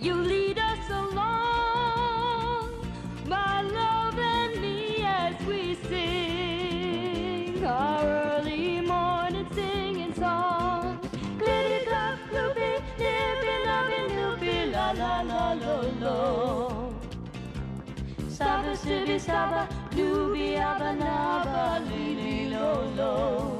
You lead us along, my love and me, as we sing our early morning singing song. Glitty duck, loopy, nippy, lovey, loopy, la la la lo lo. Saba, sibby, saba, doobie, abba, naba, lily, lo lo.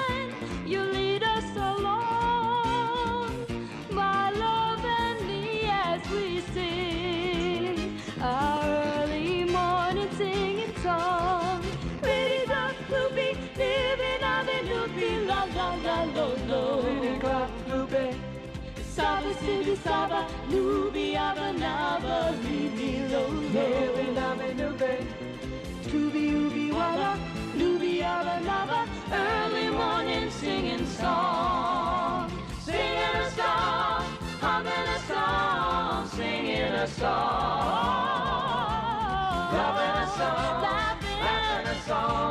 Saba, sibi, saba, looby, abba, naba, lily, lo lo. Living on the loopy. Tooby ooby abba naba, early morning singing song. Singing a song, humming a song, singing a song. Loving a song, laughing a song,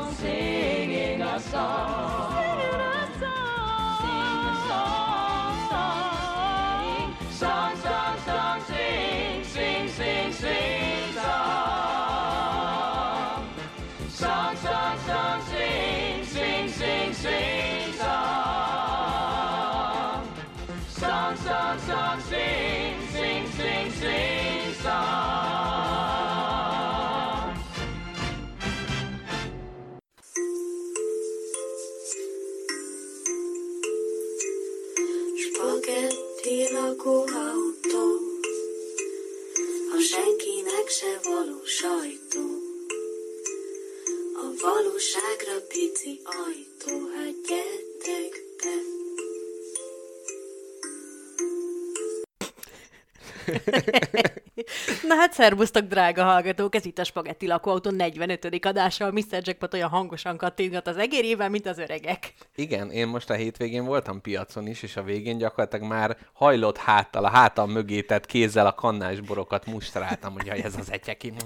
Na hát szervusztok, drága hallgatók! Ez itt a Spagetti lakóautó 45. adása. A Mr. Jackpot olyan hangosan kattingat az egérével, mint az öregek. Igen, én most a hétvégén voltam piacon is, és a végén gyakorlatilag már hajlott háttal, a hátam mögé tett kézzel a kannás borokat mustráltam, hogy ez az etyeki.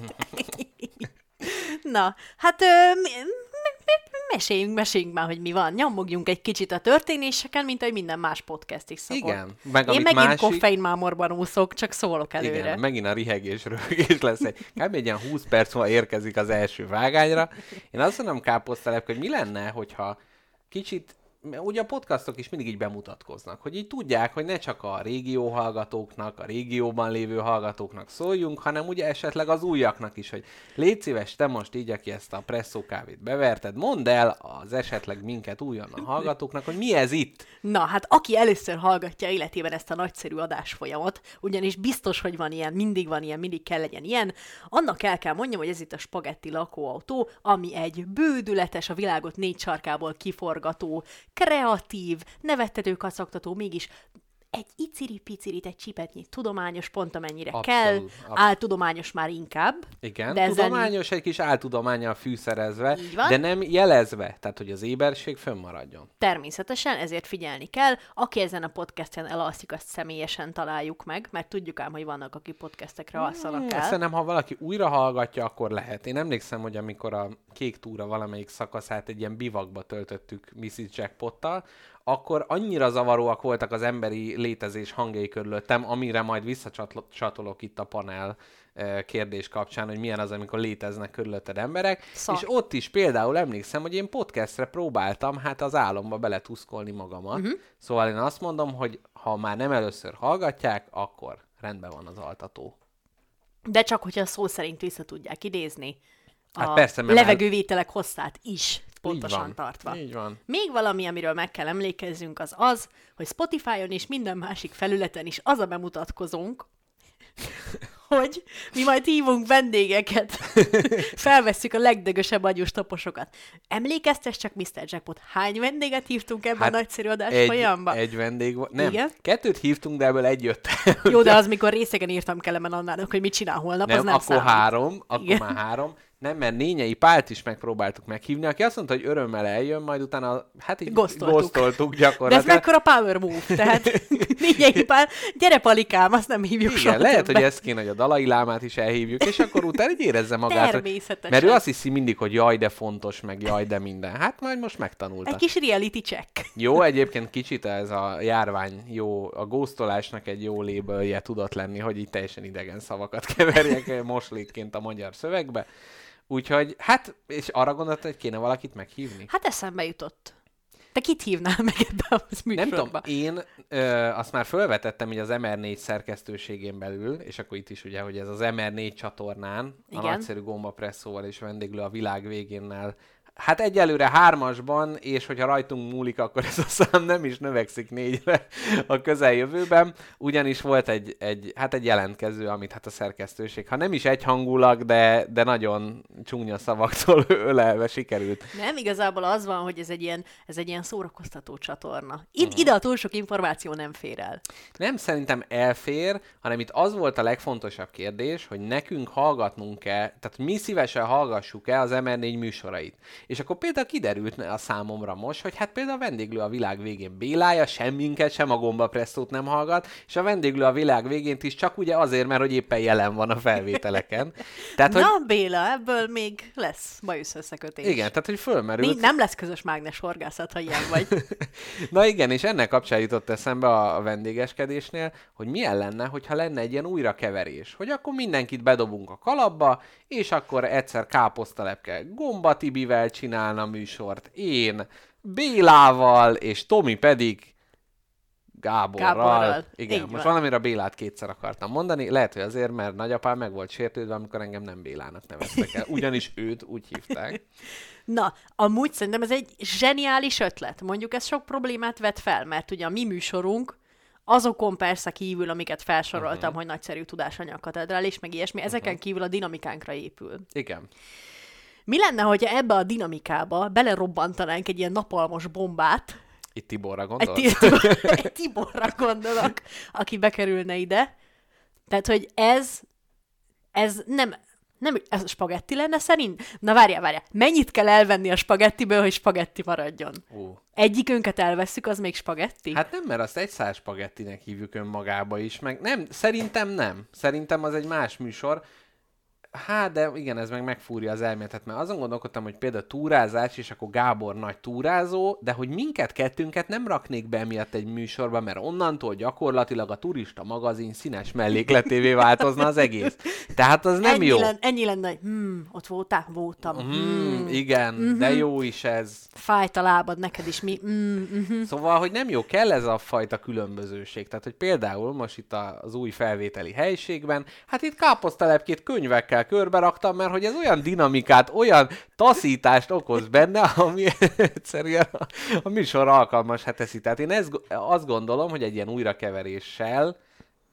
Na, hát ö, mi- meséljünk, meséljünk már, hogy mi van. Nyomogjunk egy kicsit a történéseken, mint ahogy minden más podcast is szokott. Igen, meg Én megint másik- koffeinmámorban úszok, csak szólok előre. Igen, megint a rihegés röhögés lesz. Egy, kb. egy ilyen 20 perc múlva érkezik az első vágányra. Én azt mondom káposztelepke, hogy mi lenne, hogyha kicsit ugye a podcastok is mindig így bemutatkoznak, hogy így tudják, hogy ne csak a régió hallgatóknak, a régióban lévő hallgatóknak szóljunk, hanem ugye esetleg az újaknak is, hogy légy szíves, te most így, aki ezt a presszó kávét beverted, mondd el az esetleg minket újonnan hallgatóknak, hogy mi ez itt. Na, hát aki először hallgatja életében ezt a nagyszerű adásfolyamot, ugyanis biztos, hogy van ilyen, mindig van ilyen, mindig kell legyen ilyen, annak el kell mondjam, hogy ez itt a spagetti lakóautó, ami egy bődületes, a világot négy sarkából kiforgató, kreatív, nevettető kacagtató, mégis egy iciri-picirit, egy csipetnyi tudományos, pont amennyire Abszolút, kell, abszolút. áltudományos már inkább. Igen, de ezzel tudományos, egy kis áltudományjal fűszerezve, de nem jelezve, tehát hogy az éberség fönnmaradjon. Természetesen, ezért figyelni kell. Aki ezen a podcasten elalszik, azt személyesen találjuk meg, mert tudjuk ám, hogy vannak, akik podcastekre alszanak Hmm, el. Szerintem, ha valaki újra hallgatja, akkor lehet. Én emlékszem, hogy amikor a Kék Túra valamelyik szakaszát egy ilyen bivakba töltöttük Mrs. Jackpottal, akkor annyira zavaróak voltak az emberi létezés hangjai körülöttem, amire majd visszacsatolok itt a panel eh, kérdés kapcsán, hogy milyen az, amikor léteznek körülötted emberek. Szar. És ott is például emlékszem, hogy én podcastre próbáltam hát az álomba beletuszkolni magamat. Uh-huh. Szóval én azt mondom, hogy ha már nem először hallgatják, akkor rendben van az altató. De csak, hogyha szó szerint vissza tudják idézni a Hát persze, mert levegővételek hosszát is pontosan Így van. tartva. Így van. Még valami, amiről meg kell emlékezzünk, az az, hogy Spotify-on és minden másik felületen is az a bemutatkozónk, hogy mi majd hívunk vendégeket, felvesszük a legdögösebb agyus taposokat. Emlékeztes csak, Mr. Jackpot, hány vendéget hívtunk ebben Hát a nagyszerű adás Egy, folyamba? egy vendég volt. Nem, Igen? kettőt hívtunk, de ebből egy jött. Jó, de az, mikor részegen írtam Kelemen Annának, hogy mit csinál holnap, nem, az nem akkor számít. három, akkor Igen. már három. Nem, mert Nényei Pált is megpróbáltuk meghívni, aki azt mondta, hogy örömmel eljön, majd utána, hát így Gosztoltuk. gosztoltuk De ez gyakorlatilag. mekkora power move, tehát négy pár, gyere palikám, azt nem hívjuk Igen, soha lehet, többet. hogy ezt kéne, hogy a Dalai Lámát is elhívjuk, és akkor utána így érezze magát. hogy- Természetesen. Mert ő azt hiszi mindig, hogy jaj, de fontos, meg jaj, de minden. Hát majd most megtanulta. Egy kis reality check. Jó, egyébként kicsit ez a járvány jó, a góztolásnak egy jó lébölje tudott lenni, hogy így teljesen idegen szavakat keverjek moslékként a magyar szövegbe. Úgyhogy, hát, és arra gondoltad, hogy kéne valakit meghívni? Hát eszembe jutott. Te kit hívnál meg ebbe a Nem műsorba? tudom, én ö, azt már felvetettem így az MR4 szerkesztőségén belül, és akkor itt is ugye, hogy ez az MR4 csatornán, Igen. a nagyszerű gombapresszóval és vendéglő a világ végénnel, hát egyelőre hármasban, és hogyha rajtunk múlik, akkor ez a szám nem is növekszik négyre a közeljövőben, ugyanis volt egy, egy, hát egy jelentkező, amit hát a szerkesztőség, ha nem is egyhangulag, de, de nagyon csúnya szavaktól ölelve sikerült. Nem, igazából az van, hogy ez egy ilyen, ez egy ilyen szórakoztató csatorna. Id- Mhm. Ide a túl sok információ nem fér el. Nem szerintem elfér, hanem itt az volt a legfontosabb kérdés, hogy nekünk hallgatnunk kell, tehát mi szívesen hallgassuk el az MR4 műsorait. És akkor például kiderült a számomra most, hogy hát például a vendéglő a világ végén Bélája semminket, sem a gombapresszót nem hallgat, és a vendéglő a világ végén is csak ugye azért, mert hogy éppen jelen van a felvételeken. Tehát, Na, hogy Béla, ebből még lesz bajusz összekötés. igen, tehát hogy fölmerült. Mi, nem lesz közös mágnes horgászat, ha ilyen vagy. Na igen, és ennek kapcsán jutott eszembe a vendégeskedésnél, hogy milyen lenne, hogyha lenne egy ilyen újrakeverés. Hogy akkor mindenkit bedobunk a kalapba, és akkor egyszer káposztalepke Gomba Tibivel csinálna műsort, én Bélával, és Tomi pedig Gáborral. Gáborral. Igen, Így most van. valamire Bélát kétszer akartam mondani, lehet, hogy azért, mert nagyapám meg volt sértődve, amikor engem nem Bélának neveztek el. Ugyanis őt úgy hívták. Na, amúgy szerintem ez egy zseniális ötlet. Mondjuk ez sok problémát vet fel, mert ugye a mi műsorunk azokon persze kívül, amiket felsoroltam, uh-huh. hogy nagyszerű tudásanyag katedrális, meg ilyesmi, ezeken uh-huh. kívül a dinamikánkra épül. Igen. Mi lenne, hogyha ebbe a dinamikába belerobbantanánk egy ilyen napalmos bombát, Itt Tiborra egy, gondolsz? Tibor, egy Tiborra gondolok, aki bekerülne ide. Tehát, hogy ez, ez nem, nem, ez spagetti lenne szerint? Na várjál, várjál. Mennyit kell elvenni a spagettiből, hogy spagetti maradjon? Ó. Egyikünket elveszük, az még spagetti? Hát nem, mert azt egy száz spagettinek hívjuk önmagába is, meg nem, szerintem nem. Szerintem az egy más műsor. Hát, de igen, ez meg megfúrja az elméletet, mert azon gondolkodtam, hogy például túrázás, és akkor Gábor nagy túrázó, de hogy minket kettőnket nem raknék be miatt egy műsorba, mert onnantól gyakorlatilag a turista magazin színes mellékletévé változna az egész. Tehát az nem ennyi jó. Lenne, ennyi lenne, hmm, ott voltál? Voltam. Hmm, Hmm, igen, de jó is ez. fájt a lábad neked is. Mi? Hmm, mhm. Szóval, hogy nem jó, kell ez a fajta különbözőség. Tehát, hogy például most itt az új felvételi helyiségben, hát itt káposztalepkét könyvekkel körbe raktam, mert hogy ez olyan dinamikát, olyan taszítást okoz benne, ami egyszerűen a, a műsor alkalmas teszi. Tehát én go- azt gondolom, hogy egy ilyen újrakeveréssel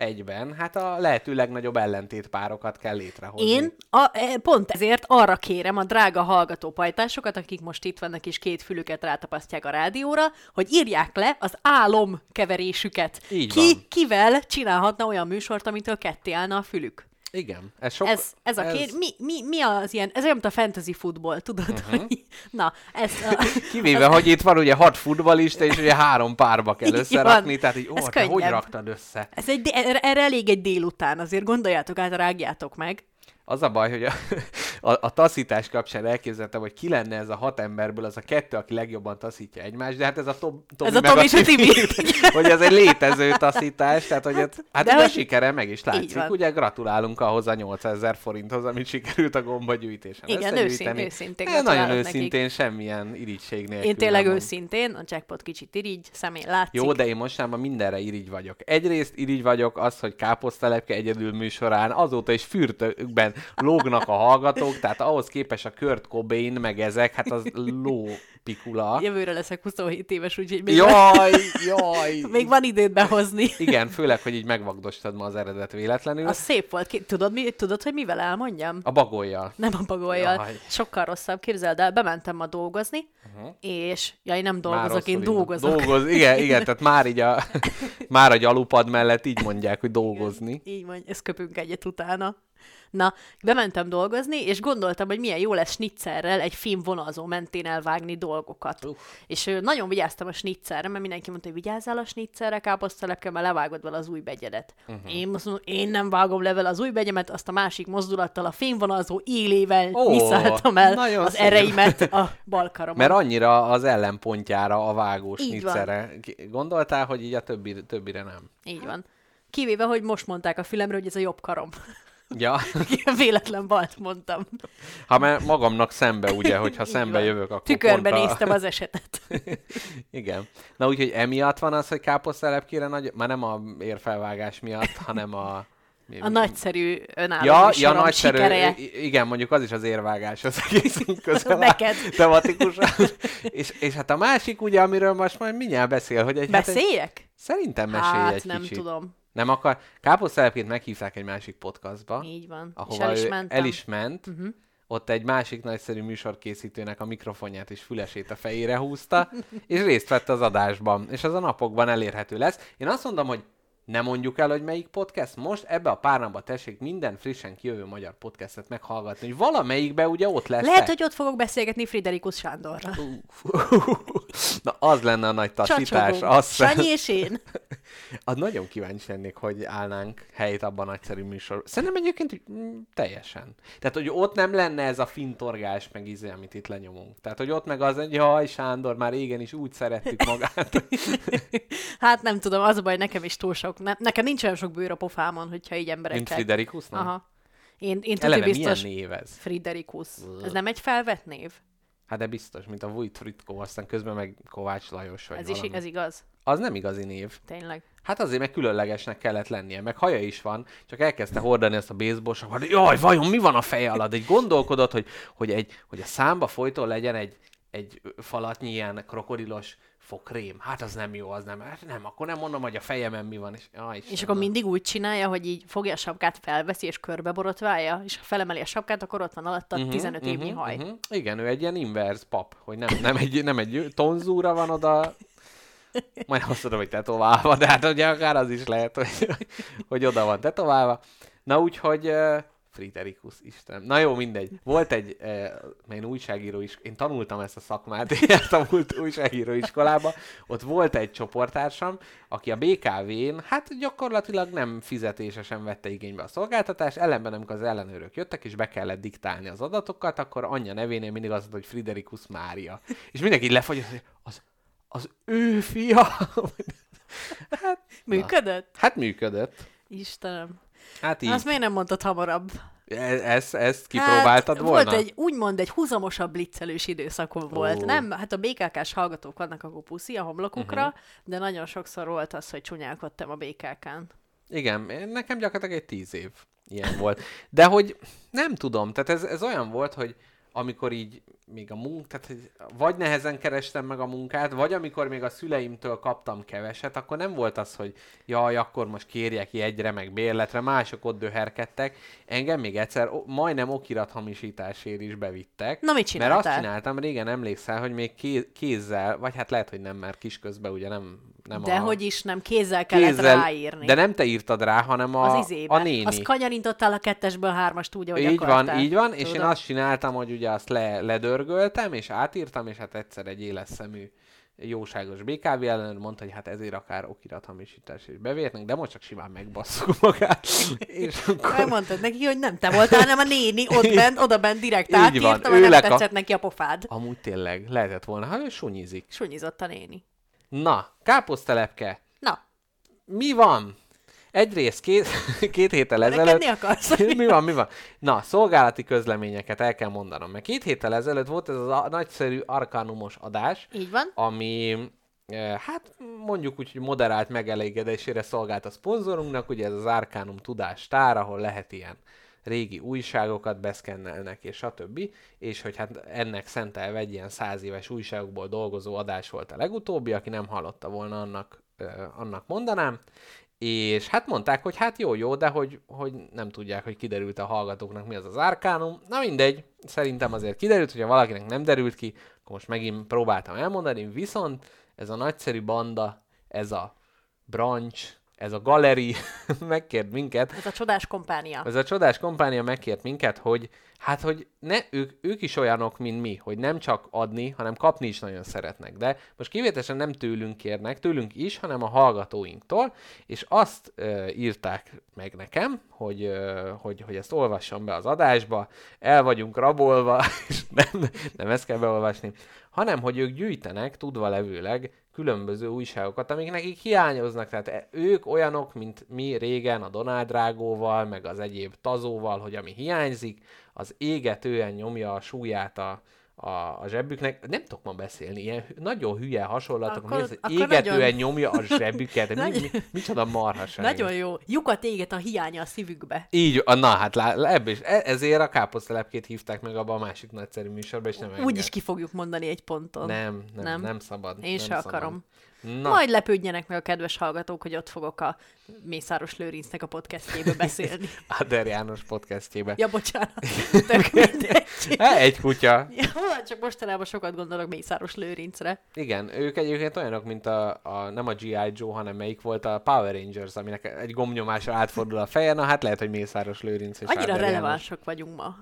egyben, hát a lehető legnagyobb ellentétpárokat kell létrehozni. Én a, e, pont ezért arra kérem a drága hallgatópajtásokat, akik most itt vannak és két fülüket rátapasztják a rádióra, hogy írják le az álom keverésüket. Így Ki, van. kivel csinálhatna olyan műsort, amitől ketté állna a fülük? Igen, ez sok... Ez, ez a kér... Mi, mi, mi az ilyen... Ez olyan, mint a fantasy futball, tudod? Uh-huh. Hogy... Na, ez... A... Kivéve, hogy itt van ugye hat futbalista, és ugye három párba kell összerakni, tehát így, ó, Ez te hogy könnyebb. raktad össze? Ez egy, erre elég egy délután, azért gondoljátok át, rágjátok meg. Az a baj, hogy a, a, a taszítás kapcsán elképzeltem, hogy ki lenne ez a hat emberből az a kettő, aki legjobban taszítja egymást, de hát ez a Tom, Tomi Ez a Tomi és a Tibi. hogy ez egy létező taszítás, tehát hogy hát, hát de de hogy- sikere meg is látszik. Ugye gratulálunk ahhoz a 8000 forinthoz, amit sikerült a gombagyűjtésen Igen, összegyűjteni. őszintén- őszintén Eh, Nagyon őszintén, semmilyen irigység nélkül. Én tényleg nem őszintén, a jackpot kicsit irigy, szemén látszik. Jó, de én mostanában mindenre irigy vagyok. Egyrészt irigy vagyok az, hogy káposztalepke egyedül műsorán, azóta is fürtökben igen, lógnak a hallgatók, tehát ahhoz képes a Kurt Cobain, meg ezek, hát az ló pikula. Jövőre leszek 27 éves, úgyhogy még, Jaj, jaj! még van időt behozni. Igen, főleg, hogy így megvagdostad ma az eredet véletlenül. Az szép volt. Tudod, mi, tudod, hogy mivel elmondjam? A bagolyjal. Nem a bagolyjal. Jaj. Sokkal rosszabb. Képzeld el, bementem ma dolgozni, uh-huh. és ja, én nem dolgozok, én dolgozok. Dolgoz, igen, igen, tehát már így a, már a gyalupad mellett így mondják, hogy dolgozni. Így mondj, ezt köpünk egyet utána. Na, bementem dolgozni, és gondoltam, hogy milyen jó lesz snitzerrel egy film vonalzó mentén elvágni dolgokat. Uff. És nagyon vigyáztam a snitzerre, mert mindenki mondta, hogy vigyázzál a snitzerre, káposztalepke, mert levágod vele az új begyedet. Uh-huh. Én azt mondom, én nem vágom le vele az új begyemet, azt a másik mozdulattal a filmvonalzó élével oh, nyiszáltam el az szép. ereimet a bal karomon. Mert annyira az ellenpontjára a van. niccere. Gondoltál, hogy így a többi, többire nem? Így van. Kivéve, hogy most mondták a fülemre, hogy ez a jobb karom. Ja, Ilyen véletlen balt mondtam. ha már magamnak szembe, ugye, hogyha szembe jövök, akkor Tükörben pont a... néztem az esetet. Igen. Na úgyhogy emiatt van az, hogy káposztelepkére nagy... Már nem a érfelvágás miatt, hanem a... A nagyszerű önálló Ja, ja, nagyszerű. sikereje. I- Igen, mondjuk az is az érvágás, az egészünk közel Neked. tematikusan. és, és hát a másik, ugye, amiről most majd mindjárt beszél, hogy egy... hát egy- Beszéljek? Szerintem mesélj Hát egy nem kicsit. tudom. Nem akar. Káposztelepként meghívták egy másik podcastba, Így van. ahova és el is mentem. el is ment. Uh-huh. Ott egy másik nagyszerű műsorkészítőnek a mikrofonját és fülesét a fejére húzta, és részt vett az adásban. És az a napokban elérhető lesz. Én azt mondom, hogy ne mondjuk el, hogy melyik podcast. Most ebbe a pár napba tessék minden frissen kijövő magyar podcastet meghallgatni, hogy valamelyikbe ugye ott lesz. Lehet, hogy ott fogok beszélgetni Friderikus Sándorral. Na, az lenne a nagy taszítás. Csacsogunk. Az, Sanyi és én. az nagyon kíváncsi lennék, hogy állnánk helyt abban a nagyszerű műsor. Szerintem egyébként mm, teljesen. Tehát, hogy ott nem lenne ez a fintorgás, meg izé, amit itt lenyomunk. Tehát, hogy ott meg az, hogy jaj, Sándor, már régen is úgy szerettük magát. Hát nem tudom, az a baj, nekem is túl sok. Ne, nekem nincs olyan sok bőr a pofámon, hogyha így emberekkel... Mint Friderikusnak? Aha. Én, én Eleve biztos... milyen név ez? Friderikus. Ez nem egy felvett név? Hát de biztos, mint a Vujt Fritko, aztán közben meg Kovács Lajos vagy Ez is valami. ez igaz. Az nem igazi név. Tényleg. Hát azért meg különlegesnek kellett lennie, meg haja is van, csak elkezdte hordani ezt a baseball savat, jaj, vajon mi van a feje alatt? Egy gondolkodott, hogy, hogy, egy, hogy a számba folyton legyen egy, egy falatnyi ilyen krokodilos fokrém. Hát az nem jó, az nem. Hát nem, akkor nem mondom, hogy a fejemen mi van. És, ja, És akkor mindig úgy csinálja, hogy így fogja a sapkát, felveszi és körbe borotválja, és ha felemeli a sapkát, akkor ott van alatta Mhm, 15 évnyi haj. Uh-huh. Igen, ő egy ilyen inverse pap, hogy nem, nem, egy, nem egy tonzúra van oda, majd azt mondom, hogy tetoválva, de hát ugye akár az is lehet, hogy, hogy oda van tetoválva. Na úgyhogy Friderikus, Isten. Na jó, mindegy. Volt egy, uh, én újságíró is, én tanultam ezt a szakmát, jártam újságíró iskolába, ott volt egy csoporttársam, aki a BKV-n, hát gyakorlatilag nem fizetésesen vette igénybe a szolgáltatást, ellenben amikor az ellenőrök jöttek, és be kellett diktálni az adatokat, akkor anyja nevénél mindig mondta, hogy Friderikus Mária. És mindenki lefagyott, hogy az, az ő fia. hát, na. Működött? Hát működött. Istenem. Hát így. Azt miért nem mondtad hamarabb? E- ezt, ezt kipróbáltad hát, volna? Volt egy, úgymond egy húzamosabb blitzelős időszakom volt. Ó. Nem, hát a BKK-s hallgatók vannak akkor puszi a homlokukra, uh-huh. de nagyon sokszor volt az, hogy csúnyálkodtam a BKK-n. Igen, nekem gyakorlatilag egy tíz év ilyen volt. De hogy nem tudom, tehát ez, ez olyan volt, hogy amikor így még a munk, tehát vagy nehezen kerestem meg a munkát, vagy amikor még a szüleimtől kaptam keveset, akkor nem volt az, hogy jaj, akkor most kérjek jegyre, meg bérletre, mások ott döherkedtek. Engem még egyszer majdnem okirathamisításért is bevittek. Na, mit Mert azt csináltál? csináltam, régen emlékszel, hogy még ké- kézzel, vagy hát lehet, hogy nem, mert kisközben ugye nem, nem De a... hogy is nem, kézzel kellett ráírni. De nem te írtad rá, hanem a, az izében. a néni. Azt kanyarintottál a kettesből hármast úgy, ahogy így akartál. van, így van, és én azt csináltam, hogy ugye azt le, ledörgöltem, és átírtam, és hát egyszer egy éles szemű jóságos BKV ellenőr mondta, hogy hát ezért akár okirathamisítás is bevértnek, de most csak simán megbasszuk magát. és akkor... Megmondtad neki, hogy nem te voltál, hanem a néni ott bent, oda bent direkt átírta, mert nem tetszett neki a pofád. Amúgy tényleg, lehetett volna, ha ő sunyizik. Sunyizott a néni. Na, káposztelepke, Na, mi van? Egyrészt két, két héttel ezelőtt... rekedni akarsz? mi van, mi van? Na, szolgálati közleményeket el kell mondanom, mert két héttel ezelőtt volt ez az a nagyszerű arkanumos adás, Így van. ami eh, hát mondjuk úgy, hogy moderált megelégedésére szolgált a szponzorunknak, ugye ez az Arcanum Tudás Tár, ahol lehet ilyen régi újságokat beszkennelnek, és stb. És hogy hát ennek szentelve egy ilyen száz éves újságokból dolgozó adás volt a legutóbbi, aki nem hallotta volna, annak, annak mondanám. És hát mondták, hogy hát jó, jó, de hogy, hogy nem tudják, hogy kiderült a hallgatóknak mi az az árkánum. Na mindegy, szerintem azért kiderült, hogyha valakinek nem derült ki, akkor most megint próbáltam elmondani, viszont ez a nagyszerű banda, ez a branch, ez a galeri megkért minket, Ez a csodás kompánia. ez a csodás kompánia megkért minket, hogy hát, hogy ne, ők, ők is olyanok, mint mi, hogy nem csak adni, hanem kapni is nagyon szeretnek. De most kivételesen nem tőlünk kérnek, tőlünk is, hanem a hallgatóinktól, és azt ö, írták meg nekem, hogy, ö, hogy, hogy ezt olvassam be az adásba, el vagyunk rabolva, és nem, nem ezt kell beolvasni, hanem hogy ők gyűjtenek, tudva levőleg, különböző újságokat, amik nekik hiányoznak. Tehát e- ők olyanok, mint mi régen a Donald Drágóval, meg az egyéb tazóval, hogy ami hiányzik, az égetően nyomja a súlyát a, a, a zsebüknek. Nem tudok ma beszélni, ilyen nagyon hülye hasonlatok, Akkor- mi az, akkor égetően nagyon- nyomja a zsebüket. Mi, mi, micsoda marhaság. Nagyon jó. Lyukat éget a hiánya a szívükbe. Így, a- na hát lá, ebből is, e- ezért a káposztelepkét hívták meg abba a másik nagyszerű műsorba, és nem Úgy engem. is ki fogjuk mondani egy ponton. Nem, nem, nem, Nem. nem szabad. Én nem se szabad. akarom. Na, Majd lepődjenek meg a kedves hallgatók, hogy ott fogok a Mészáros Lőrincnek a podcastjébe beszélni. Áder János podcastjébe. Ja, bocsánat. Tök mindegy. Há, egy kutya. Ja, csak mostanában sokat gondolok Mészáros Lőrincre. Igen, ők egyébként olyanok, mint a, a nem a G.I. Joe, hanem melyik volt a Power Rangers, aminek egy gombnyomásra átfordul a feje, na hát lehet, hogy Mészáros Lőrinc és Annyira Áder János. relevánsok vagyunk ma.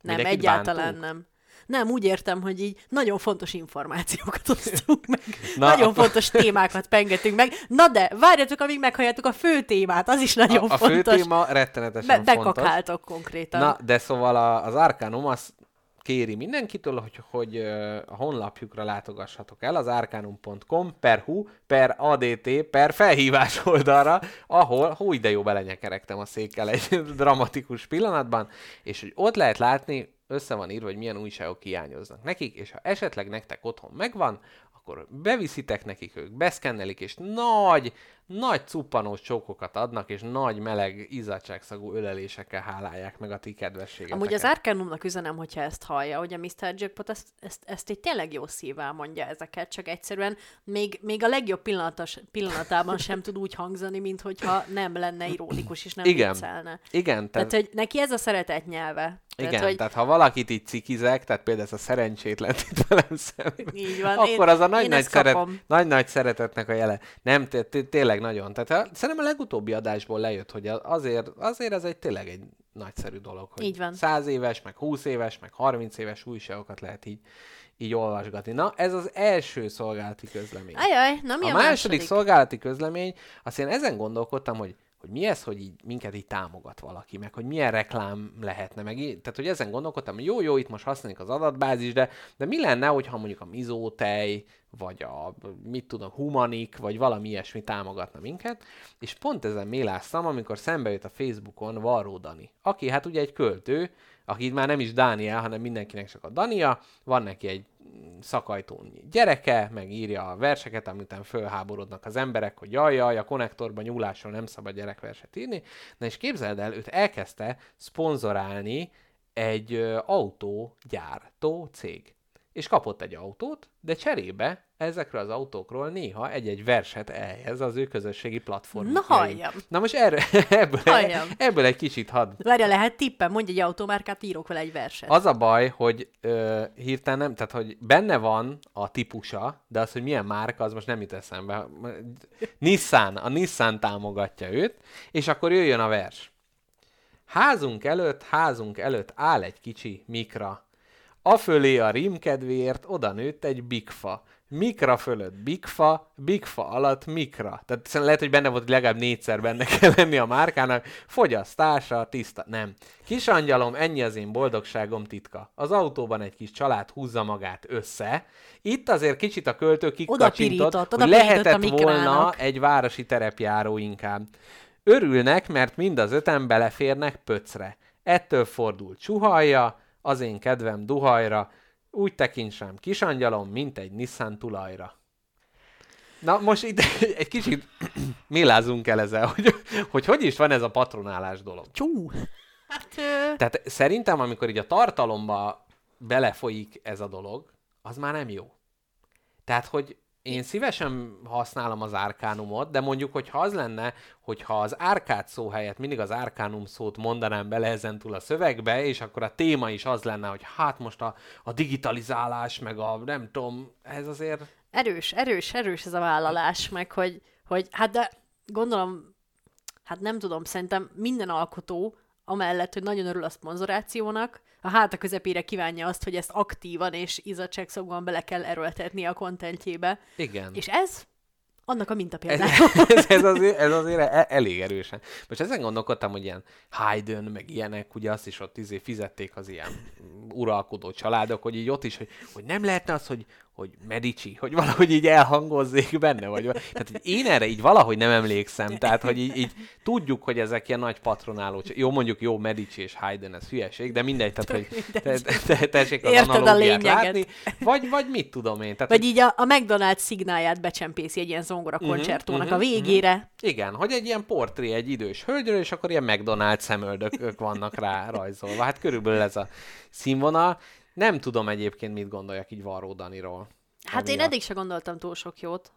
Nem, Mindenkit egyáltalán bántunk? nem. Nem, úgy értem, hogy így nagyon fontos információkat osztunk meg. Na, nagyon akkor- fontos témákat pengetünk meg. Na de, várjatok, amíg meghalljátok a fő témát, az is nagyon a, a fő fontos. téma Be- rettenetesen fontos. bekakáltok konkrétan. Na, de szóval a, az Arcanum az kéri mindenkitől, hogy, hogy a honlapjukra látogassatok el, az arcanum.com per hu, per adt, per felhívás oldalra, ahol, hú, de jó belenyekerektem a székkel egy dramatikus pillanatban, és hogy ott lehet látni, össze van írva, hogy milyen újságok hiányoznak nekik, és ha esetleg nektek otthon megvan, akkor beviszitek nekik, ők beszkennelik, és nagy, nagy cuppanós csókokat adnak, és nagy meleg izzadságszagú ölelésekkel hálálják meg a ti kedvességeteket. Amúgy az Arcanumnak üzenem, hogyha ezt hallja, hogy a Mr. Jackpot ezt, ezt, ezt egy tényleg jó szívvel mondja ezeket, csak egyszerűen még, még a legjobb pillanatos, pillanatában sem tud úgy hangzani, mint hogyha nem lenne ironikus és nem Igen. viccelne. Igen, tehát, Tehát, hogy neki ez a szeretet nyelve. Igen, Tehát, hogy tehát ha valakit így cikizek, tehát például ez a szerencsétlen itt velem szemben, így van. akkor én, az a nagy, én nagy, ezt szeret, nagy, nagy szeretetnek a jele. Nem, té- té- tényleg nagyon. Tehát szerintem a legutóbbi adásból lejött, hogy azért, azért ez egy tényleg egy nagyszerű dolog, hogy Így van. 100 éves, meg 20 éves, meg 30 éves újságokat lehet így, így olvasgatni. Na, ez az első szolgálati közlemény. Ajaj, na mi a a, második második? szolgálati közlemény, azt én ezen gondolkodtam, hogy hogy mi ez, hogy így minket így támogat valaki, meg hogy milyen reklám lehetne, meg í- tehát hogy ezen gondolkodtam, hogy jó, jó, itt most használjuk az adatbázis, de, de mi lenne, hogyha mondjuk a mizótej, vagy a, mit tudom, humanik, vagy valami ilyesmi támogatna minket, és pont ezen méláztam, amikor szembe jött a Facebookon Varró Dani, aki hát ugye egy költő, aki már nem is Dániel, hanem mindenkinek csak a Dania, van neki egy szakajtón gyereke, meg írja a verseket, amitán fölháborodnak az emberek, hogy jaj, jaj, a konnektorban nyúlásról nem szabad gyerekverset írni. Na és képzeld el, őt elkezdte szponzorálni egy autógyártó cég. És kapott egy autót, de cserébe ezekről az autókról néha egy-egy verset elhez az ő közösségi platformon. Na, halljam. Na most erről, ebből, Halljam. ebből egy kicsit hadd Várja, lehet tippem, mondj egy automárkát, írok vele egy verset. az a baj, hogy ö, hirtelen nem, tehát hogy benne van a típusa, de az, hogy milyen márka, az most nem jut eszembe. Nissan, a Nissan támogatja őt, és akkor jöjjön a vers. Házunk előtt, házunk előtt áll egy kicsi mikra. Afölé a rímkedvéért oda nőtt egy bigfa. Mikra fölött bigfa, bigfa alatt mikra. Tehát lehet, hogy benne volt, hogy legalább négyszer benne kell lenni a márkának. Fogyasztása, tiszta. Nem. Kis angyalom, ennyi az én boldogságom titka. Az autóban egy kis család húzza magát össze. Itt azért kicsit a költő kikacsintott, hogy oda a lehetett volna egy városi terepjáró inkább. Örülnek, mert mind az öten beleférnek pöcre. Ettől fordult csuhajja, az én kedvem duhajra, úgy tekints rám kisangyalom, mint egy Nissan tulajra. Na most itt egy kicsit mélázunk el ezzel, hogy, hogy hogy is van ez a patronálás dolog. Csú! Hát, ö, Tehát szerintem, amikor így a tartalomba belefolyik ez a dolog, az már nem jó. Tehát, hogy én szívesen használom az árkánumot, de mondjuk, hogyha az lenne, hogyha az árkát szó helyett mindig az árkánum szót mondanám bele ezentúl a szövegbe, és akkor a téma is az lenne, hogy hát most a, a digitalizálás, meg a nem tudom, ez azért... erős, erős, erős ez a vállalás, meg hogy, hogy hát de gondolom, hát nem tudom, szerintem minden alkotó, amellett, hogy nagyon örül a szponzorációnak, a háta közepére kívánja azt, hogy ezt aktívan és izzadságszokban bele kell erőltetni a kontentjébe. Igen. És ez annak a mintapéldája. ez, ez, azért, ez azért e- elég erősen. Most ezen gondolkodtam, hogy ilyen Haydn, meg ilyenek, ugye azt is ott izé fizették az ilyen uralkodó családok, hogy így ott is, hogy, hogy nem lehetne az, hogy, hogy Medici, hogy valahogy így elhangozzék benne, vagy tehát hogy én erre így valahogy nem emlékszem, tehát hogy így, így tudjuk, hogy ezek ilyen nagy patronáló, jó mondjuk jó Medici és Haydn, ez hülyeség, de mindegy, tehát hogy te, te, te, tessék az Érted a analógiát lényeget. látni, vagy, vagy mit tudom én. Tehát, Vagy így a, a McDonald's szignáját becsempészi egy ilyen zongora koncertónak mhm, a végére. Igen, hogy egy ilyen portré egy idős hölgyről, és akkor ilyen McDonald's szemöldökök vannak rá rajzolva. Hát körülbelül ez a színvonal. Nem tudom egyébként, mit gondoljak így Varró Daniról. Hát én eddig se gondoltam túl sok jót.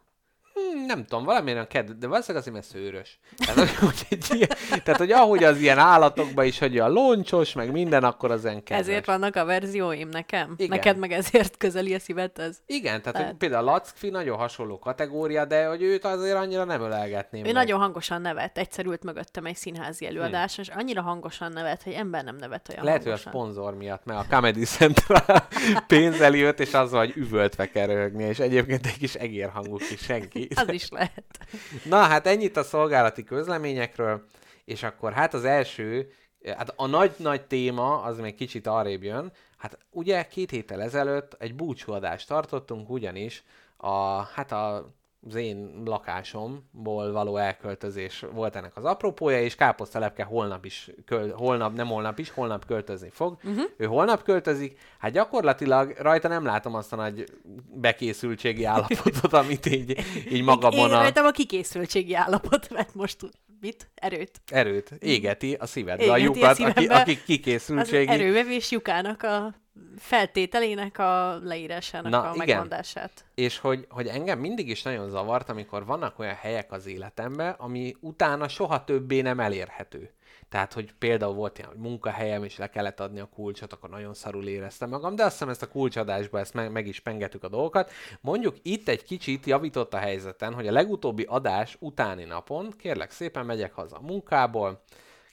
Hmm, nem tudom, valamilyen a ked, de valószínűleg azért, mert szőrös. Tehát, hogy, egy ilyen, tehát, hogy ahogy az ilyen állatokban is, hogy a loncsos, meg minden, akkor az kedves. Ezért vannak a verzióim nekem. Igen. Neked meg ezért közeli a szívedhez. Igen, tehát Lehet. például a Lackfi nagyon hasonló kategória, de hogy őt azért annyira nem ölelgetném. Ő meg. nagyon hangosan nevet. Egyszer ült mögöttem egy színházi előadáson, és annyira hangosan nevet, hogy ember nem nevet olyan Hm. Lehet, hogy a hangosan. szponzor miatt, mert a Comedy Central pénzeli őt, és azzal, hogy üvöltve kell röhögni, és egyébként egy kis egérhangú kis senki. Az is lehet. Na, hát ennyit a szolgálati közleményekről, és akkor hát az első, hát a nagy-nagy téma, az még kicsit arrébb jön, hát ugye két héttel ezelőtt egy búcsúadást tartottunk, ugyanis a, hát a az én lakásomból való elköltözés volt ennek az apropója, és Káposztalepke holnap is, köl, holnap, nem holnap is, holnap költözni fog. Uh-huh. Ő holnap költözik, hát gyakorlatilag rajta nem látom azt a nagy bekészültségi állapotot, amit így, így magamon Én a rajtam a kikészültségi állapot vett most mit? Erőt. erőt égeti a szívedbe a Égeti a lyukat, aki, szívembe. akik Az kikészültségi. erővevés lyukának a feltételének a leírásának Na, a igen. megmondását. És hogy, hogy engem mindig is nagyon zavart, amikor vannak olyan helyek az életemben, ami utána soha többé nem elérhető. Tehát, hogy például volt ilyen hogy munkahelyem, és le kellett adni a kulcsot, akkor nagyon szarul éreztem magam, de azt hiszem ezt a kulcsadásba ezt meg, meg is pengetük a dolgokat. Mondjuk itt egy kicsit javított a helyzeten, hogy a legutóbbi adás utáni napon, kérlek szépen megyek haza a munkából,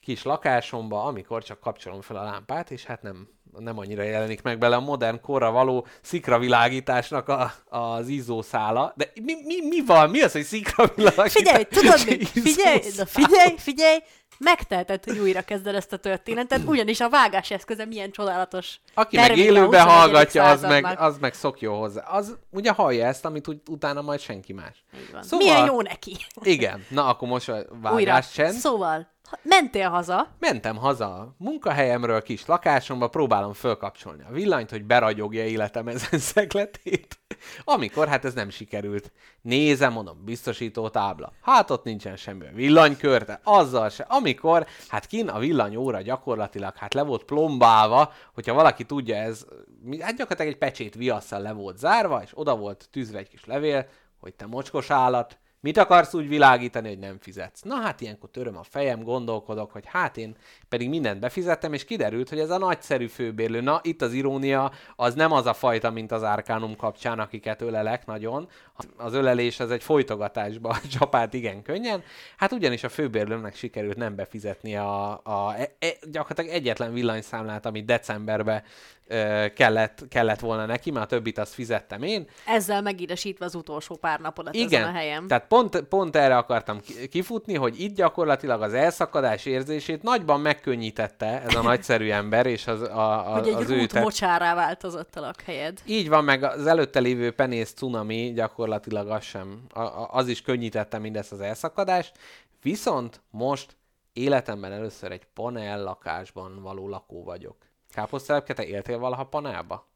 kis lakásomba, amikor csak kapcsolom fel a lámpát, és hát nem, nem annyira jelenik meg bele a modern korra való szikravilágításnak a, az izzószála. De mi, mi, mi van? Mi az, hogy szikravilágítás? Figyelj, tudod mi? Figyelj, na figyelj, figyelj! Megteheted, hogy újra kezded ezt a történetet, ugyanis a vágás eszköze milyen csodálatos. Aki meg 21. hallgatja, az meg, az meg szokjon hozzá. Az ugye hallja ezt, amit úgy, utána majd senki más. Szóval- Milyen jó neki. Igen, na akkor most a Újra. vágás csend. Szóval, mentél haza, Mentem haza munkahelyemről, kis lakásomba, próbálom fölkapcsolni a villanyt, hogy beragyogja életem ezen szegletét. Amikor hát ez nem sikerült. Nézem, mondom, biztosító tábla. Hát ott nincsen semmi villanykörte, azzal se. Amikor, hát kin a villanyóra gyakorlatilag hát le volt plombálva, hogyha valaki tudja, ez hát gyakorlatilag egy pecsét viasszal le volt zárva, és oda volt tűzve egy kis levél, hogy te mocskos állat, Mit akarsz úgy világítani, hogy nem fizetsz? Na hát ilyenkor töröm a fejem, gondolkodok, hogy hát én pedig mindent befizettem, és kiderült, hogy ez a nagyszerű főbérlő. Na, itt az irónia, az nem az a fajta, mint az Árkánum kapcsán, akiket ölelek nagyon. Az ölelés az egy folytogatásba csapált igen könnyen. Hát ugyanis a főbérlőnek sikerült nem befizetni a, a e, e, gyakorlatilag egyetlen villanyszámlát, amit decemberben ö, kellett, kellett volna neki, mert a többit azt fizettem én. ezzel megidesítve az utolsó pár napodat Igen, ezen a helyen. tehát pont, pont erre akartam ki- kifutni, hogy itt gyakorlatilag az elszakadás érzését nagyban megkönnyítette ez a nagyszerű ember, és az, a, a, hogy egy az ő tett- mocsárá változott a lakhelyed. Így van, meg az előtte lévő penész cunami gyakorlatilag az sem, az is könnyítette mindezt az elszakadást, viszont most életemben először egy panel lakásban való lakó vagyok. Káposztelepke, te éltél valaha panelba?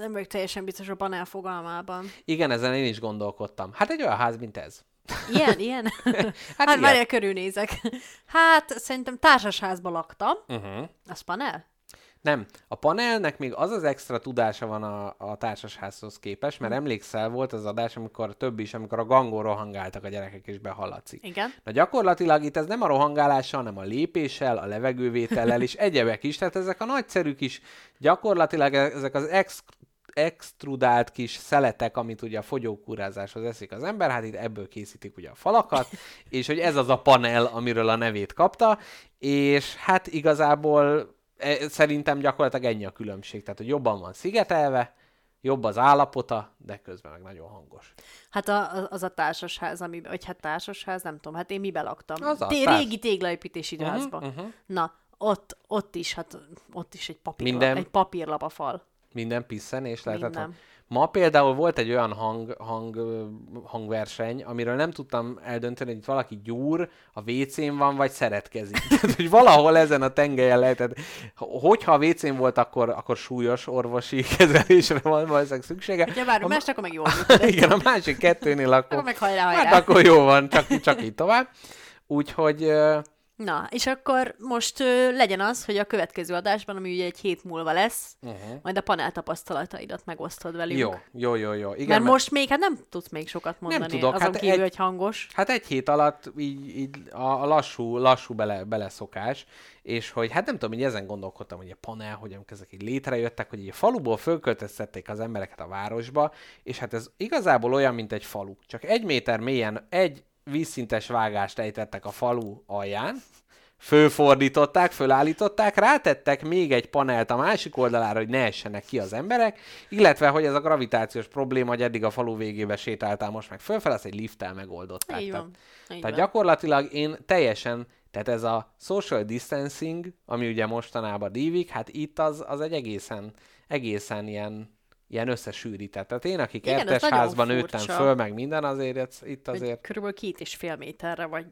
Nem vagyok teljesen biztos a panel fogalmában. Igen, ezen én is gondolkodtam. Hát egy olyan ház, mint ez. Ilyen, ilyen? hát, hát várjál, körülnézek. Hát, szerintem társasházban laktam. Uh-huh. Az panel? Nem, a panelnek még az az extra tudása van a, a társasházhoz képest, mert emlékszel, volt az adás, amikor több is, amikor a gangon rohangáltak a gyerekek, és behallatszik. Igen. Na gyakorlatilag itt ez nem a rohangálással, hanem a lépéssel, a levegővétellel és egyebek is, tehát ezek a nagyszerű kis, gyakorlatilag e- ezek az ex extrudált kis szeletek, amit ugye a fogyókúrázáshoz eszik az ember, hát itt ebből készítik ugye a falakat, és hogy ez az a panel, amiről a nevét kapta, és hát igazából szerintem gyakorlatilag ennyi a különbség, tehát hogy jobban van szigetelve, jobb az állapota, de közben meg nagyon hangos. Hát a, az a társasház, ami, vagy hát társasház, nem tudom, hát én mibe laktam? Az a Té- társ- régi téglaépítési uh-huh, házba. Uh-huh. Na, ott, ott is, hát ott is egy papírlap, Minden- egy papírlap a fal. Minden pisszenés lehetett Minden. Ma például volt egy olyan hang, hang, hangverseny, amiről nem tudtam eldönteni, hogy itt valaki gyúr, a WC-n van, vagy szeretkezik. Tehát, hogy valahol ezen a tengelyen lehetett. Hogyha a WC-n volt, akkor, akkor súlyos orvosi kezelésre van valószínűleg szüksége. Ja, bár A más, akkor meg működött. Igen, a másik kettőnél akkor... Akkor meg hajrá, hajrá. Hát akkor jó van, csak, csak így tovább. Úgyhogy ö, Na, és akkor most ö, legyen az, hogy a következő adásban, ami ugye egy hét múlva lesz, uh-huh. majd a panel tapasztalataidat megosztod velünk. jó, jó, jó, jó. Igen, Mert most még, hát nem tudsz még sokat mondani, tudok, azon hát kívül, egy- hogy hangos. Hát egy hét alatt így, így a, a lassú, lassú bele, beleszokás, és hogy hát nem tudom, hogy ezen gondolkodtam, hogy a panel, hogy amikor ezek így létrejöttek, hogy így a faluból fölköltöztették az embereket a városba, és hát ez igazából olyan, mint egy falu. Csak egy méter mélyen egy vízszintes vágást ejtettek a falu alján, fölfordították, fölállították, rátettek még egy panelt a másik oldalára, hogy ne essenek ki az emberek, illetve, hogy ez a gravitációs probléma, hogy eddig a falu végébe sétáltál, most meg fölfel, azt egy lifttel megoldották. Így Tehát- van. Így tehát van. gyakorlatilag én teljesen, tehát ez a social distancing, ami ugye mostanában dívik, hát itt az, az egy egészen, egészen ilyen, ilyen összesűrített. Tehát én, akik Igen, ez ertes nagyon házban nőttem föl, meg minden, azért itt, azért... Körülbelül két és fél méterre, vagy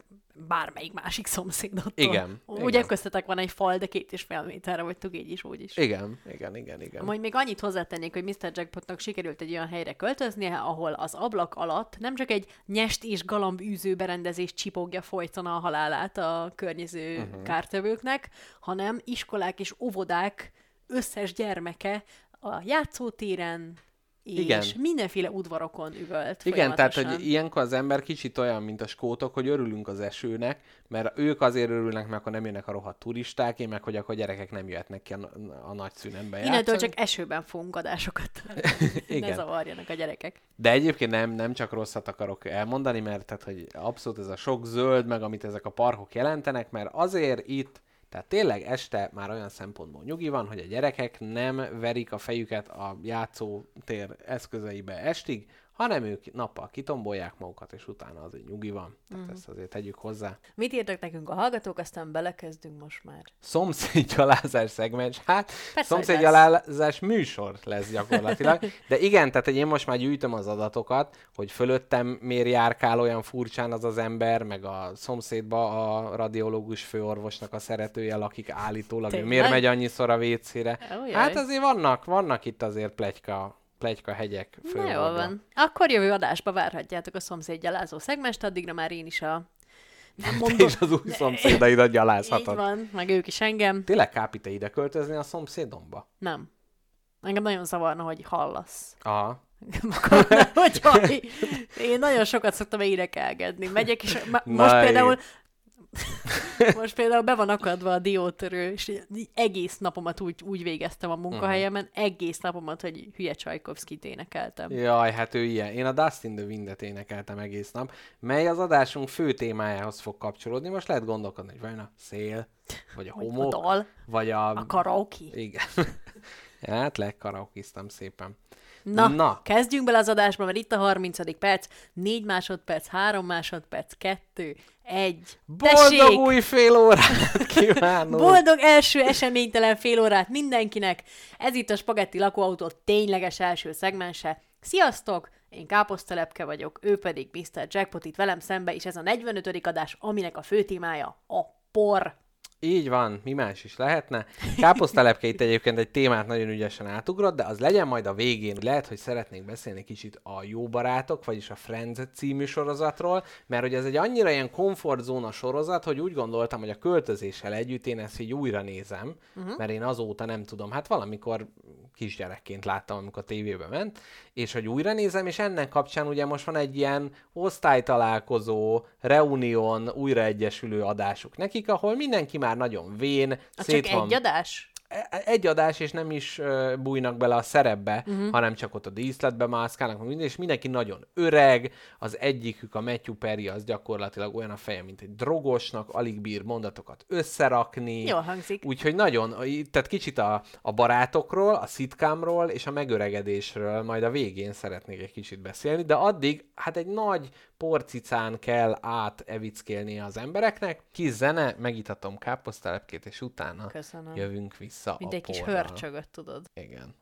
bármelyik másik szomszédottól. Igen, Ugye köztetek van egy fal, de két és fél méterre vagytok így is, úgy is. Igen, igen, igen, igen. Majd még annyit hozzátennék, hogy Mr. Jackpotnak sikerült egy olyan helyre költöznie, ahol az ablak alatt nem csak egy nyest és galamb űző berendezés csipogja folyton a halálát a környező uh-huh. kártevőknek, hanem iskolák és óvodák összes gyermeke a játszótéren és Igen. mindenféle udvarokon üvölt Igen, tehát hogy ilyenkor az ember kicsit olyan, mint a skótok, hogy örülünk az esőnek, mert ők azért örülnek, mert akkor nem jönnek a rohadt turisták, én meg, hogy akkor gyerekek nem jöhetnek ki a, a nagy szünetbe Innentől csak esőben fogunk adásokat. ne Igen. zavarjanak a gyerekek. De egyébként nem, nem csak rosszat akarok elmondani, mert tehát, hogy abszolút ez a sok zöld, meg amit ezek a parkok jelentenek, mert azért itt, tehát tényleg este már olyan szempontból nyugi van, hogy a gyerekek nem verik a fejüket a játszótér eszközeibe estig, hanem ők nappal kitombolják magukat, és utána azért nyugi van. Tehát Mhm. ezt azért tegyük hozzá. Mit írtak nekünk a hallgatók, aztán belekezdünk most már. Szomszédgyalázás szegmens, hát Persze, szomszédgyalázás műsor lesz gyakorlatilag. De igen, tehát én most már gyűjtöm az adatokat, hogy fölöttem miért járkál olyan furcsán az az ember, meg a szomszédba a radiológus főorvosnak a szeretője lakik állítólag, Tényleg? miért megy annyiszor a jaj. Hát azért vannak, vannak itt azért plegyka, plegyka hegyek Na fölhordva. jól van. Akkor jövő adásba várhatjátok a szomszéd gyalázó szegmest, addigra már én is a... Nem mondom. És az új szomszédaidat Így gyalázhatod. van, meg ők is engem. Tényleg kápi te ide költözni a szomszédomba? Nem. Engem nagyon zavarna, hogy hallasz. Aha. Hogyha én nagyon sokat szoktam érekelgetni. Megyek, és Na, most én- például most például be van akadva a diótörő, és egész napomat úgy, úgy végeztem a munkahelyemen, egész napomat, hogy hülye Csajkovszkit énekeltem. Jaj, hát ő ilyen. Én a Dustin the Windet énekeltem egész nap, mely az adásunk fő témájához fog kapcsolódni. Most lehet gondolkodni, hogy vajon a szél, vagy a homok, dal, vagy a... a karaoke. Igen. hát lekaraokiztam szépen. Na, Na. Kezdjünk bele az adásba, mert itt a 30. perc, 4 másodperc, 3 másodperc, 2, 1. Boldog új fél órát kívánok! Boldog első eseménytelen fél órát mindenkinek! Ez itt a Spagetti lakóautó tényleges első szegmense. Sziasztok! Én Káposztelepke vagyok, ő pedig Mr. Jackpot itt velem szembe, és ez a 45. adás, aminek a fő témája a por. Így van, mi más is lehetne. Káposztelepke itt egyébként egy témát nagyon ügyesen átugrott, de az legyen majd a végén. Lehet, hogy szeretnék beszélni kicsit a Jó Barátok, vagyis a Friends című sorozatról, mert hogy ez egy annyira ilyen komfortzóna sorozat, hogy úgy gondoltam, hogy a költözéssel együtt én ezt így újra nézem, uh-huh. mert én azóta nem tudom, hát valamikor kisgyerekként láttam, amikor a tévébe ment, és hogy újra nézem, és ennek kapcsán ugye most van egy ilyen osztálytalálkozó, reunión, újraegyesülő adásuk nekik, ahol mindenki már nagyon vén, Az szét csak van egy adás? Egy adás, és nem is bújnak bele a szerepbe, uh-huh. hanem csak ott a díszletbe mászkálnak, minden, és mindenki nagyon öreg, az egyikük, a Matthew Perry, az gyakorlatilag olyan a feje, mint egy drogosnak, alig bír mondatokat összerakni. Jól hangzik. Úgyhogy nagyon, tehát kicsit a, a barátokról, a szitkámról és a megöregedésről majd a végén szeretnék egy kicsit beszélni, de addig hát egy nagy porcicán kell átevickélnie az embereknek. Kis zene, megitatom káposztelepkét, és utána Köszönöm. jövünk vissza Mint a egy kis porral. hörcsögöt, tudod. Igen.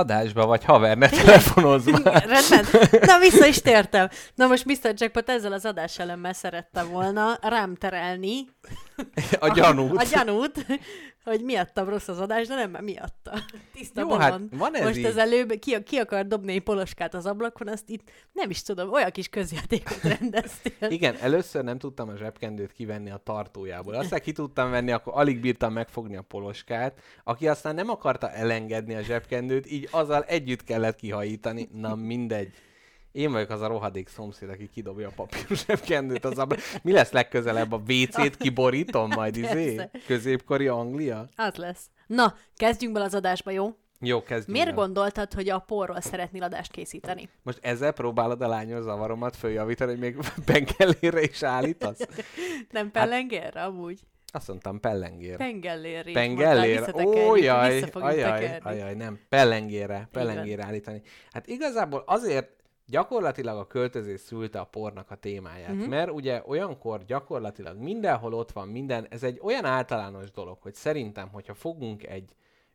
Adásba vagy haver, ne telefonozz már. Rendben. Na, vissza is tértem. Na most Mr. Jackpot ezzel az adáselemmel szerette volna rám terelni A gyanút. a gyanút, hogy miattam rossz az adás, de nem, mert miatta. Tiszta Jó, hát van ez Most így. az előbb ki, ki akar dobni egy poloskát az ablakon, azt itt nem is tudom, olyan kis közjátékot rendeztél. Igen, először nem tudtam a zsebkendőt kivenni a tartójából. Aztán ki tudtam venni, akkor alig bírtam megfogni a poloskát, aki aztán nem akarta elengedni a zsebkendőt, így azzal együtt kellett kihajítani. Na mindegy. Én vagyok az a rohadék szomszéd, aki kidobja a papíros zsebkendőt az abba. Mi lesz legközelebb? A WC-t kiborítom majd, izé? Középkori Anglia? Az lesz. Na, kezdjünk bele az adásba, jó? Jó, kezdjünk Miért el. gondoltad, hogy a porról szeretnél adást készíteni? Most ezzel próbálod a lányos zavaromat följavítani, hogy még pengellére is állítasz? Nem pellengérre, amúgy. Azt mondtam pellengér. Pengellér is Pengellér? mondtál, Ó, jaj, ajaj, ajaj, nem. Pellengére, pellengére állítani. Hát igazából azért gyakorlatilag a költözés szülte a pornak a témáját, Mhm. uh-huh. mert ugye olyankor gyakorlatilag mindenhol ott van minden, ez egy olyan általános dolog, hogy szerintem, hogyha fogunk egy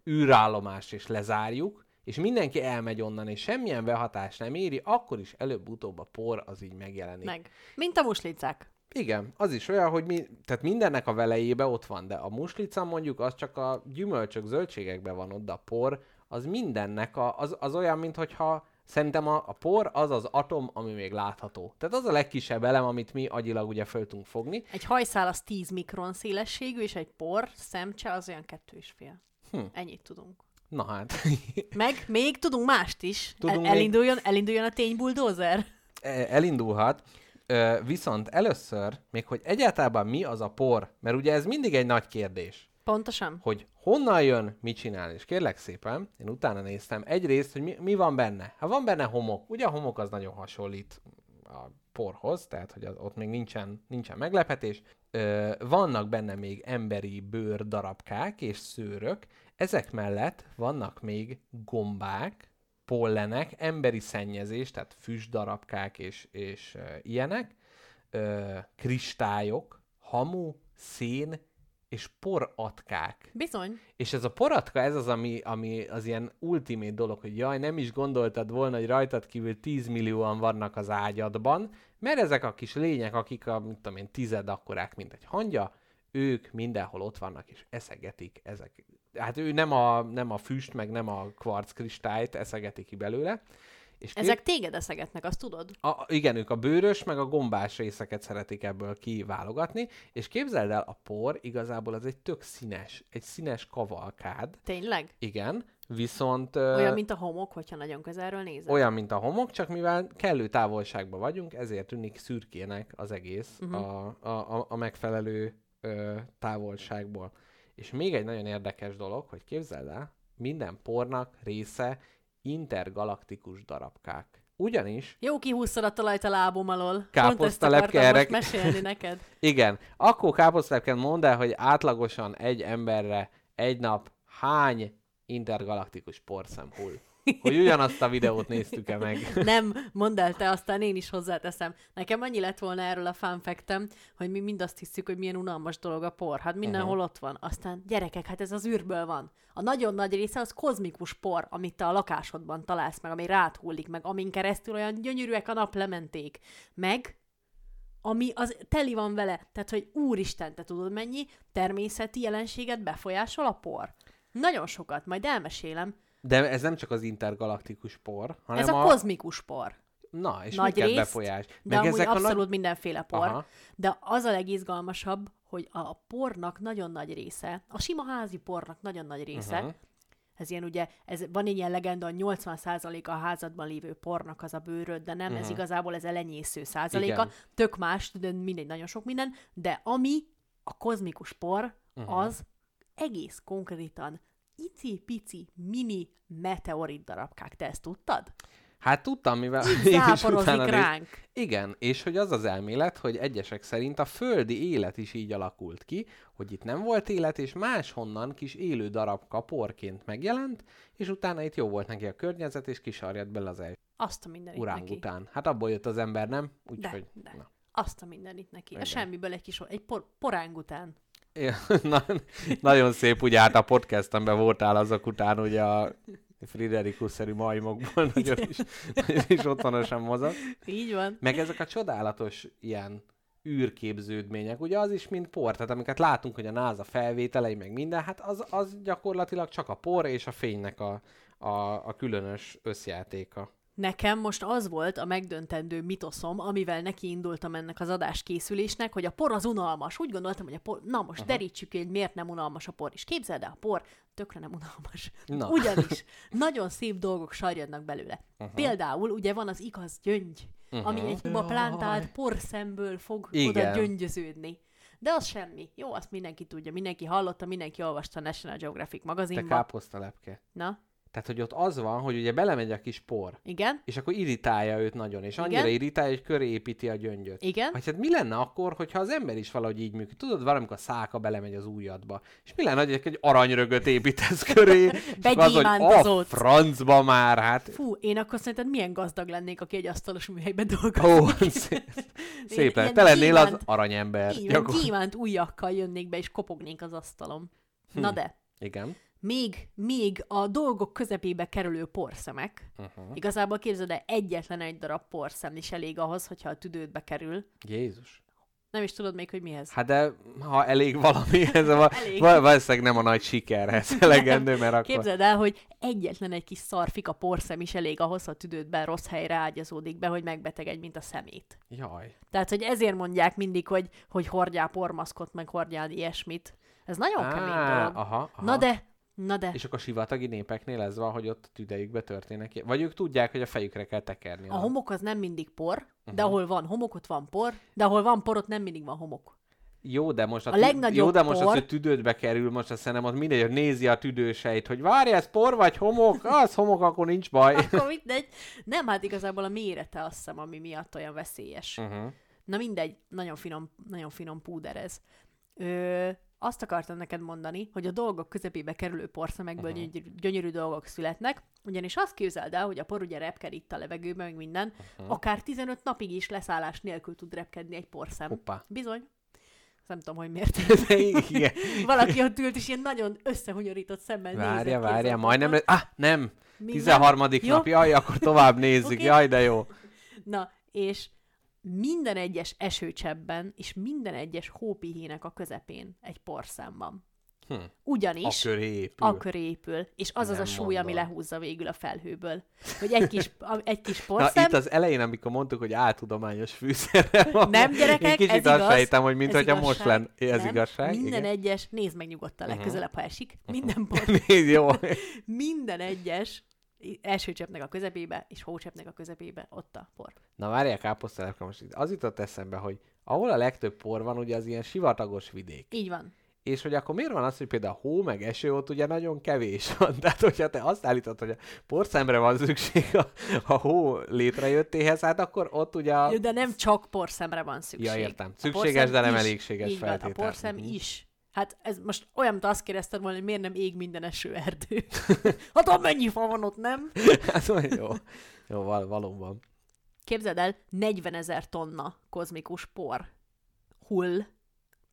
űrállomást és lezárjuk, és mindenki elmegy onnan, és semmilyen behatás nem éri, akkor is előbb-utóbb a por az így megjelenik. Meg. Mint a muslicák. Igen, az is olyan, hogy mi, tehát mindennek a velejébe ott van, de a muslica mondjuk az csak a gyümölcsök, zöldségekben van ott, de a por az mindennek, a, az, az olyan, mintha szerintem a, a por az az atom, ami még látható. Tehát az a legkisebb elem, amit mi agyilag ugye föl tudunk fogni. Egy hajszál az 10 mikron szélességű, és egy por szemcse az olyan kettő és fél. Hm. Ennyit tudunk. Na hát, Meg még tudunk mást is. Tudunk El, még- elinduljon, elinduljon a ténybuldózer. e- elindulhat, viszont először, még hogy egyáltalán mi az a por, mert ugye ez mindig egy nagy kérdés. Pontosan. hogy honnan jön, mit csinál. És kérlek szépen, én utána néztem egyrészt, hogy mi, mi van benne. Hát van benne homok. Ugye a homok az nagyon hasonlít a porhoz, tehát hogy az, ott még nincsen, nincsen meglepetés. Ö, vannak benne még emberi bőr darabkák és szőrök. Ezek mellett vannak még gombák, pollenek, emberi szennyezés, tehát füstdarabkák és, és ö, ilyenek, ö, kristályok, hamu, szén és poratkák. Bizony. És ez a poratka, ez az, ami, ami az ilyen ultimate dolog, hogy jaj, nem is gondoltad volna, hogy rajtad kívül 10 millióan vannak az ágyadban, mert ezek a kis lények, akik a, mit tudom én, tized akkorák, mint egy hangya, ők mindenhol ott vannak, és eszegetik ezek. Hát ő nem a, nem a füst, meg nem a kvarc kristályt eszegeti ki belőle. És kép- Ezek téged eszegetnek, azt tudod? a, igen, ők a bőrös, meg a gombás részeket szeretik ebből kiválogatni, és képzeld el, a por igazából az egy tök színes, egy színes kavalkád, Tényleg? igen, viszont Olyan, mint a homok, hogyha nagyon közelről nézed. olyan, mint a homok, csak mivel kellő távolságban vagyunk, ezért tűnik szürkének az egész uh-huh. a, a, a, a megfelelő ö, távolságból. És még egy nagyon érdekes dolog, hogy képzeld el, minden pornak része intergalaktikus darabkák. Ugyanis Jó kihúztad a talajt a lábom alól. Káposztalepke most mesélni neked. Igen, akkor káposztápként mondd el, hogy átlagosan egy emberre egy nap hány intergalaktikus porszem hull. Hogy ugyanazt a videót néztük-e meg. Nem, mondd el te, aztán én is hozzáteszem. Nekem annyi lett volna erről a fact hogy mi mind azt hiszük, hogy milyen unalmas dolog a por. Hát mindenhol ott van. Aztán gyerekek, hát ez az űrből van. A nagyon nagy része az kozmikus por, amit te a lakásodban találsz meg, ami rád hullik meg, amin keresztül olyan gyönyörűek a naplementék. Meg ami az teli van vele. Tehát, hogy úristen, te tudod mennyi természeti jelenséget befolyásol a por? Nagyon sokat, majd elmesélem. De ez nem csak az intergalaktikus por, hanem Ez a, a... kozmikus por. Na, és nagy részt, befolyás? De amúgy ezek abszolút a nagy... mindenféle por. Aha. De az a legizgalmasabb, hogy a pornak nagyon nagy része, a sima házi pornak nagyon nagy része, Mhm. uh-huh. ez ilyen ugye, ez, van egy ilyen legenda, hogy 80% a házadban lévő pornak az a bőröd, de nem, uh-huh. ez igazából ez elenyésző százaléka, Mhm. Igen. tök más, de mindegy, nagyon sok minden, de ami a kozmikus por, Mhm. uh-huh. az egész konkrétan ici-pici, mini meteorit darabkák. Te ezt tudtad? Hát tudtam, mivel én is Záporozik utána néz- ránk. Igen, és hogy az az elmélet, hogy egyesek szerint a földi élet is így alakult ki, hogy itt nem volt élet, és máshonnan kis élő darabka porként megjelent, és utána itt jó volt neki a környezet, és kisarjad bele az első Azt a mindenit neki. urángután. Hát abból jött az ember, nem? De, Úgyhogy, de. na. Azt a mindenit neki. A Igen. semmiből egy kis, egy por, poráng után. Ja, na, nagyon szép, ugye hát a podcastemben voltál azok után, ugye a Friderikus-szerű majmokból nagyon is, nagyon is otthonosan mozog. Így van. Meg ezek a csodálatos ilyen űrképződmények, ugye az is mind por, tehát amiket látunk, hogy a NASA felvételei, meg minden, hát az, az gyakorlatilag csak a por és a fénynek a, a, a különös összjátéka. Nekem most az volt a megdöntendő mitoszom, amivel nekiindultam ennek az adáskészülésnek, hogy a por az unalmas. Úgy gondoltam, hogy a por, na most Aha. derítsük ki, hogy miért nem unalmas a por. És képzeld el, a por tökre nem unalmas. Na. Ugyanis nagyon szép dolgok sarjadnak belőle. Uh-huh. Például ugye van az igaz gyöngy, uh-huh. ami egy ma plántált porszemből fog Igen. oda gyöngyöződni. De az semmi. Jó, azt mindenki tudja, mindenki hallotta, mindenki olvasta a National Geographic Te magazinba. káposztalepke. Na, Tehát, hogy ott az van, hogy ugye belemegy a kis por, igen, és akkor irritálja őt nagyon, és annyira Igen. irritálja, hogy köré építi a gyöngyöt. igen. Vagy hát mi lenne akkor, hogyha az ember is valahogy így működik? Tudod, valamikor a száka belemegy az ujjadba. És mi lenne, hogy egy aranyrögöt építesz köré? hogy a francba már, hát... Fú, én akkor szerinted milyen gazdag lennék, aki egy asztalos műhelyben dolgozik. Ó, szép, szép lenne. Te lennél az aranyember. Így van, gyémánt ujjakkal jönnék be, és kopognék az asztalom. Na de, Igen. Még, még a dolgok közepébe kerülő porszemek, uh-huh. igazából képzeld el, egyetlen egy darab porszem is elég ahhoz, hogyha a tüdődbe kerül. Jézus. Nem is tudod még, hogy mihez. Hát de ha elég valami, ez a, Elég. val- valószínűleg nem a nagy sikerhez elegendő, mert akkor... Képzeld el, hogy egyetlen egy kis szarfika porszem is elég ahhoz, ha a tüdődben rossz helyre ágyazódik be, hogy megbetegedj, mint a szemét. Jaj. Tehát, hogy ezért mondják mindig, hogy, hogy hordjál pormaszkot, meg hordjál ilyesmit. Ez nagyon kemény Á, dolog. aha, aha. Na de, na de, És akkor a sivatagi népeknél ez van, hogy ott a tüdeikbe történnek. Vagy ők tudják, hogy a fejükre kell tekerni. a homok az nem mindig por, de Uh-huh. ahol van homok, ott van por, de ahol van por, ott nem mindig van homok. Jó, de most, a A legnagyobb jó, de most az, por- hogy tüdődbe kerül, most azt szerintem ott mindegy, hogy nézi a tüdőseit, hogy várj, ez por vagy homok? Az homok, akkor nincs baj. Akkor mindegy. Nem, hát igazából a mérete azt hiszem, ami miatt olyan veszélyes. Uh-huh. Na mindegy, nagyon finom, nagyon finom púder ez. Ö, azt akartam neked mondani, hogy a dolgok közepébe kerülő porszemekből uh-huh. gyönyörű, gyönyörű dolgok születnek, ugyanis azt képzeld el, hogy a por ugye repked itt a levegőben, meg minden, uh-huh. akár 15 napig is leszállás nélkül tud repkedni egy porszem. Hoppá. Bizony. Nem tudom, hogy miért. Igen. Valaki ott ült, és ilyen nagyon összehunyorított szemmel. Várja, várja, majdnem lesz. Ah, nem. Minden? 13. Jó. nap, jaj, akkor tovább nézzük, Oké. jaj, de jó. Na, és minden egyes esőcseppben és minden egyes hópihének a közepén egy porszem van. Hm. A Ugyanis köré épül. a köré épül, és az az Nem a súly, ami mondom. lehúzza végül a felhőből. Hogy egy kis, a- egy kis Na, porszem, itt az elején, amikor mondtuk, hogy áltudományos fűszerre van. Nem, gyerekek, Én kicsit ez azt igaz, sejtem, hogy mint ez hogyha most igazság. lenne. Ez Nem, igazság? Minden igen. Mhm. egyes, nézd meg nyugodtan legközelebb, ha esik, minden, por, Nézd, jó. minden egyes elsőcseppnek a közepébe, és hócseppnek a közepébe, ott a por. Na várják, káposztelepke, most az jutott eszembe, hogy ahol a legtöbb por van, ugye az ilyen sivatagos vidék. Így van. És hogy akkor miért van az, hogy például hó meg eső ott ugye nagyon kevés van. Tehát, hogyha te azt állítod, hogy a porszemre van szükség a, a hó létrejöttéhez, hát akkor ott ugye a... Jó, de nem csak porszemre van szükség. Ja, értem. Szükséges, de nem is. elégséges Így van, a feltétel. porszem Mhm. is. Hát ez most olyan, mint azt kérdezted volna, hogy miért nem ég minden esőerdő. hát ott mennyi fa van ott, nem? Hát jó. Jó, val- valóban. Képzeld el, 40 ezer tonna kozmikus por hull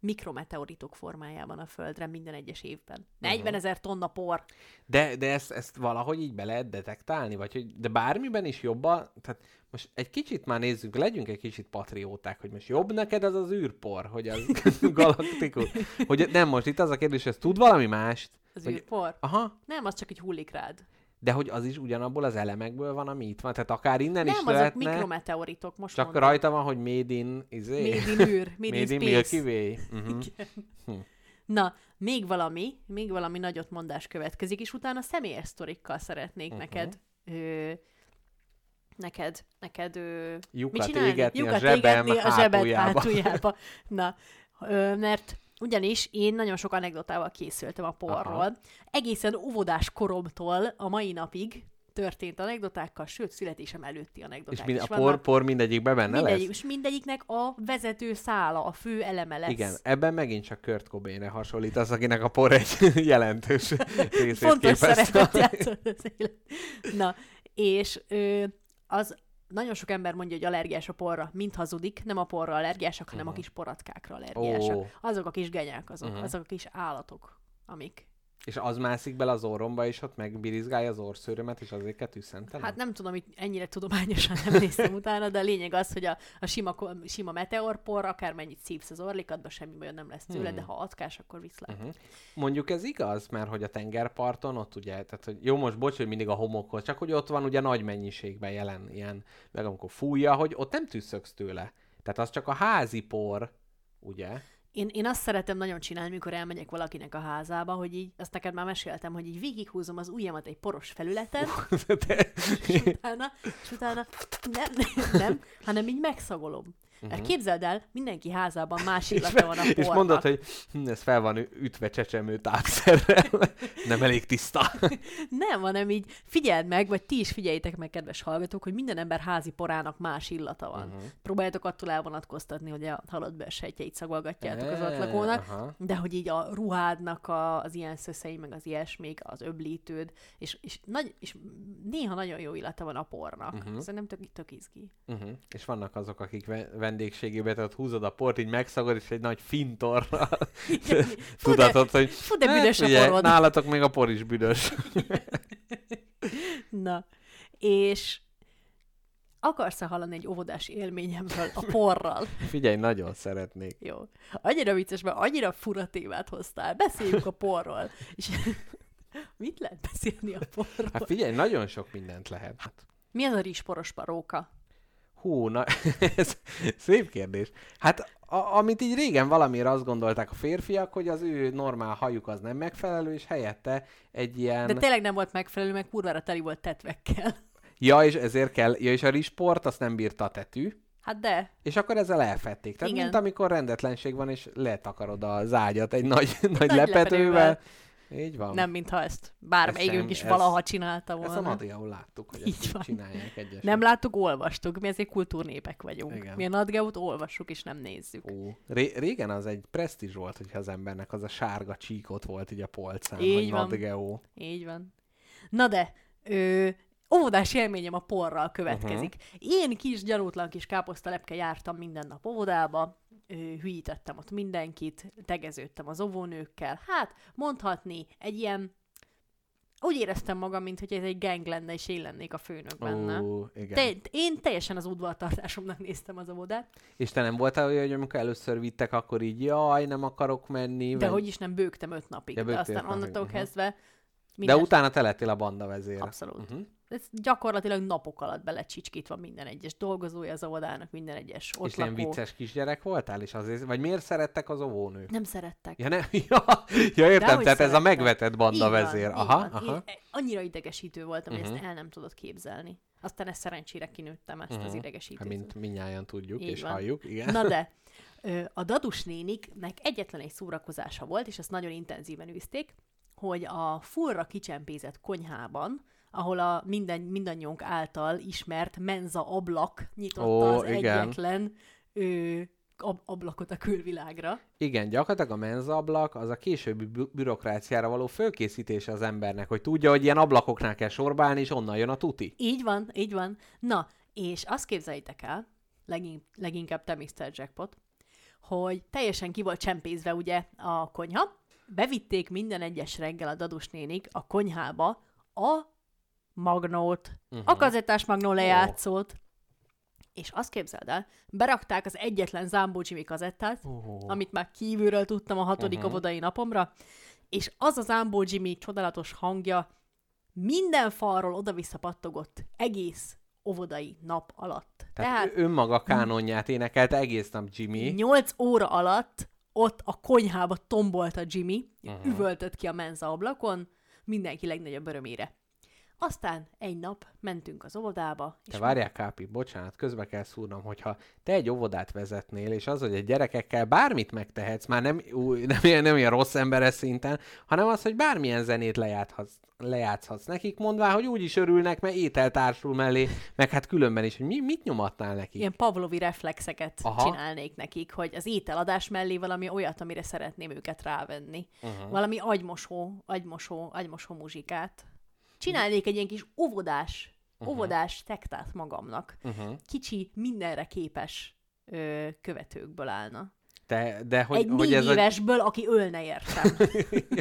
mikrometeoritok formájában a Földre minden egyes évben. 40 ezer tonna por. De, de ezt, ezt valahogy így be lehet detektálni? Vagy hogy, de bármiben is jobban, tehát most egy kicsit már nézzünk, legyünk egy kicsit patrióták, hogy most jobb neked az az űrpor, hogy az galaktikus. Hogy nem, most itt az a kérdés, hogy ez tud valami mást? Az Hogy- űrpor. Aha, Nem, az csak egy hullik rád. De hogy az is ugyanabból az elemekből van, ami itt van. Tehát akár innen is Nem, azok lehetne, mikrometeoritok, most csak mondom. rajta van, hogy made in, izé, Made in űr, made, made in in Milky. Way. Uh-huh. Na, még valami, még valami nagyot mondás következik, és utána személyes sztorikkal szeretnék uh-huh. neked ö, neked, neked ö, Lyukat mit csinálni? égetni a Lyukat zsebem égetni a zsebed hátuljába. hátuljába. Na, ö, mert ugyanis én nagyon sok anekdotával készültem a porról. Aha. Egészen óvodás koromtól a mai napig történt anekdotákkal, sőt, születésem előtti anekdoták És mind, is a por, por mindegyikben benne Mindegyik, lesz? és mindegyiknek a vezető szála, a fő eleme lesz. Igen, ebben megint csak Kurt Cobainre hasonlít az, akinek a por egy jelentős részét fontos képezte. szerepet játszott az élet. Na, és ö, az nagyon sok ember mondja, hogy allergiás a porra, mint hazudik, nem a porra allergiásak, hanem a kis poratkákra allergiásak. Ó. Azok a kis genyák, azok, Mhm. azok a kis állatok, amik. És az mászik bele az orromba, és ott megbirizgálja az orszőrömet, és azért kell tüsszentenem? Hát nem tudom, hogy ennyire tudományosan nem néztem utána, de a lényeg az, hogy a, a sima, sima meteorpor, akármennyit szívsz az orlikadba, semmi bajod nem lesz tőle, Hmm. de ha atkás, akkor viszlát. Uh-huh. Mondjuk ez igaz, mert hogy a tengerparton ott ugye, tehát hogy jó, most bocs, hogy mindig a homokhoz, csak hogy ott van ugye nagy mennyiségben jelen ilyen, meg amikor fújja, hogy ott nem tüsszögsz tőle. Tehát az csak a házi por, ugye? Én, én azt szeretem nagyon csinálni, mikor elmegyek valakinek a házába, hogy így, azt neked már meséltem, hogy így végighúzom az ujjamat egy poros felületen, De- és utána, és utána nem, nem, hanem így megszagolom. Mert képzeld el, mindenki házában más illata van a pornak. Mhm. és mondod, hogy hm, ez fel van ütve csecsemő tápszerrel. Nem elég tiszta. Nem, hanem így figyeld meg, vagy ti is figyeljétek meg, kedves hallgatók, hogy minden ember házi porának más illata van. Mhm. Uh-huh. Próbáljátok attól elvonatkoztatni, hogy a haladbe sejtjeit szagolgatjátok az Eee, ott lakónak, aha. de hogy így a ruhádnak a, az ilyen szöszei, meg az ilyesmik, az öblítőd, és, és, nagy, és néha nagyon jó illata van a pornak. Mhm. Uh-huh. Szerintem tök, tök izgi. Uh-huh. És vannak azok, akik ve- vendégségébe, tehát húzod a port, így megszagod, és egy nagy fintorral tudatod, hogy Fú, de büdös a figyelj, porod. nálatok még a por is büdös. És akarsz-e hallani egy óvodás élményemről a porral? Figyelj, nagyon szeretnék. Jó. Annyira vicces, mert annyira fura témát hoztál. Beszéljünk a porról. És mit lehet beszélni a porról? Hát figyelj, nagyon sok mindent lehet. Hát, Mi az a rizsporos paróka? Hú, na, ez szép kérdés. Hát, a, amit így régen valamire azt gondolták a férfiak, hogy az ő normál hajuk az nem megfelelő, és helyette egy ilyen... De tényleg nem volt megfelelő, meg kurvára teli volt tetvekkel. Ja, és ezért kell, ja, és a risport azt nem bírta a tetű, Hát de. és akkor ezzel elfették. Tehát Igen. mint amikor rendetlenség van, és letakarod az ágyat egy nagy, nagy, Nagy lepedővel. lepedővel. Így van. Nem, mintha ezt bármelyikünk is ez- valaha csinálta Ezt a volna. Nadiaul láttuk, hogy Így ezt van. csinálják egyesek. Nem láttuk, olvastuk. Mi azért kultúrnépek vagyunk. Igen. Mi a Nadgeót olvassuk és nem nézzük. Ó, ré- régen az egy presztízs volt, hogyha az embernek az a sárga csíkot volt így a polcán, Így hogy van. Nadgeo. Így van. Na de, ö, óvodás élményem a porral következik. Uh-huh. Én kis gyanútlan kis káposztalepke jártam minden nap óvodába, hülyítettem ott mindenkit, tegeződtem az óvónőkkel. Hát, mondhatni, egy ilyen úgy éreztem magam, mint hogy ez egy gang lenne, és én lennék a főnök benne. Ó, igen. Te, én teljesen az udvartartásomnak néztem az óvodát, És te nem voltál olyan, hogy amikor először vittek, akkor így jaj, nem akarok menni. de vagy- hogy is nem bőgtem öt napig. Ja, de aztán onnantól kezdve De utána te lettél a banda vezér. Abszolút. Uh-huh. Ez gyakorlatilag napok alatt belecsicskítva minden egyes dolgozója az óvodának, minden egyes ott És ilyen lakó. vicces kisgyerek voltál, és azért, vagy miért szerettek az óvónők? Nem szerettek. Ja, nem, ja, ja értem, tehát ez a szerettek. megvetett banda Így van, vezér. így Aha, van. aha. Én annyira idegesítő voltam, hogy Mhm. ezt el nem tudod képzelni. Aztán ezt szerencsére kinőttem ezt az Mhm. idegesítőt. Hát, mint minnyáján tudjuk Így és van. halljuk, igen. Na de, a dadus néniknek egyetlen egy szórakozása volt, és ezt nagyon intenzíven űzték, hogy a fullra kicsempézett konyhában, ahol a minden, mindannyiunk által ismert menza ablak nyitotta Ó, az igen. egyetlen ö, ab- ablakot a külvilágra. Igen, gyakorlatilag a menzablak az a későbbi bü- bürokráciára való fölkészítése az embernek, hogy tudja, hogy ilyen ablakoknál kell sorbálni, és onnan jön a tuti. Így van, így van. Na, és azt képzeljétek el, legin- leginkább te, Mr. Jackpot, hogy teljesen ki volt csempézve ugye a konyha, bevitték minden egyes reggel a dadus nénik a konyhába a magnót, uh-huh. a kazettás magnó lejátszót, és azt képzeld el, berakták az egyetlen Zambó Jimmy kazettát, Oh. amit már kívülről tudtam a hatodik uh-huh. óvodai napomra, és az az Zambó Jimmy csodálatos hangja minden falról oda-vissza pattogott egész óvodai nap alatt. Tehát, Tehát önmaga kánonját énekelte egész nap Jimmy. 8 óra alatt ott a konyhába tombolt a Jimmy, uh-huh. üvöltött ki a menza ablakon, mindenki legnagyobb örömére. Aztán egy nap mentünk az óvodába, és Te várjál, Kápi, bocsánat, közbe kell szúrnom, hogyha te egy óvodát vezetnél, és az, hogy a gyerekekkel bármit megtehetsz, már nem, új, nem, ilyen, nem ilyen rossz emberes szinten, hanem az, hogy bármilyen zenét lejáthatsz, lejátszhatsz nekik, mondvá, hogy úgy is örülnek, mert étel társul mellé, meg hát különben is, hogy mi, mit nyomatnál nekik? ilyen pavlovi reflexeket. Aha. csinálnék nekik, hogy az ételadás mellé valami olyat, amire szeretném őket rávenni. Uh-huh. Valami agymosó, agymosó, agymosó muzsikát. Csinálnék egy ilyen kis óvodás, uh-huh. óvodás tektát magamnak. Uh-huh. Kicsi, mindenre képes ö, követőkből állna. De, de hogy, egy hogy négy ez a... évesből, aki ölne értem.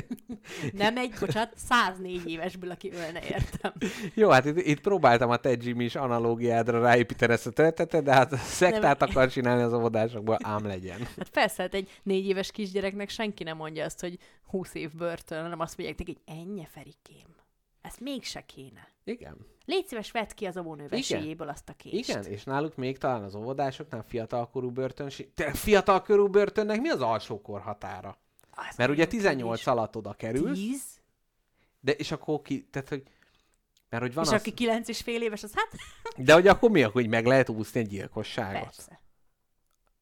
Nem egy, bocsánat, 104 évesből, aki ölne értem. Jó, hát itt, itt próbáltam a te Jimmy is analógiádra ráépíteni ezt a történetet, de hát szektát Nem. akar csinálni az óvodásokból, ám legyen. Hát persze, hát egy négy éves kisgyereknek senki nem mondja azt, hogy 20 év börtön, hanem azt mondják neki, hogy ennyi Ferikém. Ezt mégse kéne. Igen. Légy szíves, vedd ki az óvónő Igen. veséjéből azt a kést. Igen, és náluk még talán az óvodásoknál fiatalkorú börtön... Fiatalkorú börtönnek mi az alsó korhatára? Az Mert ugye nagyon 18 kevés. alatt oda kerülsz, Tíz? de és akkor ki... Tehát, hogy... Mert hogy van És az... aki kilenc és fél éves, az hát De hogy akkor mi, hogy meg lehet úszni egy gyilkosságot? persze.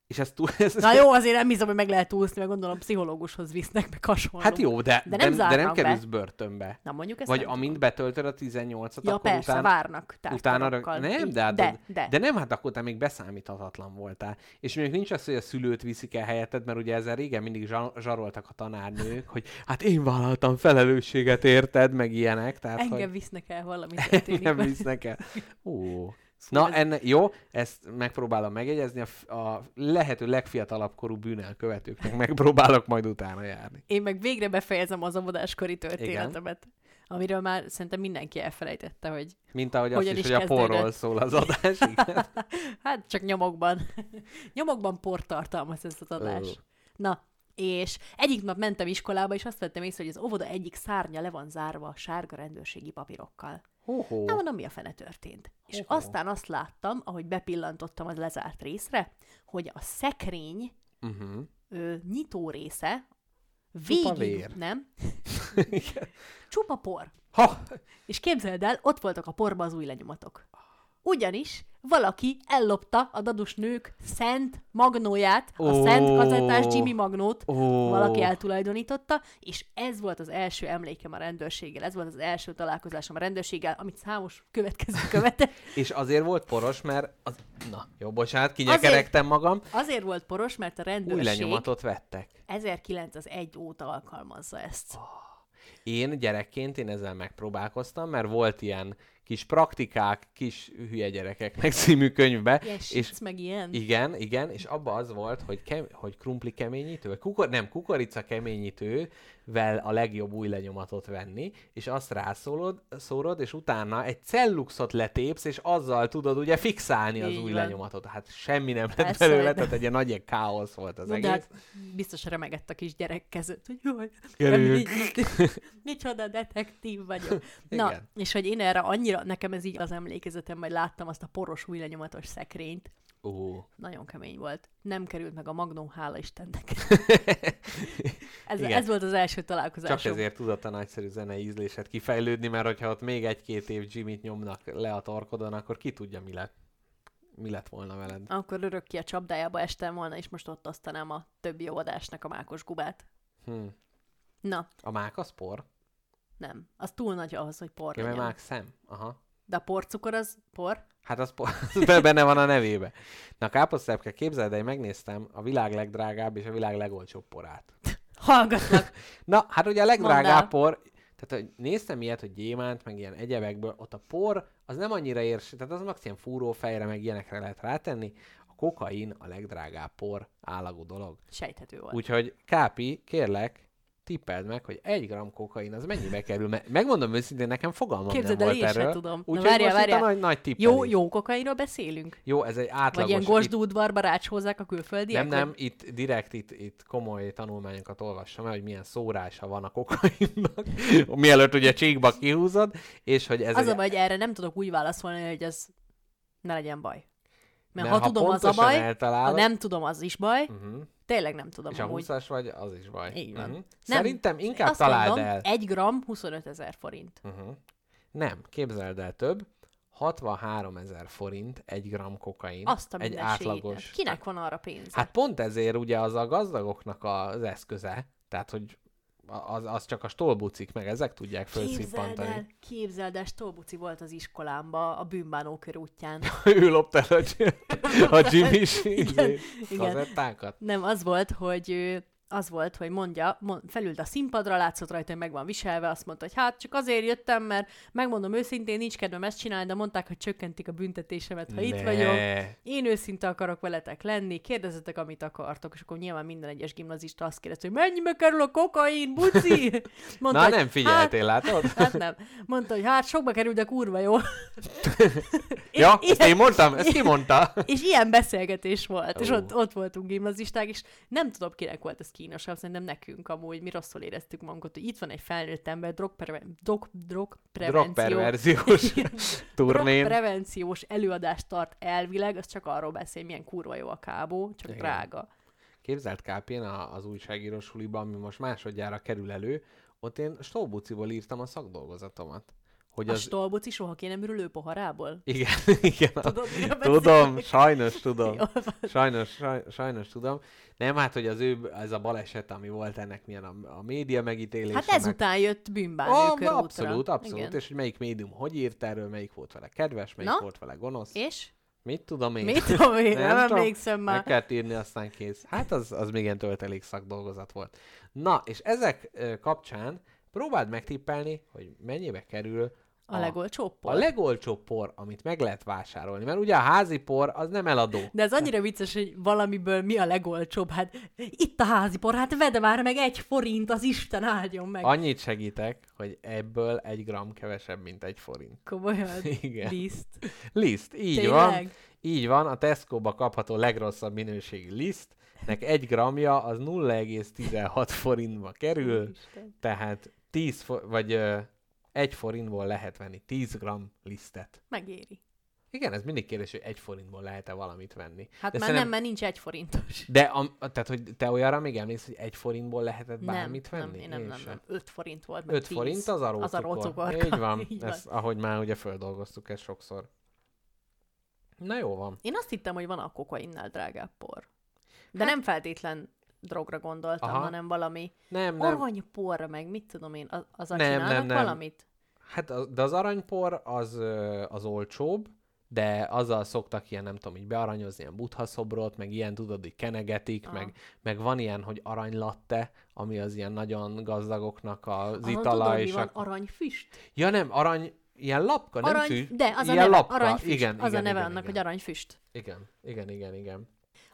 És ez túl... Ez... Na jó, azért nem hiszem, hogy meg lehet úszni, mert gondolom pszichológushoz visznek, meg hasonló. Hát jó, de, De de, nem nem, de nem zárnak be. kerülsz börtönbe. Na mondjuk ezt Vagy amint tudom. betöltöd a 18-at, Ja, akkor persze, után, várnak utána... rög-. Nem, de, hát de, de. de nem, hát akkor te még beszámíthatatlan voltál. És mondjuk nincs az, hogy a szülőt viszik el helyetted, mert ugye ezzel régen mindig zsa- zsaroltak a tanárnők, hogy hát én vállaltam felelősséget, érted, meg ilyenek. Tehát, Engem hogy visznek el valami történik. nem vele. visznek el. Ó. Szóval Na, ez- enne, jó, ezt megpróbálom megjegyezni, a, a lehető legfiatalabb korú bűnelkövetőknek megpróbálok majd utána járni. Én meg végre befejezem az óvodáskori történetemet. Amiről már szerintem mindenki elfelejtette, hogy Mint ahogy azt is, is hogy a porról szól az adás. Igen. hát csak nyomokban. nyomokban port tartalmaz ez az adás. Ö. Na, és egyik nap mentem iskolába, és azt vettem észre, hogy az óvoda egyik szárnya le van zárva sárga rendőrségi papírokkal. Hó-hó. Nem mondom, mi a fene történt. És Hoho. aztán azt láttam, ahogy bepillantottam az lezárt részre, hogy a szekrény Uh-huh. ö, nyitó része Csupa végig, vér. nem? Csupa por. Ha! És képzeld el, ott voltak a porba az új lenyomatok. Ugyanis valaki ellopta a dadus nők szent magnóját, a Ó. szent kazettás Jimmy magnót, Ó. valaki eltulajdonította, és ez volt az első emlékem a rendőrséggel, ez volt az első találkozásom a rendőrséggel, amit számos következő követett. És azért volt poros, mert az... Na, jó, bocsánat, kinyekerektem magam. Azért volt poros, mert a Új rendőrség lenyomatot vettek. 1901 óta alkalmazza ezt. Én gyerekként én ezzel megpróbálkoztam, mert volt ilyen kis praktikák, kis hülye gyerekeknek című könyvbe. Ilyen és meg ilyen. igen, igen, és abba az volt, hogy, kem, hogy krumpli keményítő, vagy kukor, nem, kukorica keményítővel a legjobb új lenyomatot venni, és azt rászólod, szórod, és utána egy celluxot letépsz, és azzal tudod ugye fixálni az Így új van. lenyomatot. Hát semmi nem lett Persze, belőle, tehát egy ilyen nagy káosz volt az Na, egész. de hát biztos remegett a kis gyerek kezött, hogy jaj, micsoda detektív vagyok. Na, Igen. és hogy én erre annyira, nekem ez így az emlékezetem, majd láttam azt a poros új lenyomatos szekrényt, Ó. nagyon kemény volt. Nem került meg a Magnum, hála Istennek. ez, Igen. ez volt az első találkozásom. Csak ezért tudott a nagyszerű zenei ízlésed kifejlődni, mert hogyha ott még egy-két év Jimmy-t nyomnak le a torkodon, akkor ki tudja, mi lett, mi lett volna veled. Akkor örökké a csapdájába estem volna, és most ott osztanám a többi óvodásnak a mákos gubát. Hm. Na, A mák az por? nem. Az túl nagy ahhoz, hogy por Ja, mert legyen. mák szem. Aha. De a porcukor az por? Hát az, por, az benne van a nevébe. Na káposztelepke, képzeld, el, megnéztem a világ legdrágább és a világ legolcsóbb porát. Hallgatlak. Na, hát ugye a legdrágább por, tehát hogy néztem ilyet, hogy gyémánt, meg ilyen egyebekből, ott a por az nem annyira érs, tehát az max ilyen fúrófejre, meg ilyenekre lehet rátenni. A kokain a legdrágább por állagú dolog. Sejthető volt. Úgyhogy Kápi, kérlek, tippeld meg, hogy egy gram kokain az mennyibe kerül. Mert megmondom őszintén, nekem fogalmam Képzeld nem el, volt erről. tudom. Úgyhogy várjál, várjál. nagy, nagy tippelés. Jó, jó kokainról beszélünk? Jó, ez egy átlagos... Vagy ilyen gosdúdvarba rácshozzák a külföldiek? Nem, nem, itt direkt itt, itt komoly tanulmányokat olvassam el, hogy milyen szórása van a kokainnak, mielőtt ugye csíkba kihúzod, és hogy ez Az egy... a baj, hogy erre nem tudok úgy válaszolni, hogy ez ne legyen baj. Mert, mert ha, tudom, az a baj, ha eltalálod, nem tudom, az is baj. Uh-huh. Tényleg nem tudom És a amúgy. 20-as vagy, az is baj. Így van. Uh-huh. Nem, Szerintem inkább Azt találd mondom, el. egy gram 25 ezer forint. Uh-huh. Nem, képzeld el több. 63 ezer forint egy gram kokain. Azt a egy átlagos. Kinek van arra pénz? Hát pont ezért ugye az a gazdagoknak az eszköze. Tehát, hogy az, az csak a stolbucik, meg ezek tudják képzeld fölszippantani. el, képzeld el, Stolbuci volt az iskolámba a bűnbánó körútján. ő lopta el a, a Jimmy Igen, igen. Nem, az volt, hogy ő, az volt, hogy mondja, mond, felült a színpadra, látszott rajta, hogy meg van viselve, azt mondta, hogy hát csak azért jöttem, mert megmondom őszintén, nincs kedvem ezt csinálni, de mondták, hogy csökkentik a büntetésemet, ha itt Ne. vagyok. Én őszinte akarok veletek lenni, kérdezzetek, amit akartok, és akkor nyilván minden egyes gimnazista azt kérdezte, hogy mennyibe kerül a kokain, buci? Mondta, Na hogy, nem figyeltél, látod? Hát, hát nem. Mondta, hogy hát sokba kerül, de kurva jó. Ja, I- ezt én mondtam, ezt ki mondta? És ilyen beszélgetés volt, és Ó. ott, ott voltunk gimnazisták, és nem tudom, kinek volt ez kínosabb, szerintem nekünk amúgy, mi rosszul éreztük magunkat, hogy itt van egy felnőtt ember, drogpreven- drog, drogprevenció, Drogperverziós turnén. drogprevenciós előadást tart elvileg, az csak arról beszél, milyen kurva jó a kábó, csak Igen. drága. Képzelt Kápén az újságíró suliban, ami most másodjára kerül elő, ott én Stolbuciból írtam a szakdolgozatomat. Hogy A az... stolbuci soha ki nem ürül poharából? Igen, igen. Tudod, tudom, sajnos tudom. Sajnos, saj, sajnos tudom. Nem, hát, hogy az ő, ez a baleset, ami volt ennek milyen a, a média megítélése. Hát meg- ezután jött bűnbánő Ah, körútra. abszolút, abszolút. Igen. És hogy melyik médium hogy írt erről, melyik volt vele kedves, melyik Na? volt vele gonosz. És? Mit tudom én? Mit tudom én, nem, tudom. emlékszem Meg már. kellett írni, aztán kész. Hát az, az még ilyen töltelék szakdolgozat volt. Na, és ezek kapcsán próbáld megtippelni, hogy mennyibe kerül A legolcsóbb por. a legolcsóbb por, amit meg lehet vásárolni. Mert ugye a házi por az nem eladó. De ez annyira vicces, hogy valamiből mi a legolcsóbb. Hát itt a házi por, hát vedd már meg egy forint, az Isten áldjon meg. Annyit segítek, hogy ebből egy gram kevesebb, mint egy forint. Komolyan. Igen. Liszt. Liszt, így van. Tényleg? Így van, a Tesco-ba kapható legrosszabb minőségű liszt. Nek egy gramja az 0,16 forintba kerül, Úristen. tehát 10 fo- vagy egy forintból lehet venni 10 gram lisztet. Megéri. Igen, ez mindig kérdés, hogy egy forintból lehet-e valamit venni. Hát De már nem, mert nincs egy forintos. De a, tehát, hogy te olyanra még emlékszel, hogy egy forintból lehetett bármit nem, venni? Nem, nem, Én nem, nem. 5 forint volt, meg 5 10. forint az a Az a. Így van, Így van. Ezt, ahogy már ugye földolgoztuk ezt sokszor. Na jó van. Én azt hittem, hogy van a kokainnál drágább por. De nem feltétlen drogra gondoltam, Aha. hanem valami Nem, nem. aranyporra, meg mit tudom én, az, az Nem, csinálnak nem, nem. valamit? Hát az, de az aranypor az, az olcsóbb, de azzal szoktak ilyen, nem tudom, így bearanyozni ilyen buddha szobrot, meg ilyen, tudod, hogy kenegetik, Aha. meg, meg van ilyen, hogy aranylatte, ami az ilyen nagyon gazdagoknak az Azon itala, tudod, mi és van? ak- Aranyfüst? Ja nem, arany, ilyen lapka, nem Arany, fű? de az a ilyen neve, lapka. aranyfüst. Igen, az igen, a neve igen, annak, igen. hogy aranyfüst. Igen, igen, igen, igen.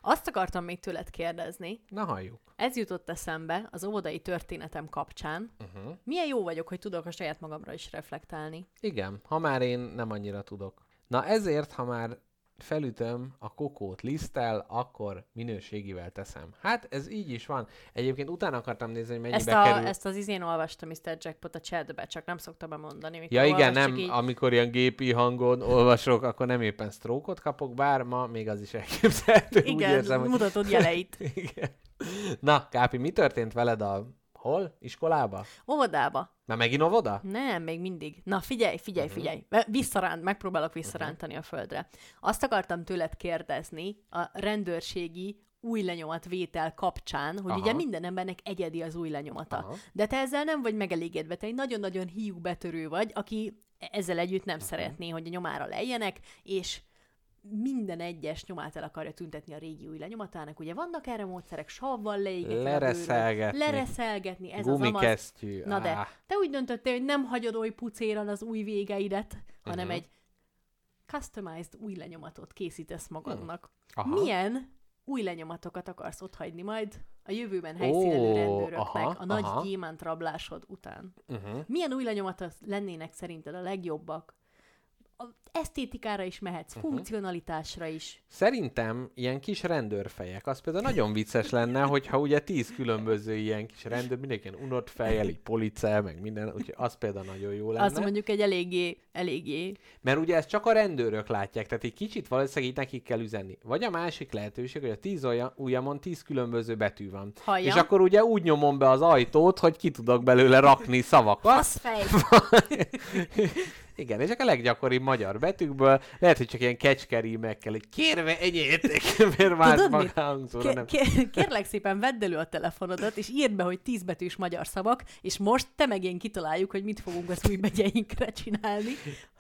Azt akartam még tőled kérdezni, Na halljuk. ez jutott eszembe az óvodai történetem kapcsán. Uh-huh. Milyen jó vagyok, hogy tudok a saját magamra is reflektálni. Igen, ha már én nem annyira tudok. Na ezért, ha már felütöm a kokót liszttel, akkor minőségivel teszem. Hát ez így is van. Egyébként utána akartam nézni, hogy mennyibe Ezt, a, kerül. ezt az izén olvastam Mr. Jackpot a chatbe, csak nem szoktam bemondani. mikor Ja igen, nem, így... amikor ilyen gépi hangon olvasok, akkor nem éppen sztrókot kapok, bár ma még az is elképzelhető. Úgy Igen, érzem, hogy... mutatod jeleit. Igen. Na, Kápi, mi történt veled a... Hol? Iskolába? Óvodába. Már megint óvoda? Nem, még mindig. Na figyelj, figyelj, Mhm. figyelj. Uh-huh. Visszaránt, megpróbálok visszarántani a földre. Azt akartam tőled kérdezni a rendőrségi új lenyomatvétel kapcsán, hogy Aha. ugye minden embernek egyedi az új lenyomata. Aha. De te ezzel nem vagy megelégedve, te egy nagyon-nagyon hiú betörő vagy, aki ezzel együtt nem Mhm. szeretné, hogy a nyomára lejjenek, és minden egyes nyomát el akarja tüntetni a régi új lenyomatának. Ugye vannak erre módszerek, savval leégetni Lereszelgetni. lereszelgetni, ez az amaz. Gumikesztyű. Na de, te úgy döntöttél, hogy nem hagyod oly pucéran az új végeidet, hanem Mhm. egy customized új lenyomatot készítesz magadnak. Aha. Milyen új lenyomatokat akarsz otthagyni majd a jövőben helyszínelő Ó, rendőröknek aha, a nagy aha. gyémánt rablásod után? Uh-huh. Milyen új lenyomatok lennének szerinted a legjobbak? A esztétikára is mehetsz, Mhm. funkcionalitásra is. Szerintem ilyen kis rendőrfejek, az például nagyon vicces lenne, hogyha ugye tíz különböző ilyen kis rendőr, mindenki unott fejjel, így police, meg minden, úgyhogy az például nagyon jó lenne. Az mondjuk egy eléggé, eléggé Mert ugye ezt csak a rendőrök látják, tehát egy kicsit valószínűleg így nekik kell üzenni. Vagy a másik lehetőség, hogy a tíz olyan, ujjamon tíz különböző betű van. Hallja. És akkor ugye úgy nyomom be az ajtót, hogy ki tudok belőle rakni szavakat. Az fej! Igen, és csak a leggyakoribb magyar betűkből, lehet, hogy csak ilyen kecskerímekkel, hogy kérve egyétek, mert más maghangzóra nem. Ké- ké- kérlek szépen, vedd elő a telefonodat, és írd be, hogy tízbetűs magyar szavak, és most te meg én kitaláljuk, hogy mit fogunk az új megyeinkre csinálni.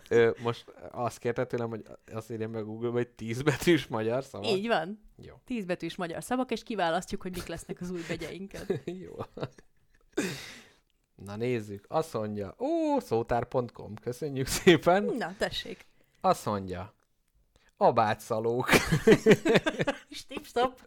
Ö, most azt kérte tőlem, hogy azt írjam meg google hogy tíz betűs magyar szava. Így van. Jó. Tízbetűs magyar szavak, és kiválasztjuk, hogy mik lesznek az új megyeinken. Jó. Na nézzük. Azt mondja, ó, szótár.com, köszönjük szépen. Na, tessék. Azt mondja, abátszalók, Stop.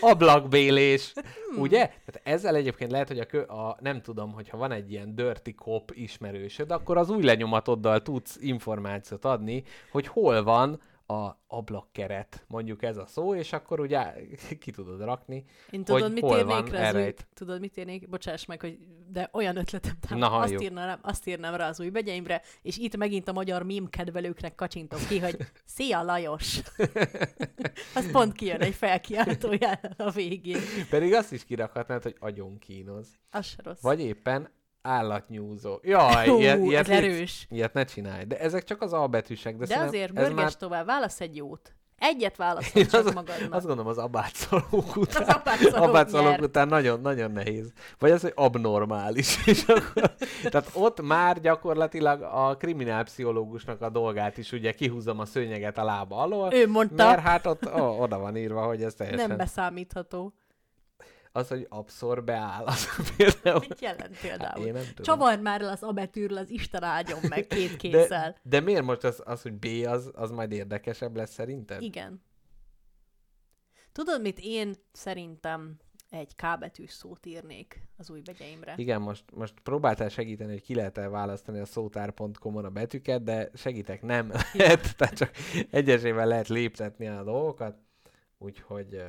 ablakbélés, Hmm. ugye? Tehát ezzel egyébként lehet, hogy a, kö, a, nem tudom, hogyha van egy ilyen dirty cop ismerősöd, akkor az új lenyomatoddal tudsz információt adni, hogy hol van a ablakkeret, mondjuk ez a szó, és akkor ugye ki tudod rakni, Én tudod, hogy mit hol van rá az új... erejt. Tudod, mit írnék? Bocsáss meg, hogy de olyan ötletem Na, támad. azt, írnám, azt írnám rá az új begyeimre, és itt megint a magyar mím kedvelőknek kacsintom ki, hogy Szia Lajos! az pont kijön egy felkiáltójel a végén. Pedig azt is kirakhatnád, hogy agyon kínoz. Az rossz. Vagy éppen állatnyúzó. Jaj, Hú, ilyet, ez ilyet, erős. ilyet ne csinálj. De ezek csak az albetűsek. De, De, azért ez már... tovább, válasz egy jót. Egyet válaszol csak az, magadnak. azt gondolom az abátszalók után. Az abátszalók abátszalók után nagyon, nagyon nehéz. Vagy az, hogy abnormális. És akkor, tehát ott már gyakorlatilag a kriminálpszichológusnak a dolgát is ugye kihúzom a szőnyeget a lába alól. Ő mondta. Mert hát ott ó, oda van írva, hogy ez teljesen... Nem beszámítható. Az, hogy abszorbeál, az például... Mit jelent például? Hát én nem tudom. Csavard már el az abetűrről, az Isten áldjon meg két De, kézzel. de miért most az, az hogy B, az, az majd érdekesebb lesz szerinted? Igen. Tudod, mit én szerintem egy K betűs szót írnék az új begyeimre? Igen, most, most próbáltál segíteni, hogy ki lehet választani a szótár.com-on a betűket, de segítek, nem lehet, tehát csak egyesével lehet léptetni a dolgokat, úgyhogy,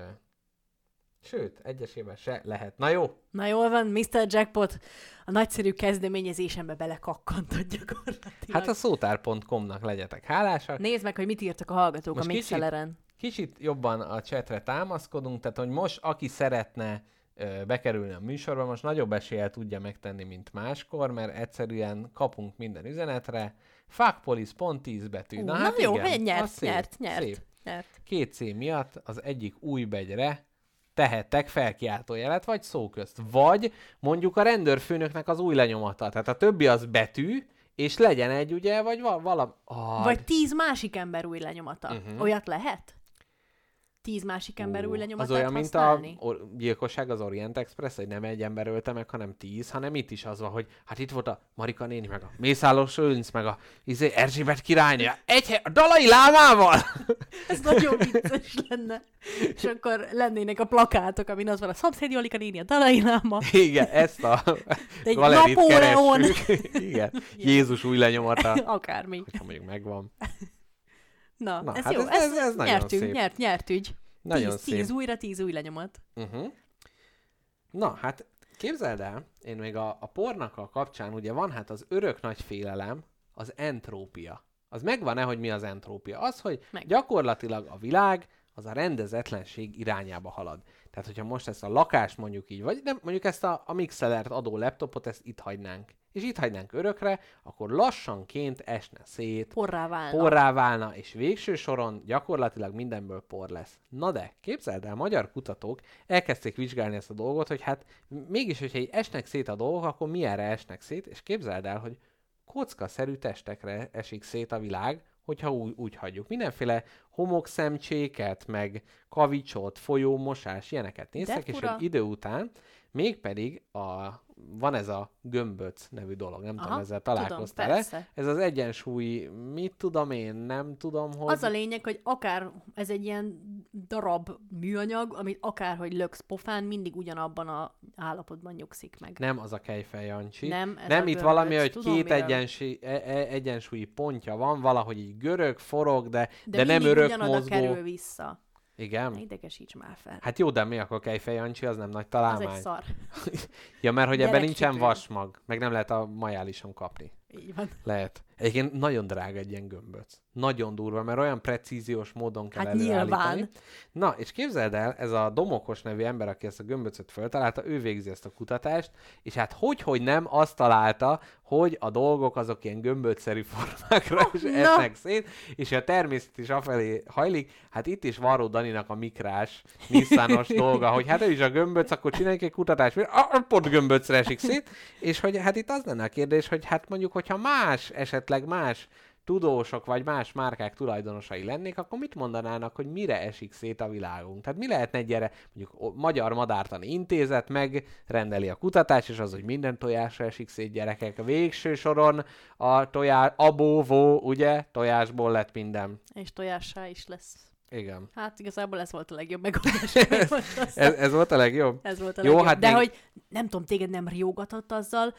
sőt, egyesével se lehet. Na jó, Na jól van, Mr. Jackpot a nagyszerű kezdeményezésembe belekakkantod gyakorlatilag. hát a szótár.com-nak legyetek hálásak. Nézd meg, hogy mit írtak a hallgatók Most a kicsit- Mixeleren. Kicsit jobban a chatre támaszkodunk, tehát hogy most aki szeretne ö, bekerülni a műsorba, most nagyobb eséllyel tudja megtenni, mint máskor, mert egyszerűen kapunk minden üzenetre. Fuckpolis pont 10 betű. Ú, Na, na hát jó, igen, nyert, szép, nyert, nyert, Szép. nyert. Két C miatt az egyik új begyre tehettek felkiáltójelet, vagy szó közt. Vagy mondjuk a rendőrfőnöknek az új lenyomata. Tehát a többi az betű, és legyen egy ugye, vagy val- valami... Ah, Vagy tíz másik ember új lenyomata. Uh-huh. Olyat lehet? Tíz másik ember új Ú, lenyomatát Az olyan, mint használni? a or- gyilkosság az Orient Express, hogy nem egy ember ölte meg, hanem tíz, hanem itt is az van, hogy hát itt volt a Marika néni, meg a Mészállós Önc, meg a izé, Erzsébet királynő, egy hely, a Dalai Lámával! Ez nagyon vicces lenne. És akkor lennének a plakátok, amin az van a szomszéd Jolika néni, a Dalai Láma. Igen, ezt a Egy Napóleon. keressük. Igen, Jézus új lenyomata, Akármi. hogyha mondjuk megvan. Na, Na, ez hát jó. ez- ez- ez nagyon nyertünk, szép. nyert, nyert ügy. Nagyon tíz, szép. tíz újra, tíz új lenyomat. Uh-huh. Na, hát képzeld el, én még a, a pornak a kapcsán, ugye van hát az örök nagy félelem, az entrópia. Az megvan-e, hogy mi az entrópia? Az, hogy Meg. gyakorlatilag a világ az a rendezetlenség irányába halad. Tehát, hogyha most ezt a lakást mondjuk így, vagy nem, mondjuk ezt a, a Mixelert adó laptopot, ezt itt hagynánk, és itt hagynánk örökre, akkor lassanként esne szét, Porrá válna. porrá válna, és végső soron gyakorlatilag mindenből por lesz. Na de, képzeld el, magyar kutatók elkezdték vizsgálni ezt a dolgot, hogy hát mégis, hogyha így esnek szét a dolgok, akkor milyenre esnek szét, és képzeld el, hogy kockaszerű testekre esik szét a világ, hogyha úgy, úgy hagyjuk. Mindenféle homokszemcséket, meg kavicsot, folyómosás, ilyeneket néztek, és egy idő után mégpedig a, van ez a gömböc nevű dolog, nem tudom, Aha, ezzel tudom, találkoztál-e? persze. Ez az egyensúly, mit tudom én, nem tudom, hogy... Az a lényeg, hogy akár ez egy ilyen darab műanyag, amit akárhogy löksz pofán, mindig ugyanabban a állapotban nyugszik meg. Nem az a Kejfej Jancsi. Nem, ez nem itt gömböc. valami, hogy Tudom, két miről. egyensúly, e- e- egyensúlyi pontja van, valahogy így görög, forog, de, de, De, nem örök ugyanoda mozgó. kerül vissza. Igen? Ne idegesíts már fel. Hát jó, de mi akkor Kejfej Jancsi, az nem nagy Az találmány. egy szar. Ja, mert hogy ebben nincsen vasmag, meg nem lehet a majálison kapni. Így van. Lehet. Egyébként nagyon drága egy ilyen gömböc. Nagyon durva, mert olyan precíziós módon kell Hát előállítani. nyilván. Na, és képzeld el, ez a Domokos nevű ember, aki ezt a gömböcöt föltalálta, ő végzi ezt a kutatást, és hát hogy, hogy nem azt találta, hogy a dolgok azok ilyen gömböcszerű formákra is na. esnek szét, és a természet is afelé hajlik. Hát itt is Varó Daninak a mikrás, Nissanos dolga, hogy hát ő is a gömböc, akkor csináljuk egy kutatást, hogy ah, pont gömböcre esik szét, és hogy hát itt az lenne a kérdés, hogy hát mondjuk, hogyha más, esetleg más tudósok vagy más márkák tulajdonosai lennék, akkor mit mondanának, hogy mire esik szét a világunk? Tehát mi lehetne egy gyere, mondjuk Magyar Madártani Intézet megrendeli a kutatást, és az, hogy minden tojásra esik szét gyerekek. Végső soron a tojás, abóvó, ugye, tojásból lett minden. És tojássá is lesz. Igen. Hát igazából ez volt a legjobb megoldás. Ez, ez volt a legjobb? Ez volt a Jó, legjobb. hát De még- hogy nem tudom, téged nem riogatott azzal,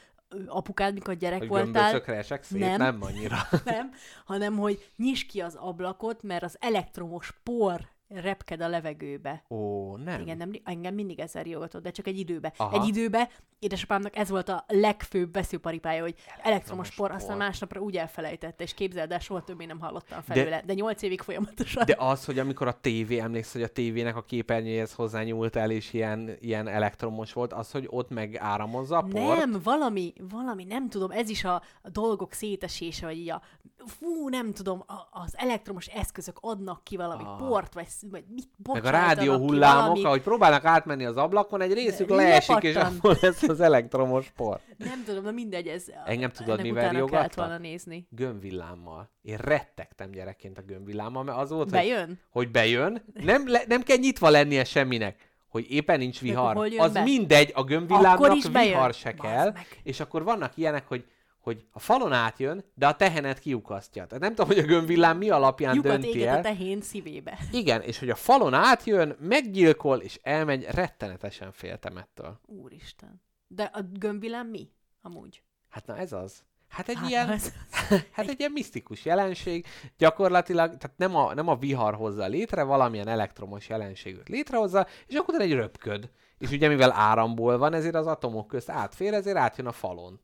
apukád, mikor gyerek Hogy voltál, esek szét? Nem. Nem, nem annyira. nem, hanem hogy nyisd ki az ablakot, mert az elektromos por repked a levegőbe. Ó, nem. Igen, nem, engem mindig ezzel riogatott, de csak egy időbe. Aha. Egy időbe édesapámnak ez volt a legfőbb veszőparipája, hogy elektromos por, por. aztán másnapra úgy elfelejtette, és képzeld el, soha többé nem hallottam felőle. De, 8 évig folyamatosan. De az, hogy amikor a tévé, emlékszel, hogy a tévének a képernyőjéhez hozzányúlt el, és ilyen, ilyen elektromos volt, az, hogy ott meg áramozza a port? Nem, valami, valami, nem tudom, ez is a, a dolgok szétesése, vagy így a, fú, nem tudom, a, az elektromos eszközök adnak ki valami Ah. port, vagy, vagy mit Meg a rádió hullámok, valami- ahogy próbálnak átmenni az ablakon, egy részük De leesik, és akkor lesz az elektromos por. Nem tudom, de mindegy, ez Engem tudod, mivel volna nézni. Gömbvillámmal. Én rettegtem gyerekként a gömbvillámmal, mert az volt, hogy, Bejön? hogy bejön, nem, le, nem kell nyitva lennie semminek, hogy éppen nincs vihar. Az be? mindegy, a gömbvillámnak bejön. vihar se kell, meg. és akkor vannak ilyenek, hogy hogy a falon átjön, de a tehenet kiukasztja. Tehát nem tudom, hogy a gömbvillám mi alapján Lyukat dönti el. a tehén szívébe. Igen, és hogy a falon átjön, meggyilkol, és elmegy, rettenetesen féltem ettől. Úristen. De a gömbvilám mi? Amúgy. Hát na ez az. Hát egy Hát, ilyen, az- hát egy ilyen misztikus jelenség, gyakorlatilag, tehát nem a, nem a vihar hozza létre, valamilyen elektromos jelenségűt létrehozza, és akkor egy röpköd. És ugye mivel áramból van, ezért az atomok közt átfér, ezért átjön a falon.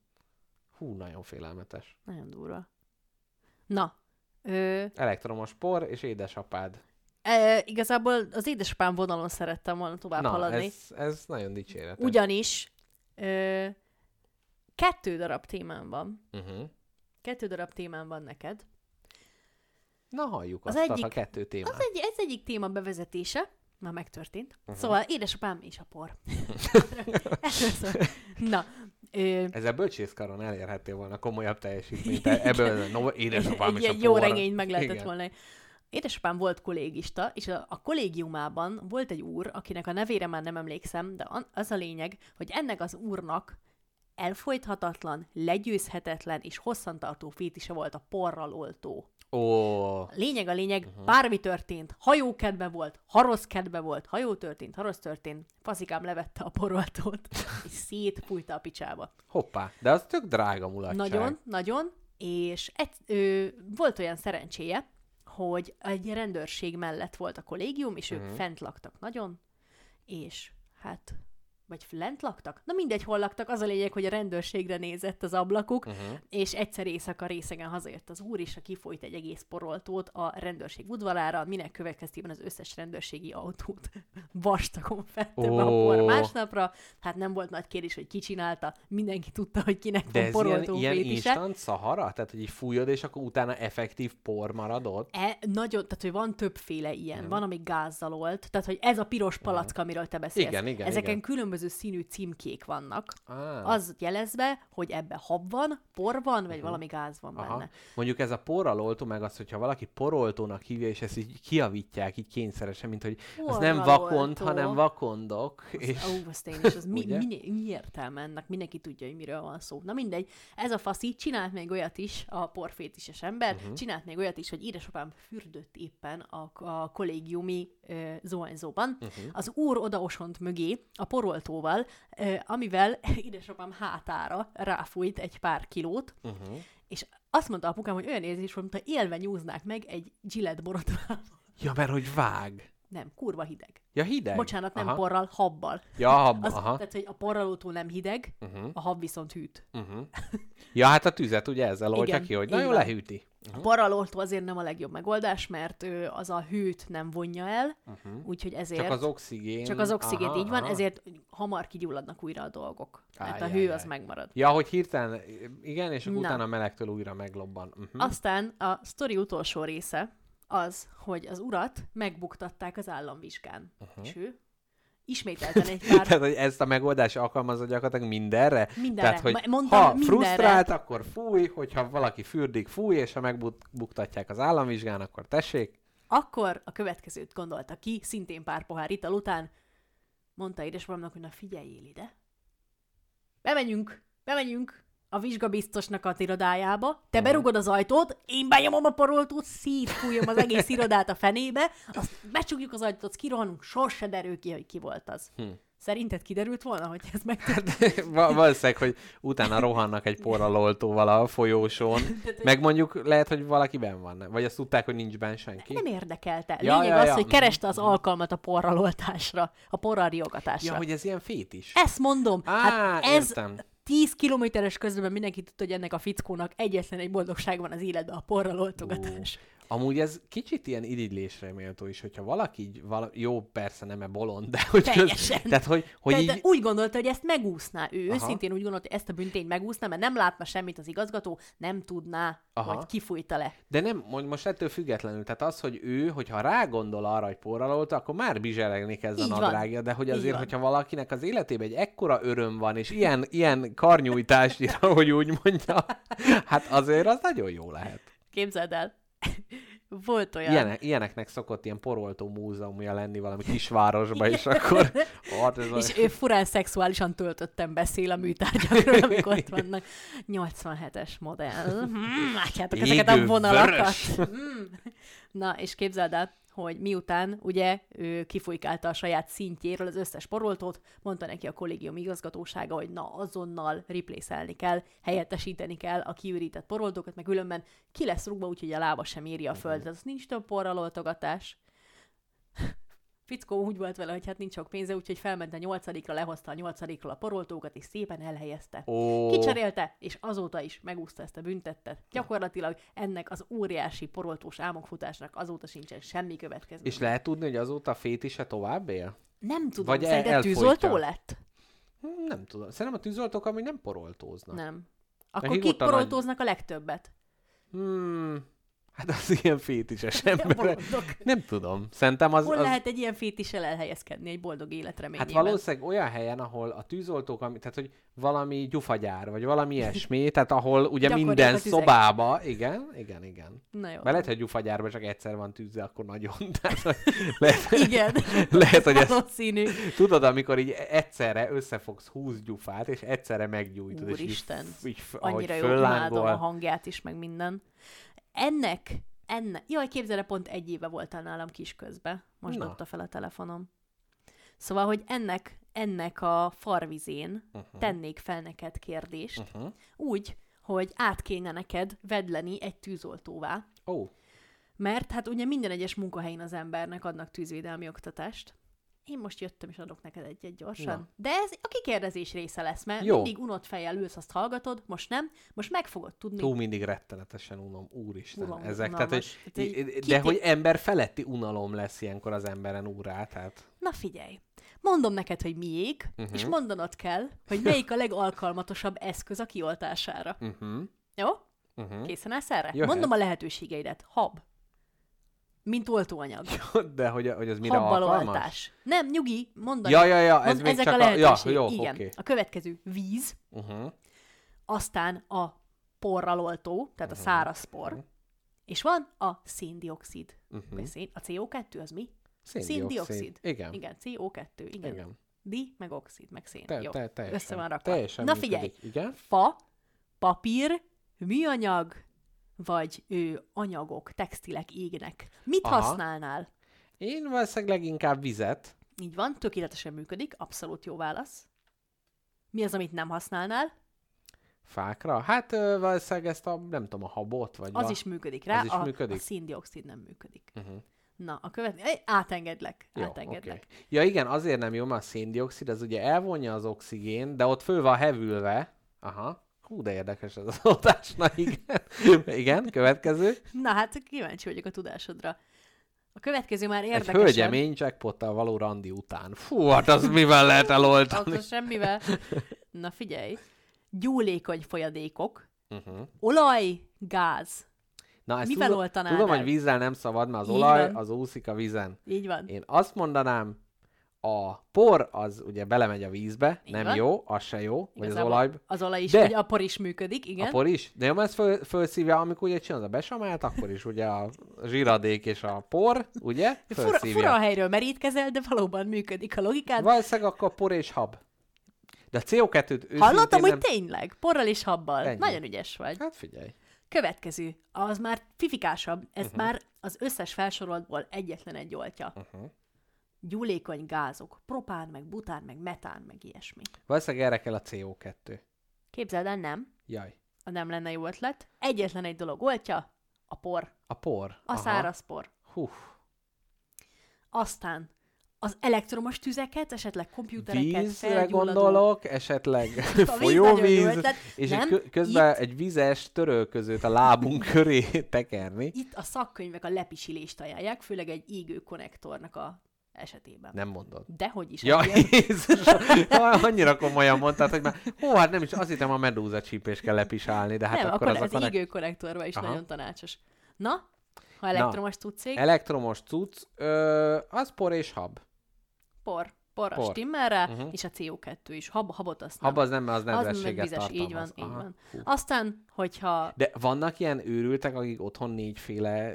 Hú, nagyon félelmetes. Nagyon durva. Na, ö, Elektromos por és édesapád. e, igazából az édesapám vonalon szerettem volna tovább Na, haladni. ez, ez nagyon dicséretes. Ugyanis ö, kettő darab témám van. Uh-huh. Kettő darab témám van neked. Na, halljuk Az azt egyik- a kettő témát. Az egy, ez egyik téma bevezetése, már megtörtént. Uh-huh. Szóval édesapám és a por. Na, ö, Ezzel bölcsészkaron elérhettél volna komolyabb teljesítményt. Ebből no, édesapám és a jó regényt meg lehetett Igen. volna. Édesapám volt kollégista, és a, a kollégiumában volt egy úr, akinek a nevére már nem emlékszem, de az a lényeg, hogy ennek az úrnak elfolythatatlan, legyőzhetetlen és hosszantartó fétise volt a porral oltó. Ó, Lényeg a lényeg, uh-huh. bármi történt, hajókedve volt, haroszkedve volt, hajó történt, harosz történt, faszikám levette a poroltót, és szétfújta a picsába. hoppá, de az tök drága mulatság. Nagyon, nagyon, és egy, ö, volt olyan szerencséje, hogy egy rendőrség mellett volt a kollégium, és ők Mhm. fent laktak nagyon, és hát, vagy lent laktak? Na mindegy, hol laktak, az a lényeg, hogy a rendőrségre nézett az ablakuk, Uh-huh. és egyszer éjszaka részegen hazajött az úr, és a kifolyt egy egész poroltót a rendőrség udvarára, minek következtében az összes rendőrségi autót vastagon fette be a por másnapra. Hát nem volt nagy kérdés, hogy ki csinálta, mindenki tudta, hogy kinek De van ilyen, poroltó ilyen fétise. instant szahara? Tehát, hogy így fújod, és akkor utána effektív por maradott? E, nagyon, tehát, hogy van többféle ilyen. Mhm. Mm. Van, ami gázzal olt, tehát, hogy ez a piros palack, amiről te beszélsz. Igen, igen, Ezeken igen. különböző színű címkék vannak. Ah, Az jelezve, hogy ebbe hab van, por van, vagy valami gáz van Mhm. Aha. benne. Mondjuk ez a porral oltó, meg az, hogyha valaki poroltónak hívja, és ezt így kiavítják így kényszeresen, mint hogy az nem vakond, oltó. hanem vakondok. És... Ó, azt én is, az mi, mi, mi értelme ennek? Mindenki tudja, hogy miről van szó. Na mindegy, ez a faszi csinált még olyat is, a porfétises ember, Mhm. uh-huh. csinált még olyat is, hogy édesapám fürdött éppen a, a kollégiumi zuhanyzóban. Mhm. Uh-huh. Az úr odaosont mögé a poroltóval, ö, amivel édesapám hátára ráfújt egy pár kilót, Uh-huh. és azt mondta apukám, hogy olyan érzés volt, mintha élve nyúznák meg egy Gillette borotvával. Ja, mert hogy vág. Nem, kurva hideg. Ja, hideg. Bocsánat, nem aha. porral, habbal. Ja, hab, Az, aha. Tehát, hogy a porralótó nem hideg, Uh-huh. a hab viszont hűt. Uh-huh. Ja, hát a tüzet ugye ezzel Igen, ki, hogy na így jó, van. lehűti. A porralótó azért nem a legjobb megoldás, mert ő az a hőt nem vonja el, Uh-huh. úgyhogy ezért... Csak az oxigén. csak az oxigén, aha, így van, aha. ezért hamar kigyulladnak újra a dolgok. Mert a áj, az megmarad. Ja, hogy hirtelen, igen, és Na. utána melegtől újra meglobban. Uh-huh. Aztán a sztori utolsó része az, hogy az urat megbuktatták az államvizsgán. Uh-huh. És ő ismételten egy pár... Tehát, hogy ezt a megoldást alkalmazza gyakorlatilag mindenre? Mindenre. Tehát, hogy mondtam, ha mindenre. frusztrált, akkor fúj, hogyha valaki fürdik, fúj, és ha megbuktatják az államvizsgán, akkor tessék. Akkor a következőt gondolta ki, szintén pár pohár ital után, mondta édesapámnak, hogy na figyeljél ide. Bemegyünk, bemegyünk a vizsgabiztosnak az irodájába, te berugod az ajtót, én benyomom a poroltót, szétfújom az egész irodát a fenébe, azt becsukjuk az ajtót, kirohanunk, sose derül ki, hogy ki volt az. Hm. Szerinted kiderült volna, hogy ez meg... Va- Valószínűleg, hogy utána rohannak egy porraloltóval a folyósón. Meg mondjuk lehet, hogy valaki benn van. Vagy azt tudták, hogy nincs benn senki. Nem érdekelte. Ja, Lényeg ja, az, ja. hogy kereste az alkalmat a porraloltásra, a porral riogatásra. Ja, hogy ez ilyen fét is. Ezt mondom. Á, hát ez értem. 10 kilométeres közben mindenki tudta, hogy ennek a fickónak egyetlen egy boldogság van az életben, a porral oltogatás. Amúgy ez kicsit ilyen irigylésre méltó is, hogyha valaki így, vala... jó, persze nem e bolond, de hogy Teljesen. tehát, hogy, hogy de, így... úgy gondolta, hogy ezt megúszná. Ő Aha. őszintén úgy gondolta, hogy ezt a büntényt megúszná, mert nem látna semmit az igazgató, nem tudná, Aha. hogy kifújta le. De nem, mo- most ettől függetlenül, tehát az, hogy ő, hogyha rágondol arra, hogy porralolta, akkor már bizseregni kezd a nadrágja, de hogy Így azért, van. hogyha valakinek az életében egy ekkora öröm van, és ilyen, ilyen karnyújtás, hogy úgy mondja, hát azért az nagyon jó lehet. Képzeld el. Volt olyan. Ilyen, ilyeneknek szokott ilyen poroltó múzeumja lenni valami kisvárosba, és akkor hát ez És a... furán szexuálisan töltöttem beszél a műtárgyakról, amik ott vannak. 87-es modell. Hmm, látjátok ezeket a vonalakat? Hmm. Na, és képzeld el, hogy miután ugye ő kifújkálta a saját szintjéről az összes poroltót, mondta neki a kollégium igazgatósága, hogy na azonnal replace kell, helyettesíteni kell a kiürített poroltókat, meg különben ki lesz rúgva, úgyhogy a lába sem éri a földet. Az nincs több porraloltogatás. Fickó úgy volt vele, hogy hát nincs sok pénze, úgyhogy felment a nyolcadikra, lehozta a nyolcadikról a poroltókat, és szépen elhelyezte. Ó, Kicserélte, és azóta is megúszta ezt a büntettet. Gyakorlatilag ennek az óriási poroltós álmokfutásnak azóta sincsen semmi következménye. és lehet tudni, hogy azóta a fétise tovább él? Nem tudom, Vagy szerinted tűzoltó lett? Hm, Nem tudom. Szerintem a tűzoltók amúgy nem poroltóznak. Nem. Akkor Nekik kik a nagy- poroltóznak a legtöbbet? Hmm, hát az ilyen fétises ember. Nem tudom. Szerintem az... Hol az... lehet egy ilyen fétissel elhelyezkedni egy boldog Hát életreményében? valószínűleg olyan helyen, ahol a tűzoltók, ami, tehát hogy valami gyufagyár, vagy valami ilyesmi, tehát ahol ugye minden szobába, igen, igen, igen. Na jó. Mert lehet, hogy gyufagyárban csak egyszer van tűz, de akkor nagyon. Tehát, hogy lehet, Igen. lehet, hogy ez, Valószínű. tudod, amikor így egyszerre összefogsz 20 gyufát, és egyszerre meggyújtod, és így, Úristen. f- így ahogy Annyira jó, imádom a hangját is, meg minden. Ennek, ennek, jaj, képzeld el, pont egy éve voltál nálam kisközbe. Most Na. dobta fel a telefonom. Szóval, hogy ennek, ennek a farvizén uh-huh. tennék fel neked kérdést, Uh-huh. úgy, hogy át kéne neked vedleni egy tűzoltóvá, Ó, mert hát ugye minden egyes munkahelyén az embernek adnak tűzvédelmi oktatást. Én most jöttem, és adok neked egy-egy gyorsan. Na. De ez a kikérdezés része lesz, mert Jó. Mindig unott fejjel ülsz, azt hallgatod, most nem, most meg fogod tudni. túl mindig rettenetesen unom, úristen, Unom- ezek. Tehát, hogy, unalmas. Tehát, hogy de kit- hogy ember feletti unalom lesz ilyenkor az emberen úrá, tehát... Na figyelj, mondom neked, hogy miék, Mhm. uh-huh. és mondanod kell, hogy melyik a legalkalmatosabb eszköz a kioltására. Uh-huh. Jó? Uh-huh. Készen állsz erre? Jöhet. Mondom a lehetőségeidet. Hab. Mint oltóanyag. De hogy, hogy az mire Habbal alkalmas? Nem, nyugi, mondani. Ja, ja, ja, ez Mond, még ezek csak a a... Ja, lehetőség. jó, Igen. oké. A következő víz, Uh-huh. aztán a porral oltó, tehát Mhm. a száraz por, és van a széndiokszid. Vagy szén, a CO2 az mi? Széndioxid. Igen. Igen, CO2, igen. Igen. Di, meg oxid, meg szén. Te, Jó, te, teljesen, össze van rakva. Teljesen Na működik. figyelj, Igen? fa, papír, műanyag, vagy ő, anyagok, textilek égnek. Mit Aha. használnál? Én valószínűleg leginkább vizet. Így van, tökéletesen működik, abszolút jó válasz. Mi az, amit nem használnál? Fákra? Hát valószínűleg ezt a, nem tudom, a habot, vagy Az a... is működik rá, Az is a, működik? a széndiokszid nem működik. Uh-huh. Na, a következő, átengedlek, Jó, átengedlek. oké. Ja igen, azért nem jó, mert a széndiokszid az ugye elvonja az oxigén, de ott föl van hevülve. Aha. Hú, de érdekes ez az oltás. Na igen. igen, következő. Na hát kíváncsi vagyok a tudásodra. A következő már Egy érdekesebb. hölgyemény jackpottal való randi után. Fú, hát az mivel lehet eloltani? Az semmivel. Na figyelj. Gyúlékony folyadékok, Uh-huh. olaj, gáz. Na, ezt Mivel tudom, oltanád tudom, el? hogy vízzel nem szabad, mert az Így olaj van. az úszik a vízen. Így van. Én azt mondanám, a por az ugye belemegy a vízbe, Így nem jó, az se jó, vagy az Igazából olaj. Az olaj is, De- vagy a por is működik, igen. A por is? De mert ezt föl, fölszívja, amikor ugye csinálod a besamált, akkor is ugye a zsiradék és a por, ugye? Fura, Fölszívja. fura a helyről merítkezel, de valóban működik a logikád. Valószínűleg akkor por és hab. De a CO2-t őszintén Hallottam, hogy nem... tényleg, porral és habbal. Ennyi. Nagyon ügyes vagy. Hát figyelj. Következő, az már fifikásabb, ez uh-huh. már az összes felsoroltból egyetlen egy oltja. Uh-huh. Gyúlékony gázok, propán, meg bután, meg metán, meg ilyesmi. Valószínűleg erre kell a CO2. Képzeld el, nem. Jaj. A nem lenne jó ötlet. Egyetlen egy dolog oltja, a por. A por. A száraz por. Hú. Aztán az elektromos tüzeket, esetleg kompjútereket, Vízre gondolok, esetleg folyóvíz, és Nem, egy közben itt- egy vizes törölközőt a lábunk köré tekerni. Itt a szakkönyvek a lepisilést ajánlják, főleg egy égő konnektornak a esetében. Nem mondod. Dehogy is. Ja, Jézus, annyira komolyan mondtad, hogy már, hó, hát nem is, azt hittem a medúza csípés kell lepisálni, de hát nem, akkor, akkor az a az konek- égő konnektorban is Aha. nagyon tanácsos. Na, ha elektromos tudszék, Elektromos cucc, ö, az por és hab. por. Por a por. stimmerre, Mhm. és a CO2 is. Hab, habot azt nem. Hab az nem, az az nedvességet vizes, tartalmaz. így van, így Aha. van. Hú. Aztán, hogyha De vannak ilyen őrültek, akik otthon négyféle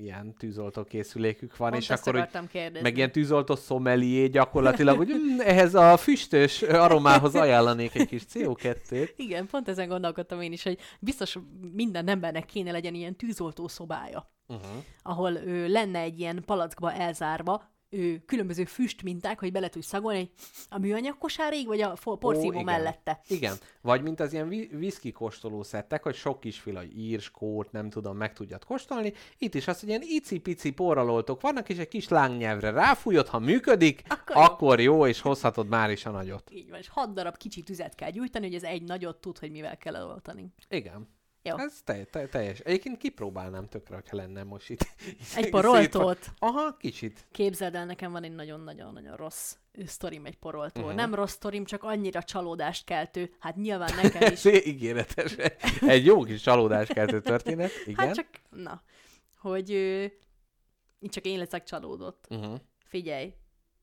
ilyen tűzoltó készülékük van, pont és akkor hogy kérdezni. meg ilyen tűzoltó szomelié gyakorlatilag, hogy "Mm, ehhez a füstös aromához ajánlanék egy kis CO2-t. Igen, pont ezen gondolkodtam én is, hogy biztos minden embernek kéne legyen ilyen tűzoltó szobája, Uh-huh. ahol ő, lenne egy ilyen palackba elzárva, ő, különböző füstminták, hogy bele tudj szagolni a műanyag kosárig, vagy a porszívó igen. mellette. Igen. Vagy mint az ilyen vi- viszki kóstoló szettek, hogy sok kisfila ír, skót, nem tudom, meg tudjad kóstolni. Itt is az, hogy ilyen icipici porraloltok vannak, és egy kis lángnyelvre ráfújod, ha működik, Akkor akkor jó, és hozhatod már is a nagyot. Így van, és hat darab kicsi tüzet kell gyújtani, hogy ez egy nagyot tud, hogy mivel kell eloltani. Igen. Jó. Ez te, te, teljes. Egyébként kipróbálnám tökre, hogyha lenne most itt. Egy poroltót. Aha, kicsit. Képzeld el, nekem van egy nagyon-nagyon-nagyon rossz sztorim egy poroltól. Mhm. Uh-huh. Nem rossz sztorim, csak annyira csalódást keltő. Hát nyilván nekem Ez is. ígéretes. Egy jó kis csalódáskeltő történet. Igen. Hát csak, na, hogy ö, csak én leszek csalódott. Uh-huh. Figyelj,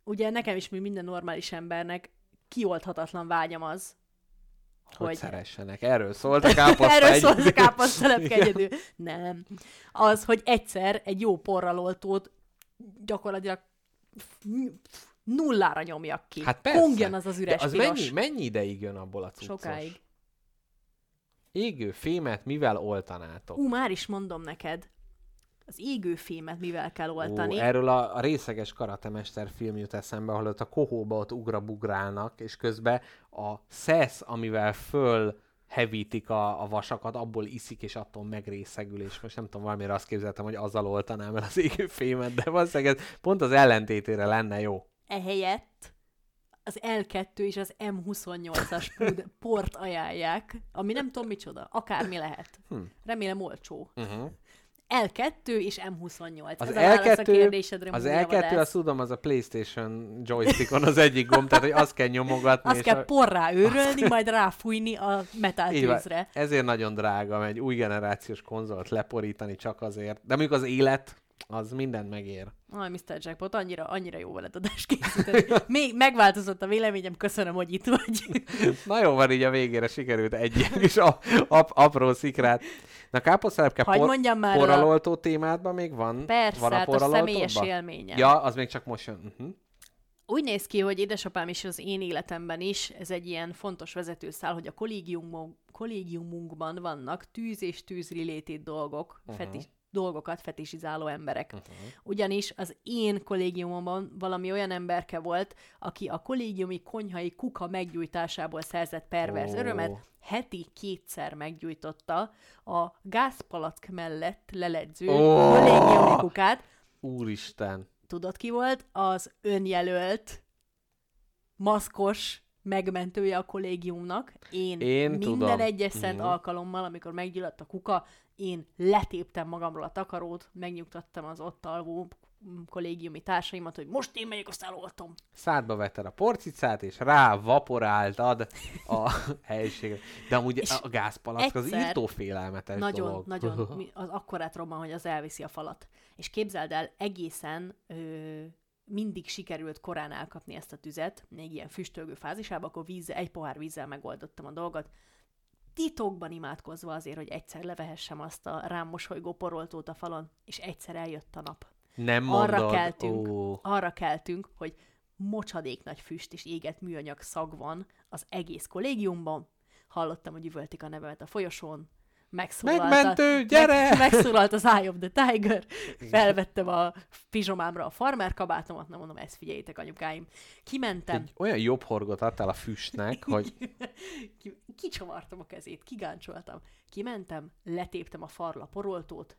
ugye nekem is, mint minden normális embernek, kioldhatatlan vágyam az, Hogy, hogy... szeressenek. Erről szólt a káposzta Erről egy- szól ez a káposztelepke egyedül. Nem. Az, hogy egyszer egy jó porraloltót gyakorlatilag nullára nyomjak ki. Hát persze. Kongjan az az üres De az piros. mennyi, mennyi ideig jön abból a cuccos? Sokáig. Égő fémet mivel oltanátok? Ú, már is mondom neked. Az égőfémet mivel kell oltani. Ú, erről a, a részeges karatemester film jut eszembe, ahol ott a kohóba ott ugrabugrálnak, és közben a szesz, amivel föl hevítik a, a vasakat, abból iszik, és attól megrészegül, és most nem tudom, valamire azt képzeltem, hogy azzal oltanám el az égő fémet, de valószínűleg ez pont az ellentétére lenne jó. Ehelyett az L2 és az M28-as pud- port ajánlják, ami nem tudom micsoda, akármi lehet. Hm. Remélem olcsó. Uh-huh. L2 és M28. Az Ez a válasz a L2, kérdésedre, az Múlia L2, vadász. azt tudom, az a Playstation joystickon az egyik gomb, tehát hogy azt kell nyomogatni. Azt és kell a... porrá őrölni, majd ráfújni a metáltűzre. Ezért nagyon drága egy új generációs konzolt leporítani csak azért. De mondjuk az élet, az mindent megér. Aj, Mr. Jackpot, annyira, annyira jó veled adást készíteni. Még megváltozott a véleményem, köszönöm, hogy itt vagy. Na jó, van így a végére sikerült egy kis a, ap, apró szikrát. Na káposztelepke mondjam már el a- porraloltó témádban még van? Persze, van hát a személyes élményem. Ja, az még csak most jön. Uh-huh. Úgy néz ki, hogy édesapám is az én életemben is, ez egy ilyen fontos vezetőszál, hogy a kollégiumok, kollégiumunkban vannak tűz és tűz related dolgok, uh-huh. fetis, dolgokat fetisizáló emberek. Uh-huh. Ugyanis az én kollégiumomban valami olyan emberke volt, aki a kollégiumi konyhai kuka meggyújtásából szerzett perverz Ó. örömet, heti kétszer meggyújtotta a gázpalack mellett leledző Ó. kollégiumi kukát, Úristen. tudod ki volt? Az önjelölt, maszkos megmentője a kollégiumnak. Én, Én minden tudom. egyes szent Mhm. alkalommal, amikor meggyulladt a kuka, én letéptem magamról a takarót, megnyugtattam az ott alvó kollégiumi társaimat, hogy most én megyek, azt eloltom. Szádba vetted a porcicát, és rá vaporáltad a helységre. De amúgy És a gázpalack az írtó félelmetes nagyon, dolog. nagyon, az akkorát robban, hogy az elviszi a falat. És képzeld el, egészen ö, mindig sikerült korán elkapni ezt a tüzet, még ilyen füstölgő fázisában, akkor vízzel, egy pohár vízzel megoldottam a dolgot. Titokban imádkozva azért, hogy egyszer levehessem azt a rám mosolygó poroltót a falon, és egyszer eljött a nap. Nem mondod. Arra keltünk, Ó. arra keltünk, hogy mocsadék nagy füst és éget műanyag szag van az egész kollégiumban. Hallottam, hogy üvöltik a nevemet a folyosón, megszólalt. a- Megmentő, gyere! Meg, megszólalt az Eye of the Tiger, felvettem a pizsomámra a farmer kabátomat, na mondom, ezt figyeljétek anyukáim. Kimentem, Egy olyan jobb horgot adtál a füstnek, hogy ki, kicsavartam a kezét, kigáncsoltam. Kimentem, letéptem a farla poroltót,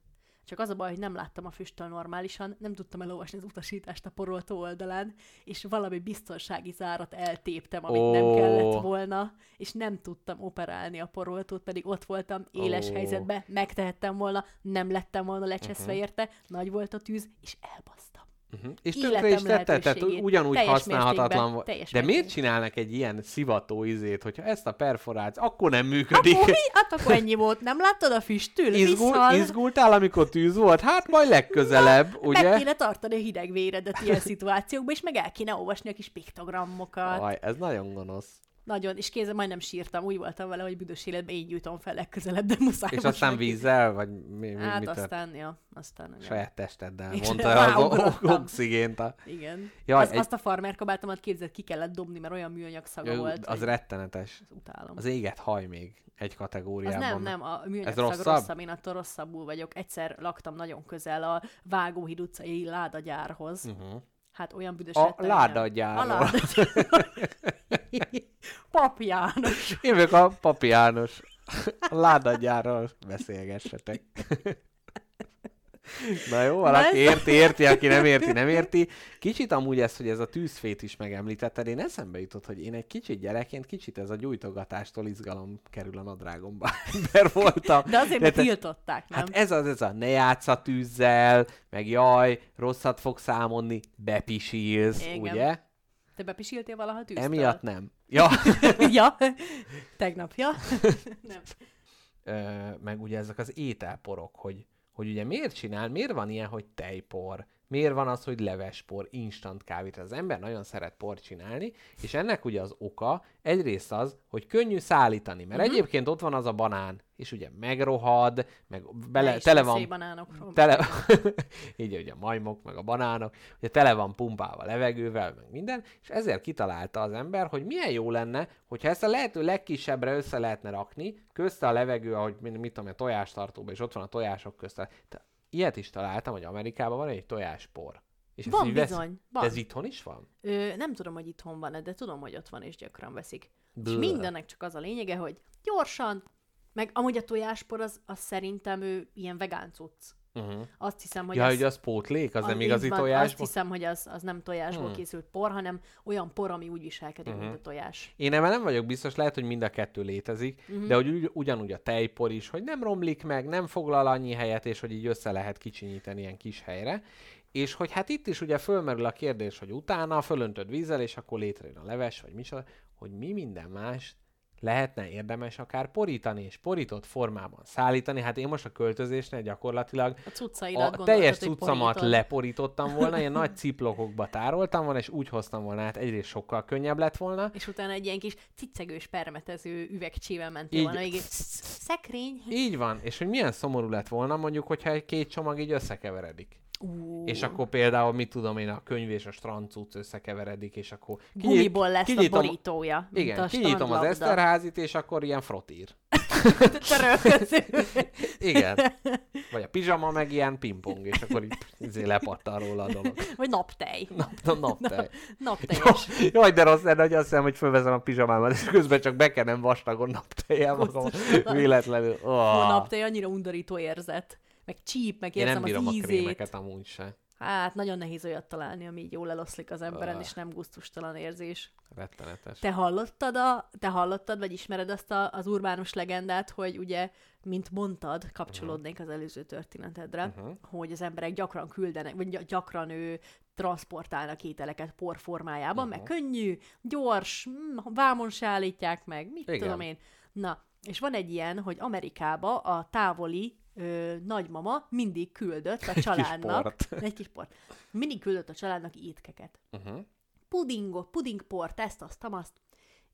csak az a baj, hogy nem láttam a füsttől normálisan, nem tudtam elolvasni az utasítást a poroltó oldalán, és valami biztonsági zárat eltéptem, amit oh. nem kellett volna, és nem tudtam operálni a poroltót, pedig ott voltam éles Ó. helyzetben, megtehettem volna, nem lettem volna lecseszve uh-huh. érte, nagy volt a tűz, és elbasztam. Uh-huh. És tönkre is tette, tehát ugyanúgy Teljes használhatatlan volt. De miért csinálnak egy ilyen szivató izét, hogyha ezt a perforált, akkor nem működik? Akkor mi? Hát akkor ennyi volt, nem láttad a füstül? Izgul, izgultál, amikor tűz volt? Hát majd legközelebb, Meg ugye? kéne tartani a hideg véredet ilyen szituációkban, és meg el kéne olvasni a kis piktogramokat. Aj, ez nagyon gonosz. Nagyon, és kézzel majdnem sírtam, úgy voltam vele, hogy büdös életben így gyújtom fel legközelebb, de muszáj És aztán neki. vízzel, vagy mi, mi, Hát mi tört? aztán, ja, aztán, ja. Saját testeddel És mondta az oxigént. A... Igen. Jaj, az, egy- Azt a farmer kabátomat képzett, ki kellett dobni, mert olyan műanyag szaga Jó, volt. az hogy rettenetes. Utálom. Az éget haj még egy Az kategóriában. nem, nem, a műanyag Ez rosszabb? rosszabb? én attól rosszabbul vagyok. Egyszer laktam nagyon közel a Vágóhíd utcai ládagyárhoz. Uh-huh. Hát olyan büdös A ládagyárról. A ládagyárról. Pap János. Én vagyok a Papi János. A ládagyárral beszélgessetek. Na jó, valaki érti, érti, aki nem érti, nem érti. Kicsit amúgy ez, hogy ez a tűzfét is megemlítetted, én eszembe jutott, hogy én egy kicsit gyerekként, kicsit ez a gyújtogatástól izgalom kerül a nadrágomba. Ember voltam. De azért, mert tiltották, nem? Hát ez az, ez a ne játsz a tűzzel, meg jaj, rosszat fogsz álmodni, bepisilsz, Igen. ugye? Te bepisiltél valaha tűztől? Emiatt nem. Ja. ja, tegnap, ja. nem. Ö, meg ugye ezek az ételporok, hogy, hogy ugye miért csinál, miért van ilyen, hogy tejpor, miért van az, hogy levespor, instant kávét. Az ember nagyon szeret port csinálni, és ennek ugye az oka egyrészt az, hogy könnyű szállítani, mert uh-huh. egyébként ott van az a banán, és ugye megrohad, meg Ne bele, is tele van banánokról. tele, így ugye a majmok, meg a banánok, ugye tele van pumpálva levegővel, meg minden, és ezért kitalálta az ember, hogy milyen jó lenne, hogyha ezt a lehető legkisebbre össze lehetne rakni, közte a levegő, ahogy mit, tudom, a tojástartóban, és ott van a tojások közte. Ilyet is találtam, hogy Amerikában van egy tojáspor. És ezt Van vesz- bizony, De van. ez itthon is van? Ö, nem tudom, hogy itthon van de tudom, hogy ott van, és gyakran veszik. És Bleh. mindennek csak az a lényege, hogy gyorsan, meg amúgy a tojáspor az, az szerintem ő ilyen vegán cucc. Uh-huh. Azt hiszem, hogy Ja, az, hogy az pótlék, az, nem így igazi van, tojás. Azt hiszem, hogy az, az nem tojásból Hmm. készült por, hanem olyan por, ami úgy viselkedik, Mhm. mint a tojás. Én ebben nem vagyok biztos, lehet, hogy mind a kettő létezik, uh-huh. de hogy ugy, ugyanúgy a tejpor is, hogy nem romlik meg, nem foglal annyi helyet, és hogy így össze lehet kicsinyíteni ilyen kis helyre. És hogy hát itt is ugye fölmerül a kérdés, hogy utána fölöntöd vízzel, és akkor létrejön a leves, vagy micsoda, hogy mi minden más lehetne érdemes akár porítani, és porított formában szállítani. Hát én most a költözésnél gyakorlatilag A a teljes cuccamat leporítottam volna, ilyen nagy ciplokokba tároltam volna, és úgy hoztam volna át, egyrészt sokkal könnyebb lett volna, És utána egy ilyen kis cicegős permetező üvegcsével mentél Így. volna végig. Szekrény. Így van, és hogy milyen szomorú lett volna mondjuk, hogyha egy két csomag így összekeveredik. Ú, És akkor például, mit tudom én, a könyv és a strandcuc összekeveredik, és akkor gumiból lesz a kinyitom- borítója. mint Igen, a kinyitom az. Eszterházit, és akkor ilyen frotír. Igen. Vagy a pizsama meg ilyen pingpong, és akkor így izé lepattan róla a dolog. Vagy naptej. Nap, nap, naptej. Napteljes. Jaj, de rossz lenne, hogy azt hiszem, hogy fölvezem a pizsamámat, és közben csak bekenem vastagon naptejjel magam. Véletlenül. A Oh. naptej annyira undorító érzet. Meg csíp, meg Én érzem nem bírom az a ízét. krémeket amúgy se. Hát nagyon nehéz olyat találni, ami így jól eloszlik az emberen, Ah. és nem gusztustalan érzés. Rettenetes. Te hallottad, a, te hallottad, vagy ismered azt a, az urbánus legendát, hogy ugye, mint mondtad, kapcsolódnék az előző történetedre, Mhm. hogy az emberek gyakran küldenek, vagy gy- gyakran ő transportálnak ételeket por formájában, Mhm. meg könnyű, gyors, mm, vámon se állítják meg, mit Igen. tudom én. Na, és van egy ilyen, hogy Amerikába a távoli ö, nagymama mindig küldött a családnak, port. egy kis port, mindig küldött a családnak étkeket Uh-huh. pudingot, pudingport, ezt, azt, azt,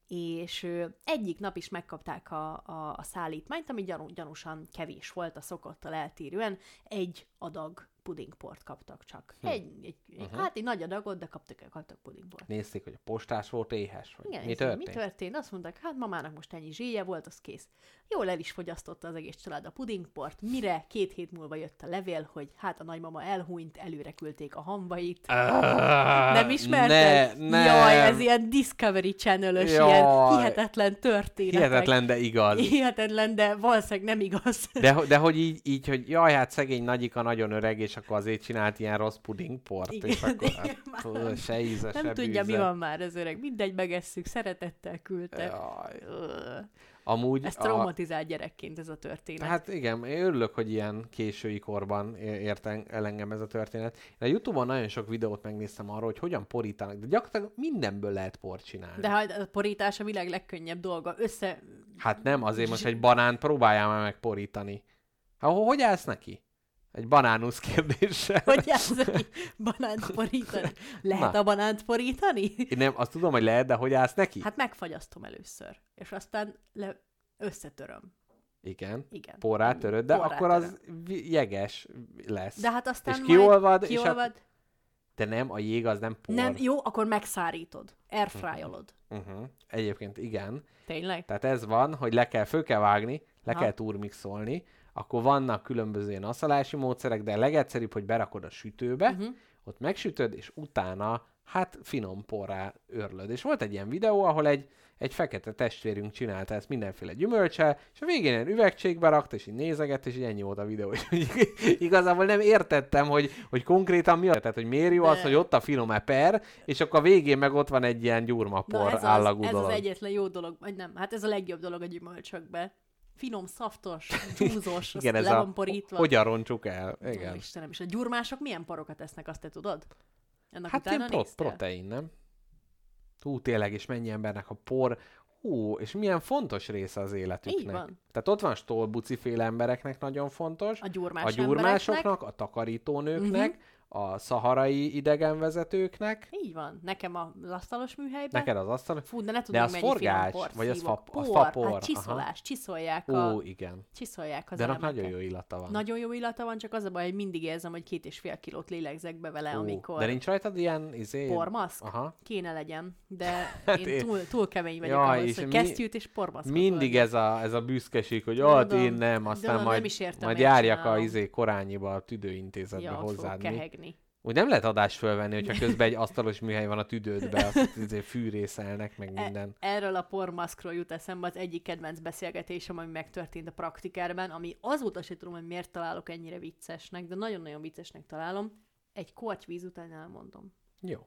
és ö, egyik nap is megkapták a, a, a szállítmányt, ami gyanú, gyanúsan kevés volt a szokottal eltérően, egy adag pudingport kaptak csak. Egy, egy, egy hát egy nagy adagot, de kaptak, kaptak pudingport. Nézték, hogy a postás volt éhes, vagy Igen, mi történt? mi történt? Azt mondták, hát mamának most ennyi zsíje volt, az kész. Jól el is fogyasztotta az egész család a pudingport, mire két hét múlva jött a levél, hogy hát a nagymama elhunyt, előre küldték a hambait. nem ismerted? Ne, nem. Jaj, ez ilyen Discovery Channel-ös, ilyen hihetetlen történetek. Hihetetlen, de igaz. Hihetetlen, de valószínűleg nem igaz. De, de hogy így, így, hogy jaj, hát szegény nagyika nagyon öreg, és akkor azért csinált ilyen rossz pudingport, Igen, és akkor igen, hát, se íze, se nem tudja, mi bűze. van már az öreg. Mindegy, megesszük, szeretettel küldte. Jaj. Amúgy Ez a, traumatizált gyerekként ez a történet. Hát igen, én örülök, hogy ilyen késői korban ért el engem ez a történet. Én a Youtube-on nagyon sok videót megnéztem arról, hogy hogyan porítanak, de gyakorlatilag mindenből lehet port csinálni. De hát a porítás a világ legkönnyebb dolga. Össze... Hát nem, azért most egy banánt próbáljál már megporítani. Hát ho- hogy állsz neki? Egy banánusz kérdéssel. Hogy ez banánt porítani? Lehet Na. a banánt porítani? Én nem, azt tudom, hogy lehet, de hogy állsz neki? Hát megfagyasztom először. És aztán le... összetöröm. Igen. Igen. Porrá töröd, de Porrá akkor az vi- jeges lesz. De hát aztán és majd kiolvad, és kiolvad. hát- De nem, a jég az nem por. Nem, jó, akkor megszárítod. Airfryolod. Uh-huh. Egyébként igen. Tényleg? Tehát ez van, hogy le kell, föl kell vágni, le Aha. kell turmixolni, akkor vannak különböző ilyen asszalási módszerek, de a legegyszerűbb, hogy berakod a sütőbe, uh-huh. ott megsütöd, és utána hát finom porrá örlöd. És volt egy ilyen videó, ahol egy, egy fekete testvérünk csinálta ezt mindenféle gyümölcsel, és a végén egy üvegcségbe rakta, és így nézegett, és így ennyi volt a videó. És igazából nem értettem, hogy, hogy konkrétan mi a, tehát hogy miért jó az, hogy ott a finom eper, és akkor a végén meg ott van egy ilyen gyurmapor Na ez az, ez dolog. az egyetlen jó dolog, vagy nem, hát ez a legjobb dolog a gyümölcsökbe. Finom, szaftos, dzsúzos, Igen, ez a, hogyan roncsuk el. Ó, Igen. Istenem, és a gyurmások milyen porokat esznek, azt te tudod? Ennek Hát ilyen pro- protein, nem? Hú, tényleg, és mennyi embernek a por, hú, és milyen fontos része az életüknek. Így van. Tehát ott van stolbuci féle embereknek nagyon fontos, A gyurmás a gyurmásoknak, a takarítónőknek, Mhm. A szaharai idegenvezetőknek, Így van. Nekem az asztalos műhelyben. neked az asztal. Fú, de ne De tudom, az mennyi forgás? finom Vagy az fa- az por, fapor? Hát csiszolás, Aha. csiszolják, Ó, a, igen. csiszolják az De annak nagyon jó illata van. Nagyon jó illata van, csak az a baj, hogy mindig érzem, hogy két és fél kilót lélegzek be vele, Ó, amikor De nincs rajtad ilyen izé... pormaszk? Aha. Kéne legyen, de Hát én én- túl, túl kemény vagyok Jaj, ahhoz, és hogy mi- kesztyűt és pormaszkot Mindig ez a, ez a büszkeség, hogy ott én nem, aztán majd, majd járjak a izé korányiba a tüdőintézetbe hozzád. Úgy nem lehet adást fölvenni, hogyha közben egy asztalos műhely van a tüdődbe, azt izé fűrészelnek, meg minden. E- erről a pormaszkról jut eszembe az egyik kedvenc beszélgetésem, ami megtörtént a praktikárban, ami azóta se tudom, hogy miért találok ennyire viccesnek, de nagyon-nagyon viccesnek találom. Egy kortyvíz után elmondom. Jó.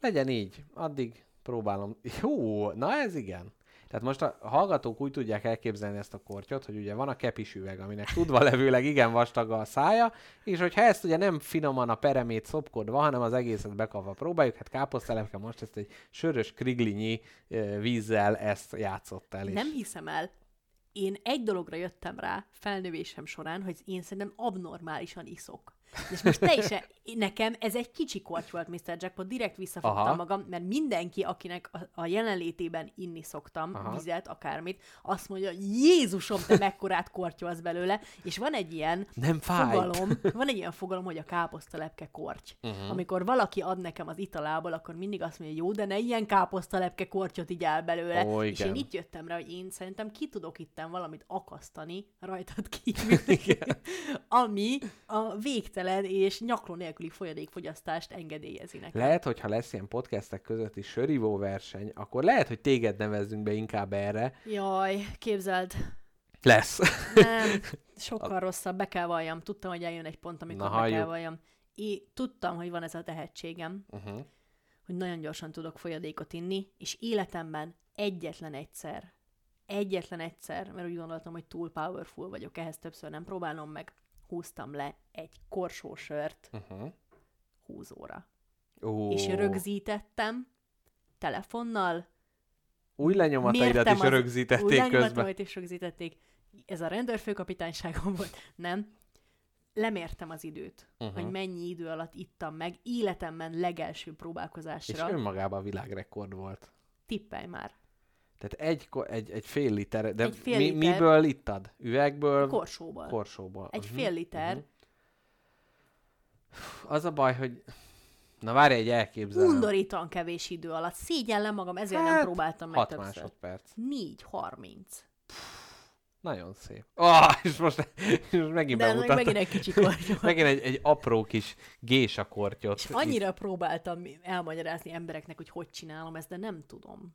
Legyen így. Addig próbálom. Jó, na ez igen. Tehát most a hallgatók úgy tudják elképzelni ezt a kortyot, hogy ugye van a kepis üveg, aminek tudva levőleg igen vastag a szája, és hogyha ezt ugye nem finoman a peremét szopkodva, hanem az egészet bekapva próbáljuk, hát káposztelepke most ezt egy sörös kriglinyi vízzel ezt játszott el. És... Nem hiszem el. Én egy dologra jöttem rá felnövésem során, hogy én szerintem abnormálisan iszok. És most te is, e- nekem ez egy kicsi korty volt, Mr. Jackpot, direkt visszafogtam Aha. magam, mert mindenki, akinek a, a jelenlétében inni szoktam, Aha. vizet, akármit, azt mondja, Jézusom, te mekkorát kortyolsz belőle, és van egy ilyen Nem fogalom, van egy ilyen fogalom, hogy a káposztalepke korty. Uh-huh. Amikor valaki ad nekem az italából, akkor mindig azt mondja, jó, de ne ilyen káposztalepke kortyot így el belőle. Ó, és én itt jöttem rá, hogy én szerintem ki tudok itten valamit akasztani rajtad kívül, ami a végtelen és nyakló nélküli folyadékfogyasztást engedélyezi. Lehet, hogyha lesz ilyen podcastek közötti sörívó verseny, akkor lehet, hogy téged nevezzünk be inkább erre. Jaj, képzeld, Lesz. nem, sokkal rosszabb, be kell valljam. Tudtam, hogy eljön egy pont, amikor Na, be kell halljuk. valljam. Én tudtam, hogy van ez a tehetségem, Uh-huh. hogy nagyon gyorsan tudok folyadékot inni, és életemben egyetlen egyszer, egyetlen egyszer, mert úgy gondoltam, hogy túl powerful vagyok, ehhez többször nem próbálom meg, húztam le egy korsósört Uh-huh. 20 óra. Ó, És rögzítettem telefonnal, új lenyomataidat is az- rögzítették új közben. lenyomataimat is rögzítették. Ez a rendőrfőkapitányságon volt. Nem. Lemértem az időt, uh-huh. hogy mennyi idő alatt ittam meg életemben legelső És próbálkozásra. önmagában világrekord volt. Tippelj már. Tehát egy, egy, egy fél liter, de Egy fél mi, liter. miből ittad? Üvegből? Korsóból. Korsóból. Egy Mhm, fél liter. mhm. Az a baj, hogy... Na várj, egy elképzelem. Undorítóan kevés idő alatt. Szégyellem magam, ezért nem próbáltam meg 6 többször. másodperc. 4.30. Nagyon szép. Oh, és most, és most megint De bemutattam. megint egy kicsi kortyol. Megint egy, egy apró kis gésakortyot. És annyira próbáltam elmagyarázni embereknek, hogy hogy csinálom ezt, de nem tudom.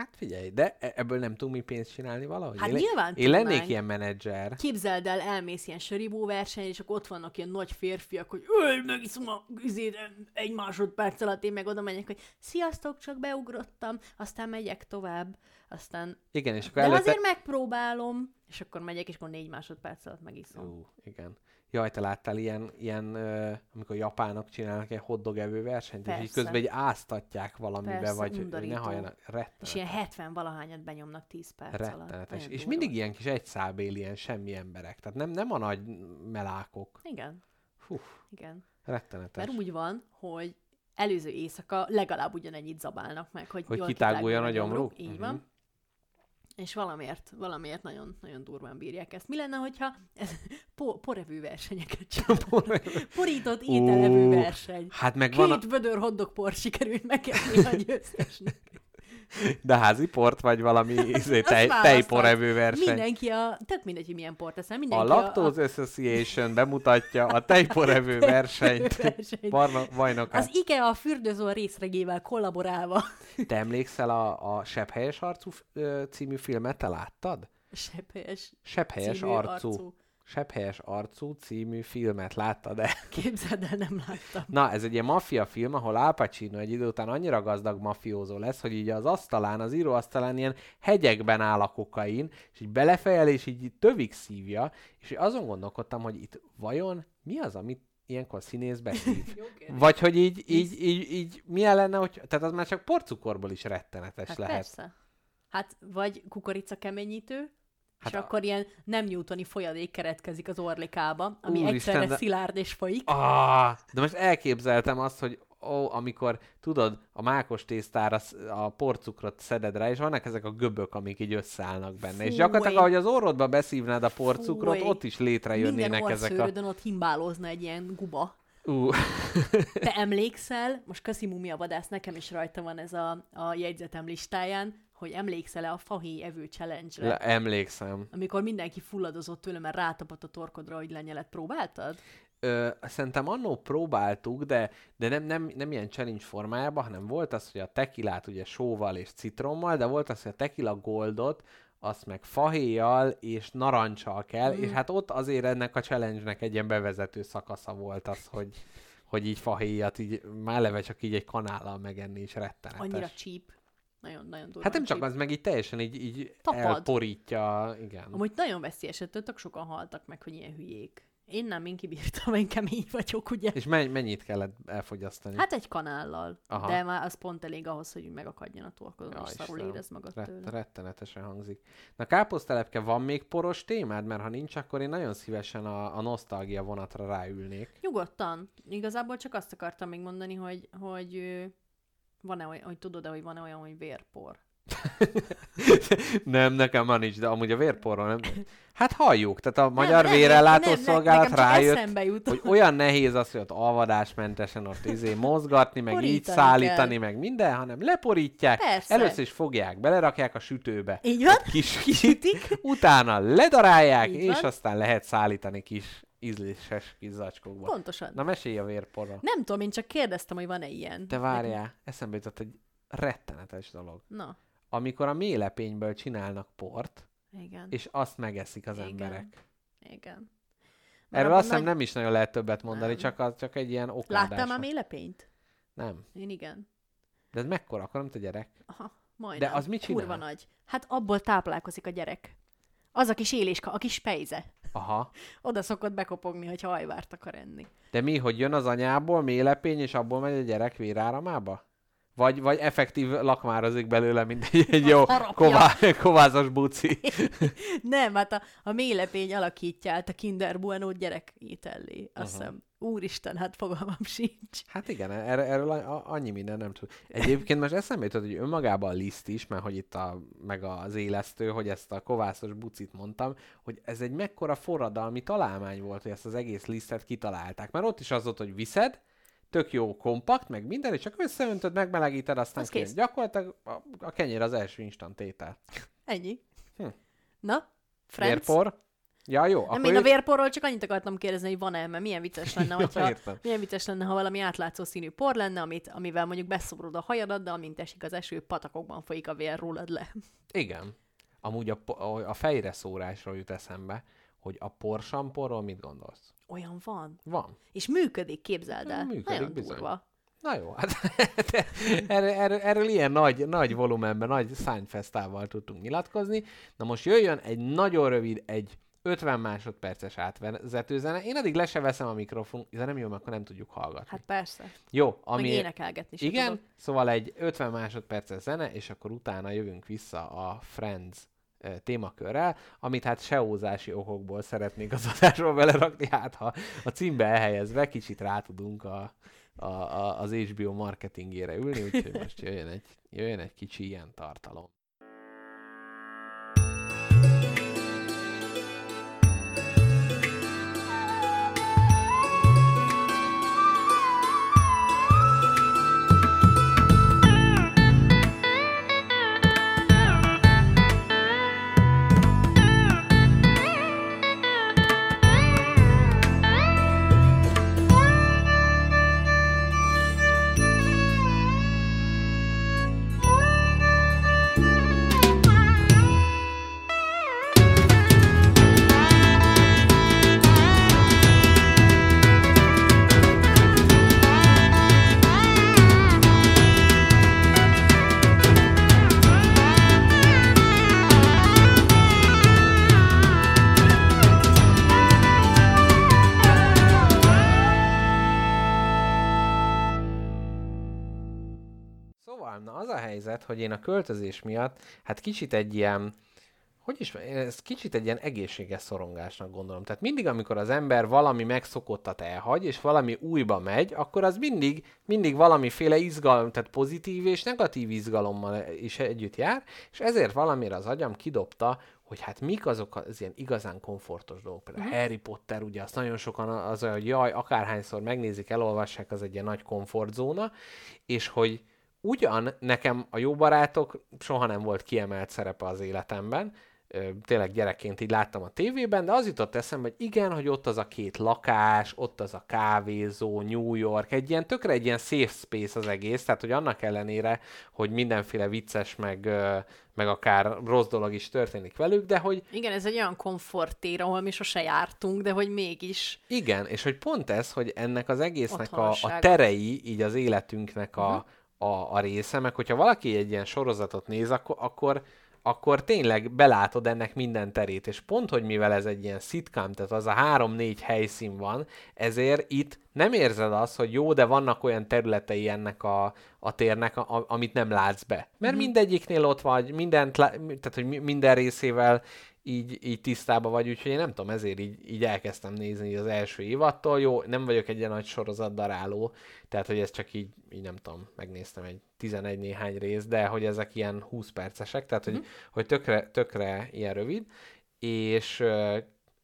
Hát figyelj, de e- ebből nem tudunk mi pénzt csinálni valahogy? Hát én, nyilván Én lennék tudnánk. ilyen menedzser. Képzeld el, elmész ilyen söribó verseny, és akkor ott vannak ilyen nagy férfiak, hogy öl, megiszom a üzét egy másodperc alatt, én meg oda megyek, hogy sziasztok, csak beugrottam, aztán megyek tovább, aztán... Igen, és akkor De előtte... azért megpróbálom, és akkor megyek, és akkor négy másodperc alatt megiszom. Ú, igen. Jaj, te láttál ilyen, ilyen ö, amikor japánok csinálnak egy hotdog evő versenyt, és így Persze. közben egy áztatják valamibe, Persze, vagy hogy ne undorító. halljanak. Rettenetes. És ilyen 70 valahányat benyomnak 10 perc alatt. Rettenetes. Nagyon És durva. mindig ilyen kis egyszábél, ilyen semmi emberek. Tehát nem, nem a nagy melákok. Igen, Fú, igen. rettenetes. Mert úgy van, hogy előző éjszaka legalább ugyanennyit zabálnak meg, hogy, Hogy jól kitáguljon a gyomruk? Így Mhm. van. És valamiért, valamiért nagyon, nagyon durván bírják ezt. Mi lenne, hogyha ez po, porevő versenyeket csinálnak? Porított ételevő verseny. Hát meg van, a, Két vödör hoddog por sikerült megenni a győztesnek. De házi port, vagy valami izé, tej, tejporevő verseny. Mindenki a, tök mindegy, hogy milyen port eszel, A mindenki Lactose Association bemutatja a tejporevő versenyt. versenyt. Barna, bajnokát. Az IKEA a fürdőzó részregével kollaborálva. Te emlékszel a, a Sepphelyes arcú című filmet? Te láttad? Sepphelyes Sepphelyes című arcú. Sepphelyes arcú című filmet láttad-e? Képzeld el, nem láttam. Na, ez egy ilyen maffia film, ahol Al Pacino egy idő után annyira gazdag mafiózó lesz, hogy így az asztalán, az íróasztalán ilyen hegyekben áll a kokain, és így belefejel, és így tövig szívja, és azon gondolkodtam, hogy itt vajon mi az, amit ilyenkor színész beszív? Vagy hogy így, így, így, így milyen lenne, hogy, tehát az már csak porcukorból is rettenetes Hát lehet. persze. Hát vagy kukorica keményítő, Hát és a- akkor ilyen nem newtoni folyadék keretkezik az orlikába, ami Úristen, egyszerre de- szilárd és folyik. Ah, de most elképzeltem azt, hogy ó, amikor tudod, a mákos tésztára sz- a porcukrot szeded rá, és vannak ezek a göbök, amik így összeállnak benne. és Fúj. gyakorlatilag, ahogy az orrodba beszívnád a porcukrot, Fúj. ott is létrejönnének Minden ezek a... orszőrödön ott himbálózna egy ilyen guba. Ú, Te emlékszel, most köszi mumia vadász, nekem is rajta van ez a, a jegyzetem listáján, hogy emlékszel-e a fahéj evő challenge-re, le, emlékszem. amikor mindenki fulladozott tőle, mert rátapadt a torkodra, hogy lenyelet próbáltad? Ö, szerintem annó próbáltuk, de, de nem, nem, nem ilyen challenge formájában, hanem volt az, hogy a tekilát ugye sóval és citrommal, de volt az, hogy a tekila goldot, azt meg fahéjjal és narancsal kell, mm. és hát ott azért ennek a challenge-nek egy ilyen bevezető szakasza volt az, hogy, hogy így fahéjat így már eleve csak így egy kanállal megenni is rettenetes. Annyira cheap. Nagyon, nagyon durva. hát nem csak az, meg így teljesen így, így Tapad. elporítja, igen. Amúgy nagyon veszélyes, ettől tök sokan haltak meg, hogy ilyen hülyék. Én nem, én kibírtam, én kemény vagyok, ugye? És men- mennyit kellett elfogyasztani? Hát egy kanállal. Aha. De már az pont elég ahhoz, hogy megakadjon a torkodon, Ja, és szarul érezd magad Ret- tőle. rettenetesen hangzik. Na káposztelepke, van még poros témád? Mert ha nincs, akkor én nagyon szívesen a, a nosztalgia vonatra ráülnék. Nyugodtan. Igazából csak azt akartam még mondani, hogy, hogy van-e olyan, hogy tudod-e, hogy van-e olyan, hogy vérpor. nem, nekem van nincs, de amúgy a vérporról nem. Hát halljuk, tehát a Magyar nem, Vérellátó nem, Szolgálat rájött, hogy olyan nehéz az, hogy ott alvadásmentesen ott izé mozgatni, meg így Porítani szállítani, kell. meg minden, hanem leporítják, Persze. először is fogják, belerakják a sütőbe, Így van? kis kicsit, utána ledarálják, Így és van. aztán lehet szállítani kis ízléses kis zacskókba. Pontosan. Na mesélj a vérporra. Nem tudom, én csak kérdeztem, hogy van-e ilyen. Te várjál, eszembe jutott egy rettenetes dolog. Na, Amikor a mélepényből csinálnak port, igen. és azt megeszik az Igen. emberek. Igen. Erről abban azt hiszem nagy- nem is nagyon lehet többet mondani, Nem. csak, az, csak egy ilyen okádás. Láttál már mélepenyt? Nem. Én igen. De ez mekkora, akkor nem te gyerek? Aha, majdnem. De az mit csinál? Kurva nagy. Hát abból táplálkozik a gyerek. Az a kis éléska, a kis pejze. Aha. Oda szokott bekopogni, hogy hajvárt akar enni. De mi, hogy jön az anyából mélepény, és abból megy a gyerek véráramába? Vagy, vagy effektív lakmározik belőle, mint egy, egy jó ková, kovázas buci. Nem, hát a, a mélepény alakítja át a Kinder Bueno gyerek étellé. Azt hiszem. Úristen, hát fogalmam sincs. Hát igen, erre, erről a- a- annyi minden nem tud. Egyébként most eszembe jutott, hogy önmagában a liszt is, mert hogy itt a, meg az élesztő, hogy ezt a kovászos bucit mondtam, hogy ez egy mekkora forradalmi találmány volt, hogy ezt az egész lisztet kitalálták. Mert ott is az volt, hogy viszed, tök jó kompakt, meg minden, és csak összeöntöd, megmelegíted, aztán Az kész. kész. Gyakorlatilag a, a kenyér az első instant étel. Ennyi. Hm. Na, Friends? Vérpor? Ja, jó. Nem, én a vérporról csak annyit akartam kérdezni, hogy van-e, mert milyen vicces lenne, hogyha, értem. milyen vicces lenne, ha valami átlátszó színű por lenne, amit, amivel mondjuk beszobrod a hajadat, de amint esik az eső, patakokban folyik a vér rólad le. Igen. Amúgy a, a, a fejre szórásról jut eszembe, hogy a porsamporról mit gondolsz? Olyan van. Van. És működik, képzeld el. Működik, Nagyon bizony. durva. Na jó, hát de erről, erről, erről ilyen nagy, nagy volumenben, nagy szányfesztával tudtunk nyilatkozni. Na most jöjjön egy nagyon rövid, egy 50 másodperces átvezető zene. Én addig le se veszem a mikrofon, de nem jó, mert akkor nem tudjuk hallgatni. Hát persze. jó, Ami... Meg énekelgetni Igen, tudok. szóval egy 50 másodperces zene, és akkor utána jövünk vissza a Friends témakörrel, amit hát seózási okokból szeretnék az adásba belerakni, hát ha a címbe elhelyezve kicsit rá tudunk a, a, a, az HBO marketingére ülni, úgyhogy most jöjjön egy, jöjjön egy kicsi ilyen tartalom. Hogy én a költözés miatt, hát kicsit egy ilyen, hogy is, ez kicsit egy ilyen egészséges szorongásnak gondolom. Tehát mindig, amikor az ember valami megszokottat elhagy, és valami újba megy, akkor az mindig, mindig valamiféle izgalom, tehát pozitív és negatív izgalommal is együtt jár, és ezért valamire az agyam kidobta, hogy hát mik azok az ilyen igazán komfortos dolgok. Például uh-huh. Harry Potter, ugye azt nagyon sokan az, olyan, hogy jaj, akárhányszor megnézik, elolvassák, az egy ilyen nagy komfortzóna, és hogy ugyan nekem a jó barátok soha nem volt kiemelt szerepe az életemben, tényleg gyerekként így láttam a tévében, de az jutott eszembe, hogy igen, hogy ott az a két lakás, ott az a kávézó, New York, egy ilyen tökre egy ilyen safe space az egész, tehát hogy annak ellenére, hogy mindenféle vicces, meg, meg akár rossz dolog is történik velük, de hogy Igen, ez egy olyan komfortér, ahol mi sose jártunk, de hogy mégis. Igen, és hogy pont ez, hogy ennek az egésznek a, a terei, így az életünknek a, Mhm. A, a része, meg hogyha valaki egy ilyen sorozatot néz, akkor, akkor, akkor tényleg belátod ennek minden terét, és pont, hogy mivel ez egy ilyen sitcom, tehát az a három-négy helyszín van, ezért itt nem érzed azt, hogy jó, de vannak olyan területei ennek a, a térnek, a, a- amit nem látsz be. Mert Mhm. mindegyiknél ott vagy, mindent, tehát hogy mi- minden részével így, így tisztában vagy, úgyhogy én nem tudom, ezért így, így elkezdtem nézni az első évattól. Jó, nem vagyok egy ilyen nagy sorozat daráló, tehát hogy ez csak így, így nem tudom, megnéztem egy 11 néhány rész, de hogy ezek ilyen 20 percesek, tehát hogy, hogy tökre, tökre ilyen rövid, és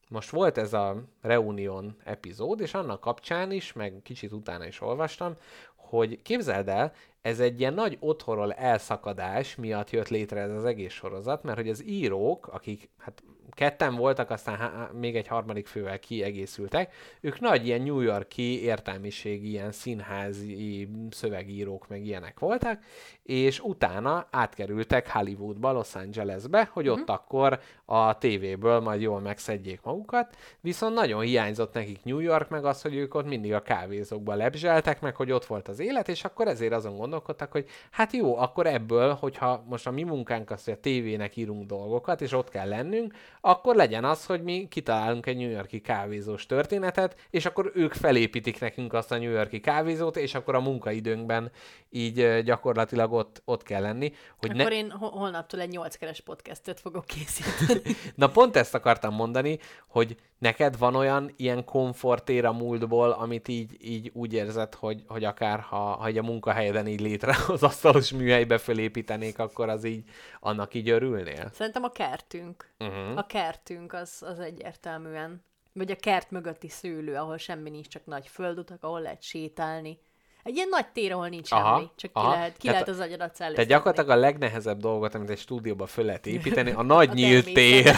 most volt ez a Reunion epizód, és annak kapcsán is, meg kicsit utána is olvastam, hogy képzeld el, ez egy ilyen nagy otthonról elszakadás miatt jött létre ez az egész sorozat, mert hogy az írók, akik hát ketten voltak, aztán há- még egy harmadik fővel kiegészültek, ők nagy ilyen New Yorki értelmiségi, ilyen színházi szövegírók, meg ilyenek voltak, és utána átkerültek Hollywoodba, Los Angelesbe, hogy ott akkor a tévéből majd jól megszedjék magukat, viszont nagyon hiányzott nekik New York, meg az, hogy ők ott mindig a kávézókba lebzseltek, meg hogy ott volt az élet, és akkor ezért azon gondolkodtak, gondolkodtak, hogy hát jó, akkor ebből, hogyha most a mi munkánk az, hogy a tévének írunk dolgokat, és ott kell lennünk, akkor legyen az, hogy mi kitalálunk egy New Yorki kávézós történetet, és akkor ők felépítik nekünk azt a New Yorki kávézót, és akkor a munkaidőnkben így gyakorlatilag ott, ott kell lenni. Hogy Akkor én ho- holnaptól egy nyolckeres podcastet fogok készíteni. Na pont ezt akartam mondani, hogy neked van olyan ilyen komfortér a múltból, amit így, így úgy érzed, hogy, hogy akár ha, ha így a munkahelyeden így létre az asztalos műhelybe fölépítenék, akkor az így, annak így örülnél? Szerintem a kertünk. Uh-huh. A kertünk az, az egyértelműen. Vagy a kert mögötti szőlő, ahol semmi nincs, csak nagy földutak, ahol lehet sétálni. Egy ilyen nagy tér, ahol nincs Aha, semmi, csak ki aha. lehet, ki Tehát lehet az agyadat Tehát szellőztetni. gyakorlatilag a legnehezebb dolgot, amit egy stúdióba föl lehet építeni, a nagy A nyílt tér,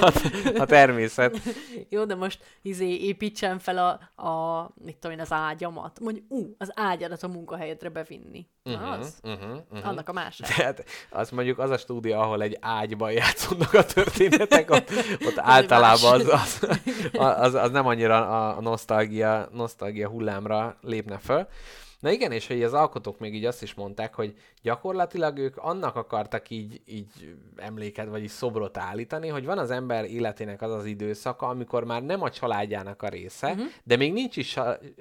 a a, természet. Jó, de most izé építsen fel a, a mit tudom én, az ágyamat. Mondj, ú, az ágyadat a munkahelyedre bevinni. Na, az? Uh-huh, uh-huh. Annak a másik. Tehát az mondjuk az a stúdió, ahol egy ágyban játszódnak a történetek, ott, ott általában az, az, az, az nem annyira a nosztalgia, nosztalgia hullámra lépne föl. Na igen, és hogy az alkotók még így azt is mondták, hogy gyakorlatilag ők annak akartak így, így emléket, vagyis szobrot állítani, hogy van az ember életének az az időszaka, amikor már nem a családjának a része, uh-huh. de még nincs is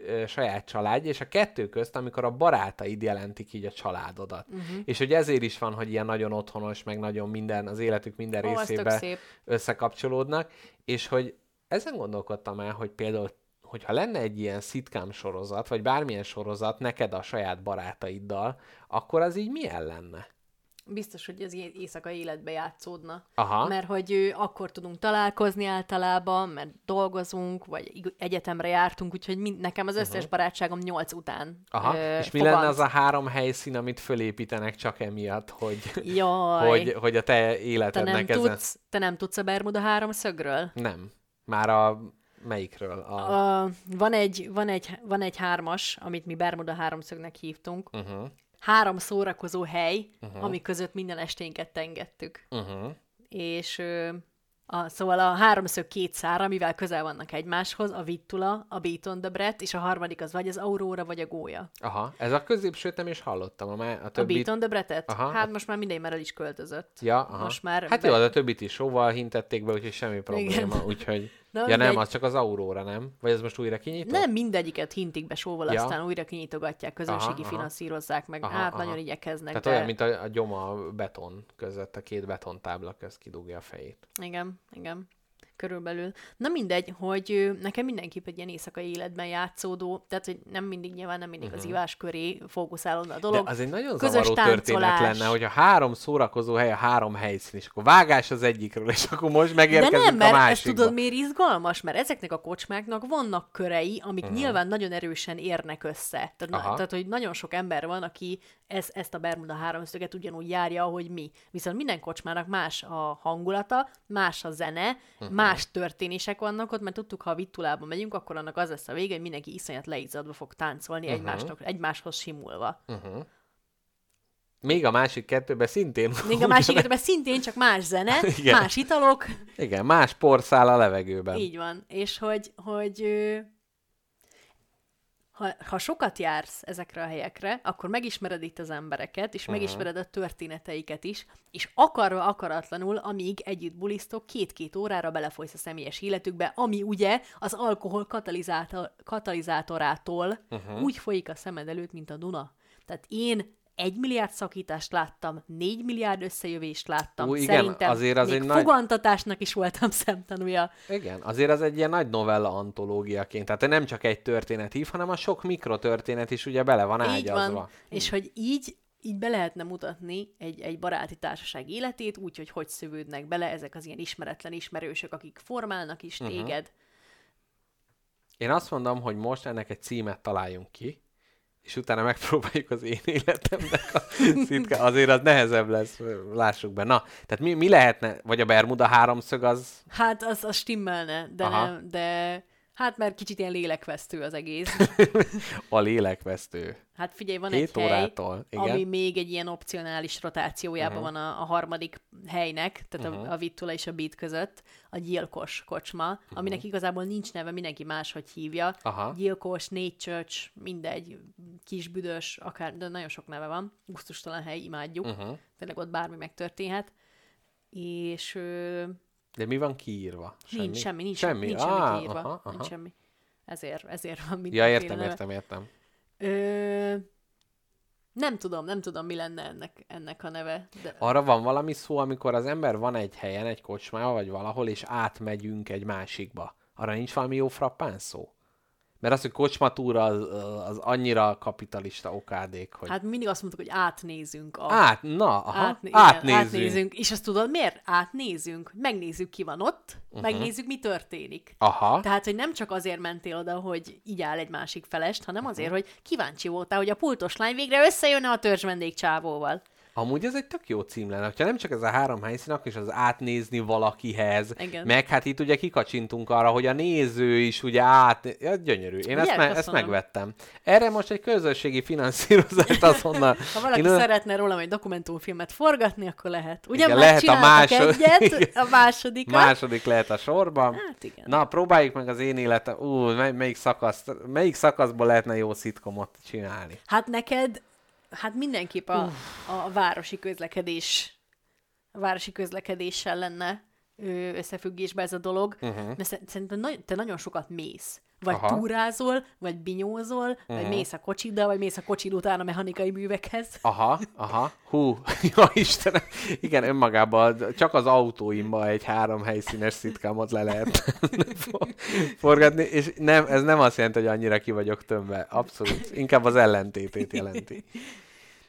ö, saját családja, és a kettő közt, amikor a barátaid jelentik így a családodat. Uh-huh. És hogy ezért is van, hogy ilyen nagyon otthonos, meg nagyon minden, az életük minden Ó, részébe összekapcsolódnak, és hogy ezen gondolkodtam el, hogy például hogyha lenne egy ilyen szitkám sorozat, vagy bármilyen sorozat neked a saját barátaiddal, akkor az így milyen lenne? Biztos, hogy az éjszakai életbe játszódna. Aha. Mert hogy ő, akkor tudunk találkozni általában, mert dolgozunk, vagy egyetemre jártunk, úgyhogy mind, nekem az összes uh-huh. barátságom nyolc után Aha. ö, és mi fogant. lenne az a három helyszín, amit fölépítenek csak emiatt, hogy, Jaj, hogy, hogy a te te nem, életednek ezen... tudsz, te nem tudsz a Bermuda háromszögről? Nem. Már a melyikről? A... Uh, van, egy, van, egy, van egy hármas, amit mi Bermuda háromszögnek hívtunk. Uh-huh. Három szórakozó hely, uh-huh. ami között minden esténket tengettük. Uh-huh. És a, szóval a háromszög két szára, mivel közel vannak egymáshoz, a Vittula, a Beaton the Brett, és a harmadik az vagy az Aurora, vagy a Gólya. Aha. Ez a középsőt nem is hallottam. A, a A többi... Beaton the Brettet? Aha. Hát most már minden már el is költözött. Ja, aha. Most már Hát be- jó, de a többit is sóval hintették be, úgyhogy semmi probléma. Igen. Úgyhogy... Na, ja nem, mindegy. az csak az Aurora, nem? Vagy ez most újra kinyitott? Nem mindegyiket hintik be sóval, Ja. aztán újra kinyitogatják, közönségi Aha, finanszírozzák meg. Aha, hát aha. nagyon igyekeznek. Tehát de... olyan, mint a, a gyoma beton között, a két betontábla közt kidugja a fejét. Igen, igen. Körülbelül. Na mindegy, hogy nekem mindenképp egy ilyen éjszakai életben játszódó, tehát hogy nem mindig nyilván nem mindig uh-huh. az ivás köré fókuszálódna a dolog. Mhm. De az egy nagyon Közös zavaró történet táncolás. lenne, hogy a három szórakozó hely, a három helyszín, és akkor vágás az egyikről, és akkor most De megérkezünk nem, a mert ezt másikba. tudod, miért izgalmas? Mert ezeknek a kocsmáknak vannak körei, amik Mhm. uh-huh. nyilván nagyon erősen érnek össze. Tehát, na, tehát hogy nagyon sok ember van, aki ez, ezt a Bermuda háromszöget ugyanúgy járja, ahogy mi. Viszont minden kocsmának más a hangulata, más a zene, Mhm. uh-huh. más történések vannak ott, mert tudtuk, ha a Vittulába megyünk, akkor annak az lesz a vége, hogy mindenki iszonyat leizzadva fog táncolni Mhm. uh-huh. egymásnak, egymáshoz simulva. Uh-huh. Még a másik kettőben szintén. Még a másik esetben szintén csak más zene, Igen. más italok, Igen, más porszál a levegőben. Így van. És hogy, hogy ha, ha sokat jársz ezekre a helyekre, akkor megismered itt az embereket, és uh-huh. megismered a történeteiket is, és akarva akaratlanul, amíg együtt bulisztok, két-két órára belefolysz a személyes életükbe, ami ugye az alkohol katalizátor, katalizátorától uh-huh. úgy folyik a szemed előtt, mint a Duna. Tehát én egy milliárd szakítást láttam, négy milliárd összejövést láttam. Ú, igen, Szerintem azért az még egy nagy- fogantatásnak is voltam szemtanúja. Igen, azért az egy ilyen nagy novella antológiaként. Tehát nem csak egy történet hív, hanem a sok mikrotörténet is ugye bele van Így ágyazva. van. És hogy így, így be lehetne mutatni egy, egy baráti társaság életét, úgy, hogy hogy szövődnek bele ezek az ilyen ismeretlen ismerősök, akik formálnak is Mhm. téged. Én azt mondom, hogy most ennek egy címet találjunk ki, és utána megpróbáljuk az én életemnek a szitka. Azért az nehezebb lesz, lássuk be. Na, tehát mi, mi lehetne, vagy a Bermuda háromszög az... Hát az, az stimmelne, de, Aha. nem, de hát mert kicsit ilyen lélekvesztő az egész. a lélekvesztő. Hát figyelj, van Két egy hely, órától, igen. ami még egy ilyen opcionális rotációjában uh-huh. van a, a harmadik helynek, tehát uh-huh. a, a Vittula és a Beat között, a gyilkos kocsma, uh-huh. aminek igazából nincs neve, mindenki máshogy hívja. Aha. Gyilkos, négy csöcs, mindegy, kisbüdös, akár, de nagyon sok neve van, gusztustalan hely, imádjuk, uh-huh. tényleg ott bármi megtörténhet, és De mi van kiírva? semmi? nincs semmi, nincs semmi. nincs semmi Á, kiírva, aha, aha. nincs semmi. Ezért, ezért van Ja, mindenféle értem, neve. értem, értem. Ö, nem tudom, nem tudom, mi lenne ennek, ennek a neve. De... Arra van valami szó, amikor az ember van egy helyen, egy kocsmában, vagy valahol, és átmegyünk egy másikba. Arra nincs valami jó frappán szó? Mert az, hogy kocsmatúra, az, az annyira kapitalista okádék, hogy... Hát mindig azt mondtuk, hogy átnézünk a... Át, na, aha, Átné- igen, átnézünk. És azt tudod miért? Átnézünk. Megnézzük, ki van ott, uh-huh. megnézzük, mi történik. Aha, Tehát, hogy nem csak azért mentél oda, hogy így áll egy másik felest, hanem azért, hogy kíváncsi voltál, hogy a pultos lány végre összejönne a törzs vendégcsávóval. Amúgy ez egy tök jó cím lenne, hogyha nem csak ez a három helyszín, akkor is az átnézni valakihez. Igen. Meg hát itt ugye kikacsintunk arra, hogy a néző is ugye át... Ja, gyönyörű. Én ezt, me- ezt megvettem. Erre most egy közösségi finanszírozást azonnal... Ha valaki Én- szeretne rólam egy dokumentumfilmet forgatni, akkor lehet. Ugye Igen, már lehet a csináltak másod- egyet, Igen. a másodikat. Második lehet a sorban. Hát igen. Na, próbáljuk meg az én életem. Ú, mely, melyik, szakasz, melyik szakaszból lehetne jó szitkomot csinálni? Hát neked, hát mindenképp a, a városi közlekedés, a városi közlekedéssel lenne összefüggésbe ez a dolog, uh-huh. mert szer- szerintem te nagyon sokat mész. Vagy Aha. Túrázol, vagy binyózol, uh-huh. vagy mész a kocsiddal, vagy mész a kocsid után a mechanikai művekhez. Aha, aha, hú, ja Istenem, igen, önmagában csak az autóimba egy három helyszínes szitkámot le lehet for- forgatni, és nem, ez nem azt jelenti, hogy annyira ki vagyok tömve, abszolút, inkább az ellentétét jelenti.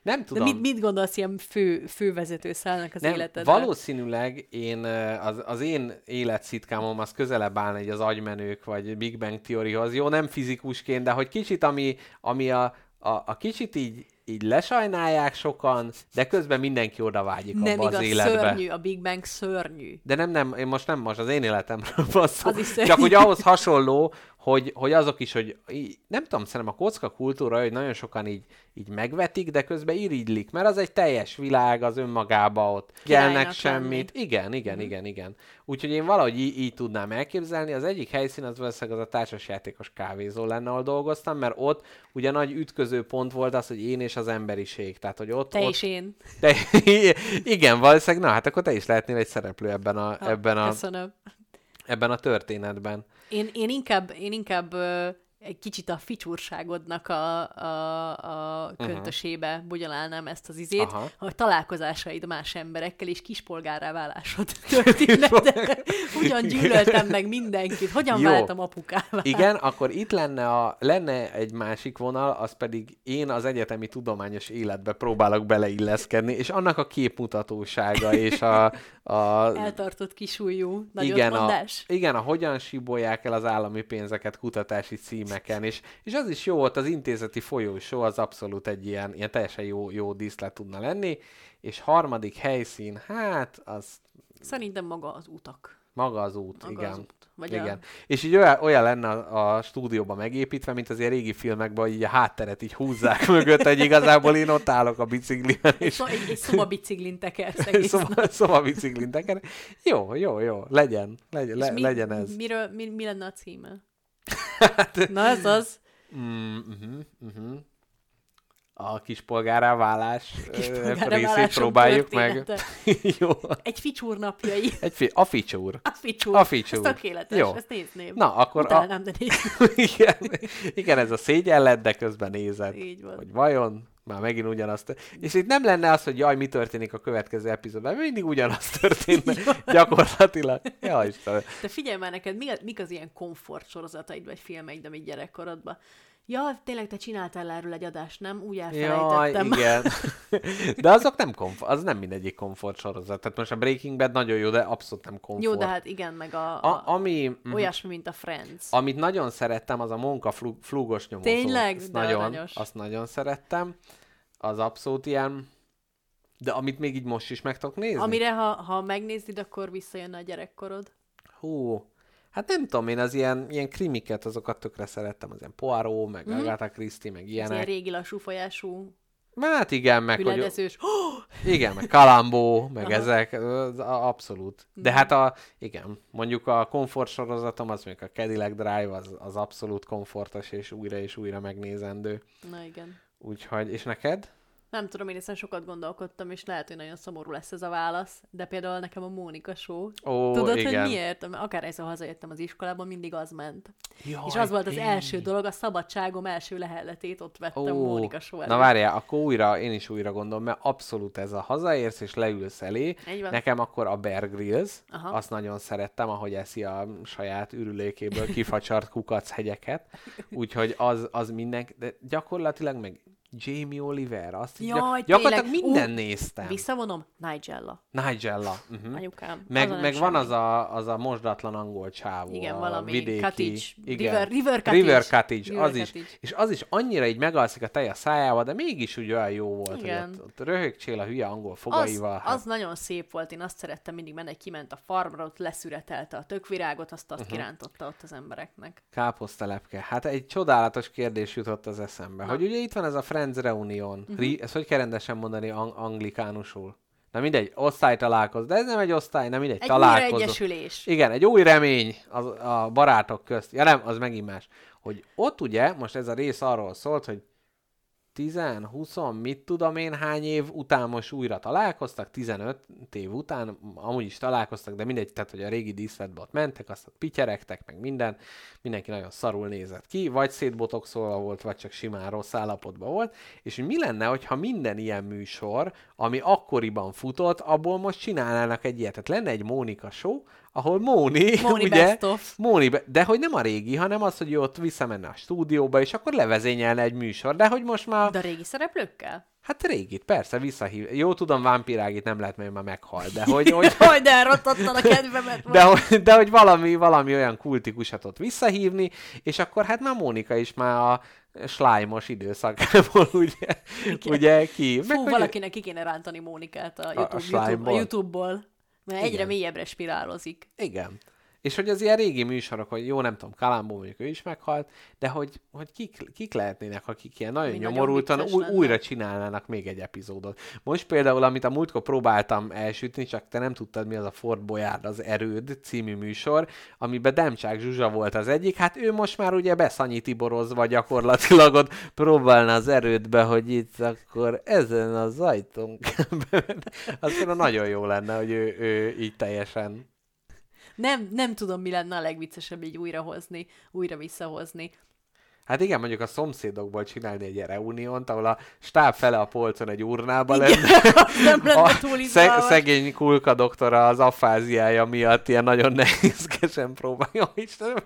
Nem De tudom. mit, mit gondolsz ilyen fő, fővezető szálnak az nem, életedben? valószínűleg én, az, az én életszitkámom az közelebb állna egy az agymenők, vagy Big Bang Theoryhoz. Jó, nem fizikusként, de hogy kicsit, ami, ami a, a, a kicsit így, így lesajnálják sokan, de közben mindenki oda vágyik Nem abba igaz, az életbe. szörnyű, a Big Bang szörnyű. De nem, nem, én most nem most az én életemről van szó. Az is szörnyű. Csak hogy ahhoz hasonló, hogy, hogy azok is, hogy í- nem tudom, szerintem a kocka kultúra, hogy nagyon sokan így, így megvetik, de közben irigylik, mert az egy teljes világ, az önmagába ott gelnek semmit. lenni. Igen, igen, igen, igen. Úgyhogy én valahogy így, így tudnám elképzelni. Az egyik helyszín az valószínűleg az a társasjátékos kávézó lenne, ahol dolgoztam, mert ott ugye nagy ütköző pont volt az, hogy én és az emberiség. Tehát, hogy ott, Te ott és én. te, igen, valószínűleg, na hát akkor te is lehetnél egy szereplő ebben a, Ha, ebben a, Köszönöm. ebben a történetben. Én, én inkább, én inkább egy kicsit a ficsúrságodnak a, a, a köntösébe uh-huh. bugyolálnám ezt az izét, Aha. hogy találkozásaid más emberekkel és kispolgárá válásod története. Hogyan gyűlöltem meg mindenkit, hogyan Jó. váltam apukává. Igen, akkor itt lenne, a, lenne egy másik vonal, az pedig én az egyetemi tudományos életbe próbálok beleilleszkedni, és annak a képmutatósága és a, a Eltartott kisújú nagyot igen, a, igen, a hogyan síbolják el az állami pénzeket kutatási címeken, és, és az is jó volt, az intézeti folyósó az abszolút egy ilyen, ilyen teljesen jó, jó díszlet tudna lenni, és harmadik helyszín, hát az Szerintem maga az utak. Maga az út, Maga igen. az út. Vagy igen. a- És így olyan, olyan lenne a, a stúdióban megépítve, mint az ilyen régi filmekben, hogy így a hátteret így húzzák mögött, hogy igazából én ott állok a biciklimen, Egy, és egy, egy szobabiciklin tekersz egész szoba, szoba biciklin teker. Jó, jó, jó, legyen, legyen, le, mi, legyen ez. Miről, mi, mi lenne a címe? Hát- Na ez az. Mm, uh-huh, uh-huh. A kispolgárá válás Kispolgárá részét próbáljuk meg. története. jó. Egy ficsúr napjai. Egy fi- a ficsúr. A ficsúr. A ficsúr. Ez tökéletes, Jó. ezt nézném. Na, akkor a... Utálnám, de nézném. igen, igen, ez a szégyenlet, de közben nézed, Így van. hogy vajon már megint ugyanazt. És itt nem lenne az, hogy jaj, mi történik a következő epizódban, mindig ugyanaz történne gyakorlatilag. Ja, Istenem. De figyelj már neked, mi, mik az ilyen komfort sorozataid vagy filmeid, amit gyerekkorodban? Ja, tényleg te csináltál erről egy adást, nem? Úgy Jaj, elfelejtettem. igen. De azok nem komfort, az nem mindegyik komfort sorozat. Tehát most a Breaking Bad nagyon jó, de abszolút nem komfort. Jó, de hát igen, meg a, A, a, ami, mhm. olyasmi, mint a Friends. amit nagyon szerettem, az a Monka flug, flugos nyomozó. Tényleg? Azt De nagyon, aranyos. azt nagyon szerettem. Az abszolút ilyen... De amit még így most is meg tudok nézni? Amire, ha, ha megnézed, akkor visszajönne a gyerekkorod. Hú, hát nem tudom, én az ilyen, ilyen krimiket, azokat tökre szerettem, az ilyen Poirot, meg mm-hmm. Agatha Christie, meg Ez ilyen ilyenek. régi lassú folyású Hát igen, meg hogy... Igen, meg Kalambó, meg Aha. ezek, abszolút. De Mhm. hát a, igen, mondjuk a komfort sorozatom, az mondjuk a Cadillac Drive, az, az abszolút komfortos, és újra és újra megnézendő. Na igen. Úgyhogy, és neked? Nem tudom, én ezen sokat gondolkodtam, és lehet, hogy nagyon szomorú lesz ez a válasz, de például nekem a Mónika show. Ó, Tudod, igen. hogy miért? Akár egyszer hazajöttem az iskolában, mindig az ment. Jaj, és az volt az én- első dolog, a szabadságom első lehelletét ott vettem Ó, Mónika show na várjál, akkor újra, én is újra gondolom, mert abszolút ez a hazaérsz és leülsz elé. Nekem akkor a Bear Grylls, Aha. azt nagyon szerettem, ahogy eszi a saját ürülékéből kifacsart kukachegyeket. Úgyhogy az, az minden, de gyakorlatilag meg Jamie Oliver, azt Jaj, gyak- gyakorlatilag tényleg. minden Ú, néztem. Visszavonom, Nigella. Nigella. Uh-huh. Anyukám. Meg, nem meg van az a, az a mosdatlan angol csávó. Igen, a valami vidéki, cottage. Igen. River- river cottage. River cottage, River az is. cottage. És az is annyira így megalszik a tej a szájába, de mégis úgy olyan jó volt, Igen. hogy ott, ott röhögcsél a hülye angol Az, fogaival. hát az nagyon szép volt, én azt szerettem mindig menni, kiment a farmra, ott leszüretelte a tökvirágot, azt azt uh-huh. kirántotta ott az embereknek. Káposztelepke. Hát egy csodálatos kérdés jutott az eszembe, hogy ugye itt van ez a Friends Reunion. Uh-huh. Ri- ezt hogy kell rendesen mondani ang- anglikánusul? Na mindegy, osztály találkozó, de ez nem egy osztály, nem mindegy, Egy találkozó. újraegyesülés. Igen, egy új remény az, a barátok közt. Ja nem, az megint más. Hogy ott ugye, most ez a rész arról szólt, hogy 10, 20, mit tudom én, hány év után most újra találkoztak, 15 év után, amúgy is találkoztak, de mindegy, tehát hogy a régi díszletbe ott mentek, azt ott pityeregtek, meg minden, mindenki nagyon szarul nézett ki, vagy szétbotoxolva volt, vagy csak simán rossz állapotban volt, és mi lenne, hogyha minden ilyen műsor, ami akkoriban futott, abból most csinálnának egy ilyet. Tehát lenne egy Mónika show, ahol Móni, Móni ugye, best of. Móni, be- de hogy nem a régi, hanem az, hogy ott visszamenne a stúdióba, és akkor levezényelne egy műsor, de hogy most már, De a régi szereplőkkel? hát régit, persze, visszahív. Jó, tudom, vámpirágit nem lehet, mert már meghalt, de hogy, hogy Jaj, de elrottadtad a kedvemet. de, hogy, de hogy valami, valami olyan kultikusat ott visszahívni, és akkor hát már Mónika is már a slájmos időszakából ugye, ugye ki. Fú, hogy- valakinek ki kéne rántani Mónikát a, a YouTube, YouTube, a slime-ból. YouTube-ból. Mert egyre Igen. mélyebbre spirálozik. Igen. És hogy az ilyen régi műsorok, hogy jó, nem tudom, Kalambó mondjuk ő is meghalt, de hogy, hogy kik, kik lehetnének, akik ilyen nagyon Mi nagyon nyomorultan vicces új, újra csinálnának még egy epizódot. Most például, amit a múltkor próbáltam elsütni, csak te nem tudtad, mi az a Fort Boyard, az Erőd című műsor, amiben Demcsák Zsuzsa volt az egyik, hát ő most már ugye beszanyi Tiborozva gyakorlatilag ott próbálna az erődbe, hogy itt akkor ezen az ajtón kell bemenni. Az például nagyon jó lenne, hogy ő, ő így teljesen Nem, nem tudom, mi lenne a legviccesebb így újrahozni, újra visszahozni. Hát igen, mondjuk a szomszédokból csinálni egy reuniónt, ahol a stáb fele a polcon egy urnába lenne. Az nem lenne A túl szeg- szegény kulka doktora az afáziája miatt ilyen nagyon nehézkesen próbálja. Istenem,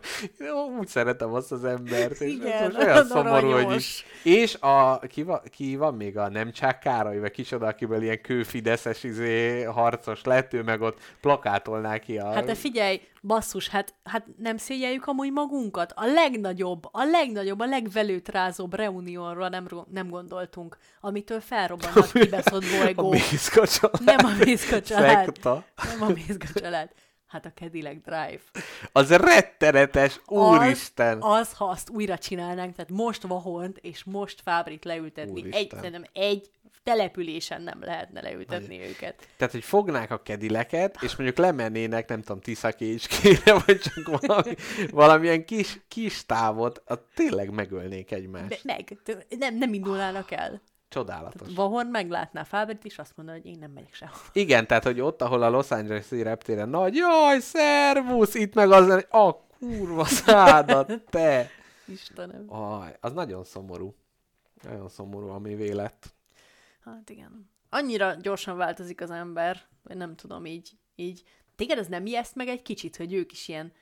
úgy szeretem azt az embert. És Igen, most olyan szomorú, hogy így. És a, ki, va, ki van még a Nemcsák Károly, vagy kicsoda, akiből ilyen kőfideszes izé, harcos lett, ő meg ott plakátolná ki a... Hát de figyelj, basszus, hát, hát nem szégyeljük amúgy magunkat? A legnagyobb, a legnagyobb, a legvelőtrázóbb reuniónra nem, nem gondoltunk, amitől felrobban a kibaszott a bolygó. Mészka család. Nem a Mészka család. Szekta. Nem a Mészka család. Hát a Cadillac Drive. Az rettenetes, úristen! Az, az, ha azt újra csinálnánk, tehát most Vahont és most Fábrit leültetni, Úristen. egy, szerintem egy településen nem lehetne leültetni őket. Tehát, hogy fognák a kedileket, és mondjuk lemennének, nem tudom, Tiszakécskére, vagy csak valami, valamilyen kis, kis távot, a tényleg megölnék egymást. De meg, nem, nem indulnának el. Csodálatos. Vahon meglátná Fábrit, és azt mondaná, hogy én nem megyek sehova. Igen, tehát, hogy ott, ahol a Los Angeles-i reptéren nagy, jaj, szervusz, itt meg az, hogy a kurva szádat, te! Istenem. Aj, az nagyon szomorú. Nagyon szomorú, ami vélet. Hát igen. Annyira gyorsan változik az ember, hogy nem tudom, így, így. Téged ez nem ijeszt meg egy kicsit, hogy ők is ilyen,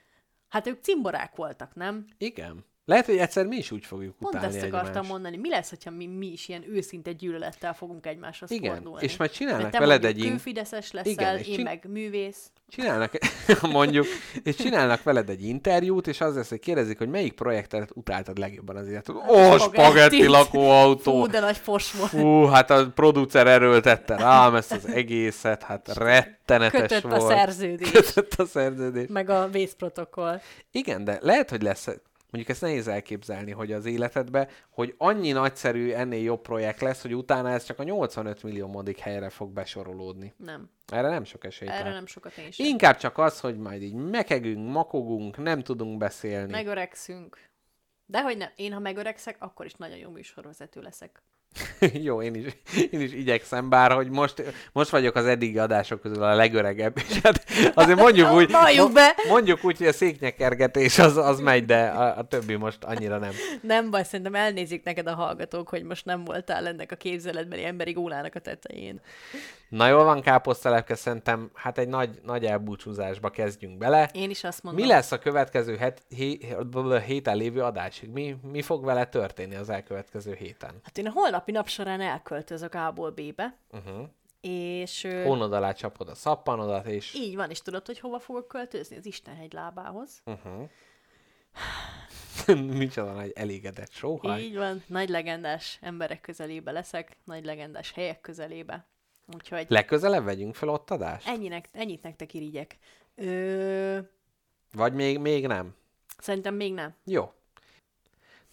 hát ők cimborák voltak, nem? Igen. Lehet, hogy egyszer mi is úgy fogjuk Pont utálni ezt akartam egymást. mondani. Mi lesz, ha mi, mi is ilyen őszinte gyűlölettel fogunk egymáshoz Igen, fordulni? és majd csinálnak Mert veled egy kőfideszes leszel, Igen, én csin- meg művész. Csinálnak, mondjuk, és csinálnak veled egy interjút, és az lesz, hogy kérdezik, hogy melyik projektet utáltad legjobban az életed. Ó, spagettit. spagetti lakóautó. Fú, de nagy fos volt. Fú, hát a producer erőltette rám ezt az egészet, hát rettenetes Kötött volt. a szerződés. Kötött a szerződés. Meg a vészprotokoll. Igen, de lehet, hogy lesz, mondjuk ezt nehéz elképzelni, hogy az életedbe, hogy annyi nagyszerű, ennél jobb projekt lesz, hogy utána ez csak a 85 millió modik helyre fog besorolódni. Nem. Erre nem sok esélyt Erre nem sokat én sem. Inkább csak az, hogy majd így mekegünk, makogunk, nem tudunk beszélni. Megöregszünk. De hogy nem, én ha megöregszek, akkor is nagyon jó műsorvezető leszek. Jó, én is, én is igyekszem, bár hogy most, most vagyok az eddigi adások közül a legöregebb, és hát azért mondjuk úgy, be. mondjuk úgy, hogy a széknyekergetés az, az megy, de a, a többi most annyira nem. Nem baj, szerintem elnézik neked a hallgatók, hogy most nem voltál ennek a képzeletbeli emberi gólának a tetején. Na jól van, káposztelepke, szerintem hát egy nagy, nagy elbúcsúzásba kezdjünk bele. Én is azt mondom. Mi lesz a következő het, hé, héten lévő adásig? Mi, mi fog vele történni az elkövetkező héten? Hát én a holnapi nap során elköltözök A-ból B-be, Uh-huh. és Hónod alá csapod a szappanodat, és... így van, és tudod, hogy hova fogok költözni? Az Istenhegy lábához. Uh-huh. Micsoda nagy elégedett sóhaj. Így van, nagy legendás emberek közelébe leszek, nagy legendás helyek közelébe. Úgyhogy Legközelebb vegyünk fel ott adást? ennyinek, ennyit nektek irigyek. Ö, Vagy még, még nem? szerintem még nem. Jó.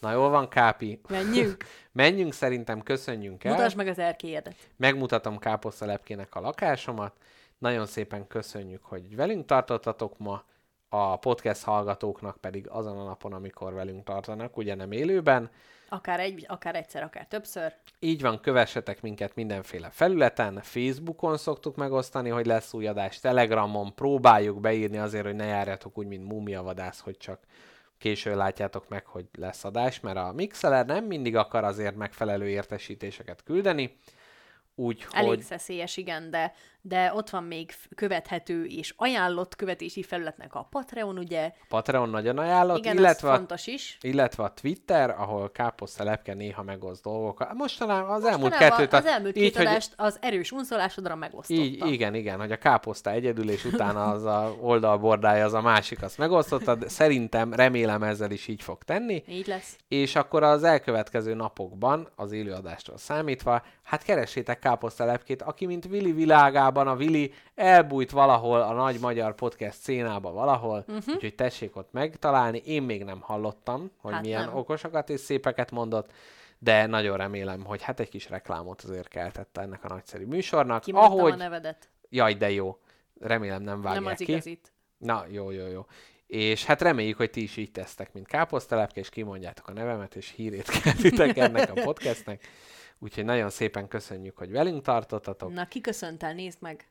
Na jól van, Kápi. Menjünk. Menjünk, szerintem köszönjünk el. Mutasd meg az erkélyedet. Megmutatom káposztalepkének a lakásomat. Nagyon szépen köszönjük, hogy velünk tartottatok ma. A podcast hallgatóknak pedig azon a napon, amikor velünk tartanak, ugye nem élőben. Akár, egy, akár egyszer, akár többször. Így van, kövessetek minket mindenféle felületen, Facebookon szoktuk megosztani, hogy lesz új adás, Telegramon próbáljuk beírni azért, hogy ne járjatok úgy, mint múmiavadász, hogy csak későn látjátok meg, hogy lesz adás, mert a Mixeler nem mindig akar azért megfelelő értesítéseket küldeni, úgyhogy... Elég szeszélyes, igen, de, de ott van még követhető és ajánlott követési felületnek a Patreon, ugye? Patreon nagyon ajánlott, Igen, illetve, az a, fontos is. illetve a Twitter, ahol Káposztelepke néha megoszt dolgokat. Mostanában az elmúlt Mostanában kettőt... az elmúlt így, két hogy- adást az erős unszolásodra megosztotta. Így, igen, igen, hogy a káposzta egyedül, és utána az a oldalbordája, az a másik, azt megosztotta, de szerintem, remélem ezzel is így fog tenni, Így lesz. és akkor az elkövetkező napokban, az élőadástól számítva, hát keressétek káposztalepkét, aki mint Vili világában, a Vili elbújt valahol a nagy magyar podcast szénába valahol, uh-huh. úgyhogy tessék ott megtalálni. Én még nem hallottam, hogy Hát milyen nem. okosakat és szépeket mondott, de nagyon remélem, hogy hát egy kis reklámot azért keltette ennek a nagyszerű műsornak. Kimondtam ahogy... a nevedet. Jaj, de jó. Remélem nem vágják Nem az ki. igazit. Na, jó, jó, jó. És hát reméljük, hogy ti is így tesztek, mint káposztelepke, és kimondjátok a nevemet, és hírét keltitek ennek a podcastnek. Úgyhogy nagyon szépen köszönjük, hogy velünk tartottatok. Na, kiköszöntel, nézd meg.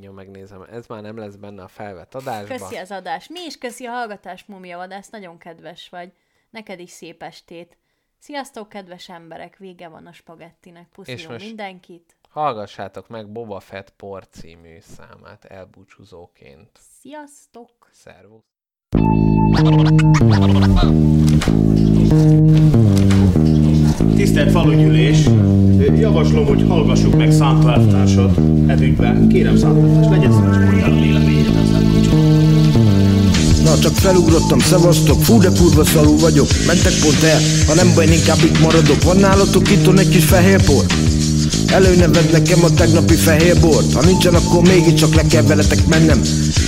Jó, megnézem. Ez már nem lesz benne a felvett adásban. Köszi az adást. Mi is köszi a hallgatás, Mumia Vadász, nagyon kedves vagy. Neked is szép estét. Sziasztok, kedves emberek, vége van a spagettinek. Puszilom mindenkit. Hallgassátok meg Boba Fett por című számát elbúcsúzóként. Sziasztok! Szervusz! Tisztelt falugyűlés! Javaslom, hogy hallgassuk meg Szánt elvtársat nevükben. Kérem Szánt elvtárs, legyen szíves a kapcsolatban. Na, csak felugrottam, szevasztok, fú de kurva szalú vagyok. Mentek pont el, ha nem baj, inkább itt maradok. Van nálatok itthon egy kis fehér por? Előneved nekem a tegnapi fehér bort. Ha nincsen, akkor mégiscsak le kell veletek mennem.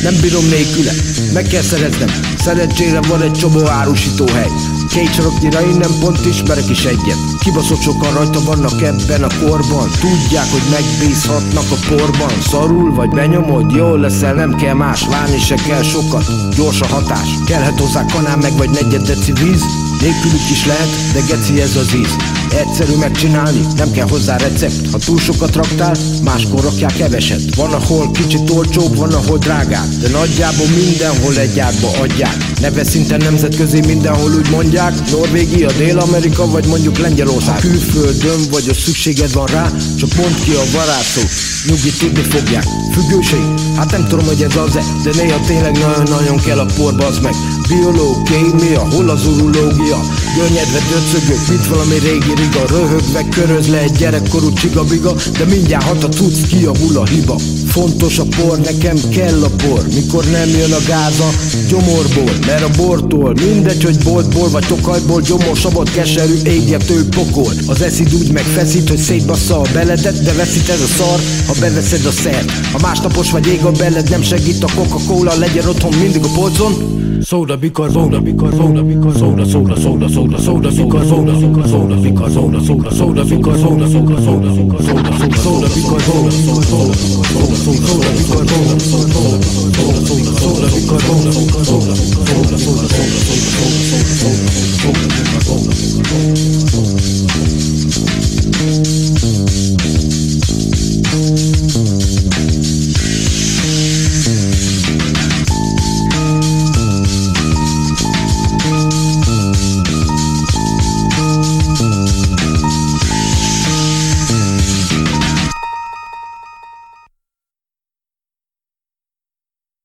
Nem bírom nélküle, meg kell szereznem. Szerencsére van egy csomó árusítóhely. Két saroknyira innen pont ismerek is egyet. Kibaszott sokan rajta vannak ebben a korban. Tudják, hogy megbízhatnak a porban. Szarul vagy benyomod, jól leszel, nem kell más Várni se kell sokat, gyors a hatás. Kellhet hozzá kanál meg vagy negyed deci víz? Nélkülük is lehet, de geci ez az íz Egyszerű megcsinálni, nem kell hozzá recept. Ha túl sokat raktál, máskor rakják keveset. Van ahol kicsit olcsóbb, van ahol drágább. De nagyjából mindenhol egy árba adják. Neve szinten nemzetközi mindenhol úgy mondják. Norvégia, Dél-Amerika vagy mondjuk Lengyelország. Külföldön vagy, a szükséged van rá Csak mondd ki a varázsszó Nyugi tudni fogják. Függőség? Hát nem tudom, hogy ez az-e De néha tényleg nagyon-nagyon kell a porba az meg. Biológ, kémia, hol az urológia? Görnyedve döcögök, mint valami régi riga Röhögve köröz le egy gyerekkorú csigabiga De mindjárt hat a tudsz, kiavul a hiba. Fontos a por, nekem kell a por Mikor nem jön a gáza, gyomorból Mert a bortól, mindegy, hogy boltból vagy tokajból Gyomor, sabad, keserű, égető pokol. Az eszid úgy megfeszít, hogy szétbassza a beledet De veszít ez a szar, ha beveszed a szert. Ha másnapos vagy ég a beled, nem segít a Coca-Cola Legyen otthon mindig a polcon. Szóda because soda because soda because soda soda, soda, soda, soda, because soda, soda, soda, soda, soda, soda, soda, because soda, soda, soda, soda, soda, soda, because soda, soda, soda, soda, soda, soda, because soda, soda, soda, soda, soda, soda, soda, soda, soda, soda, soda,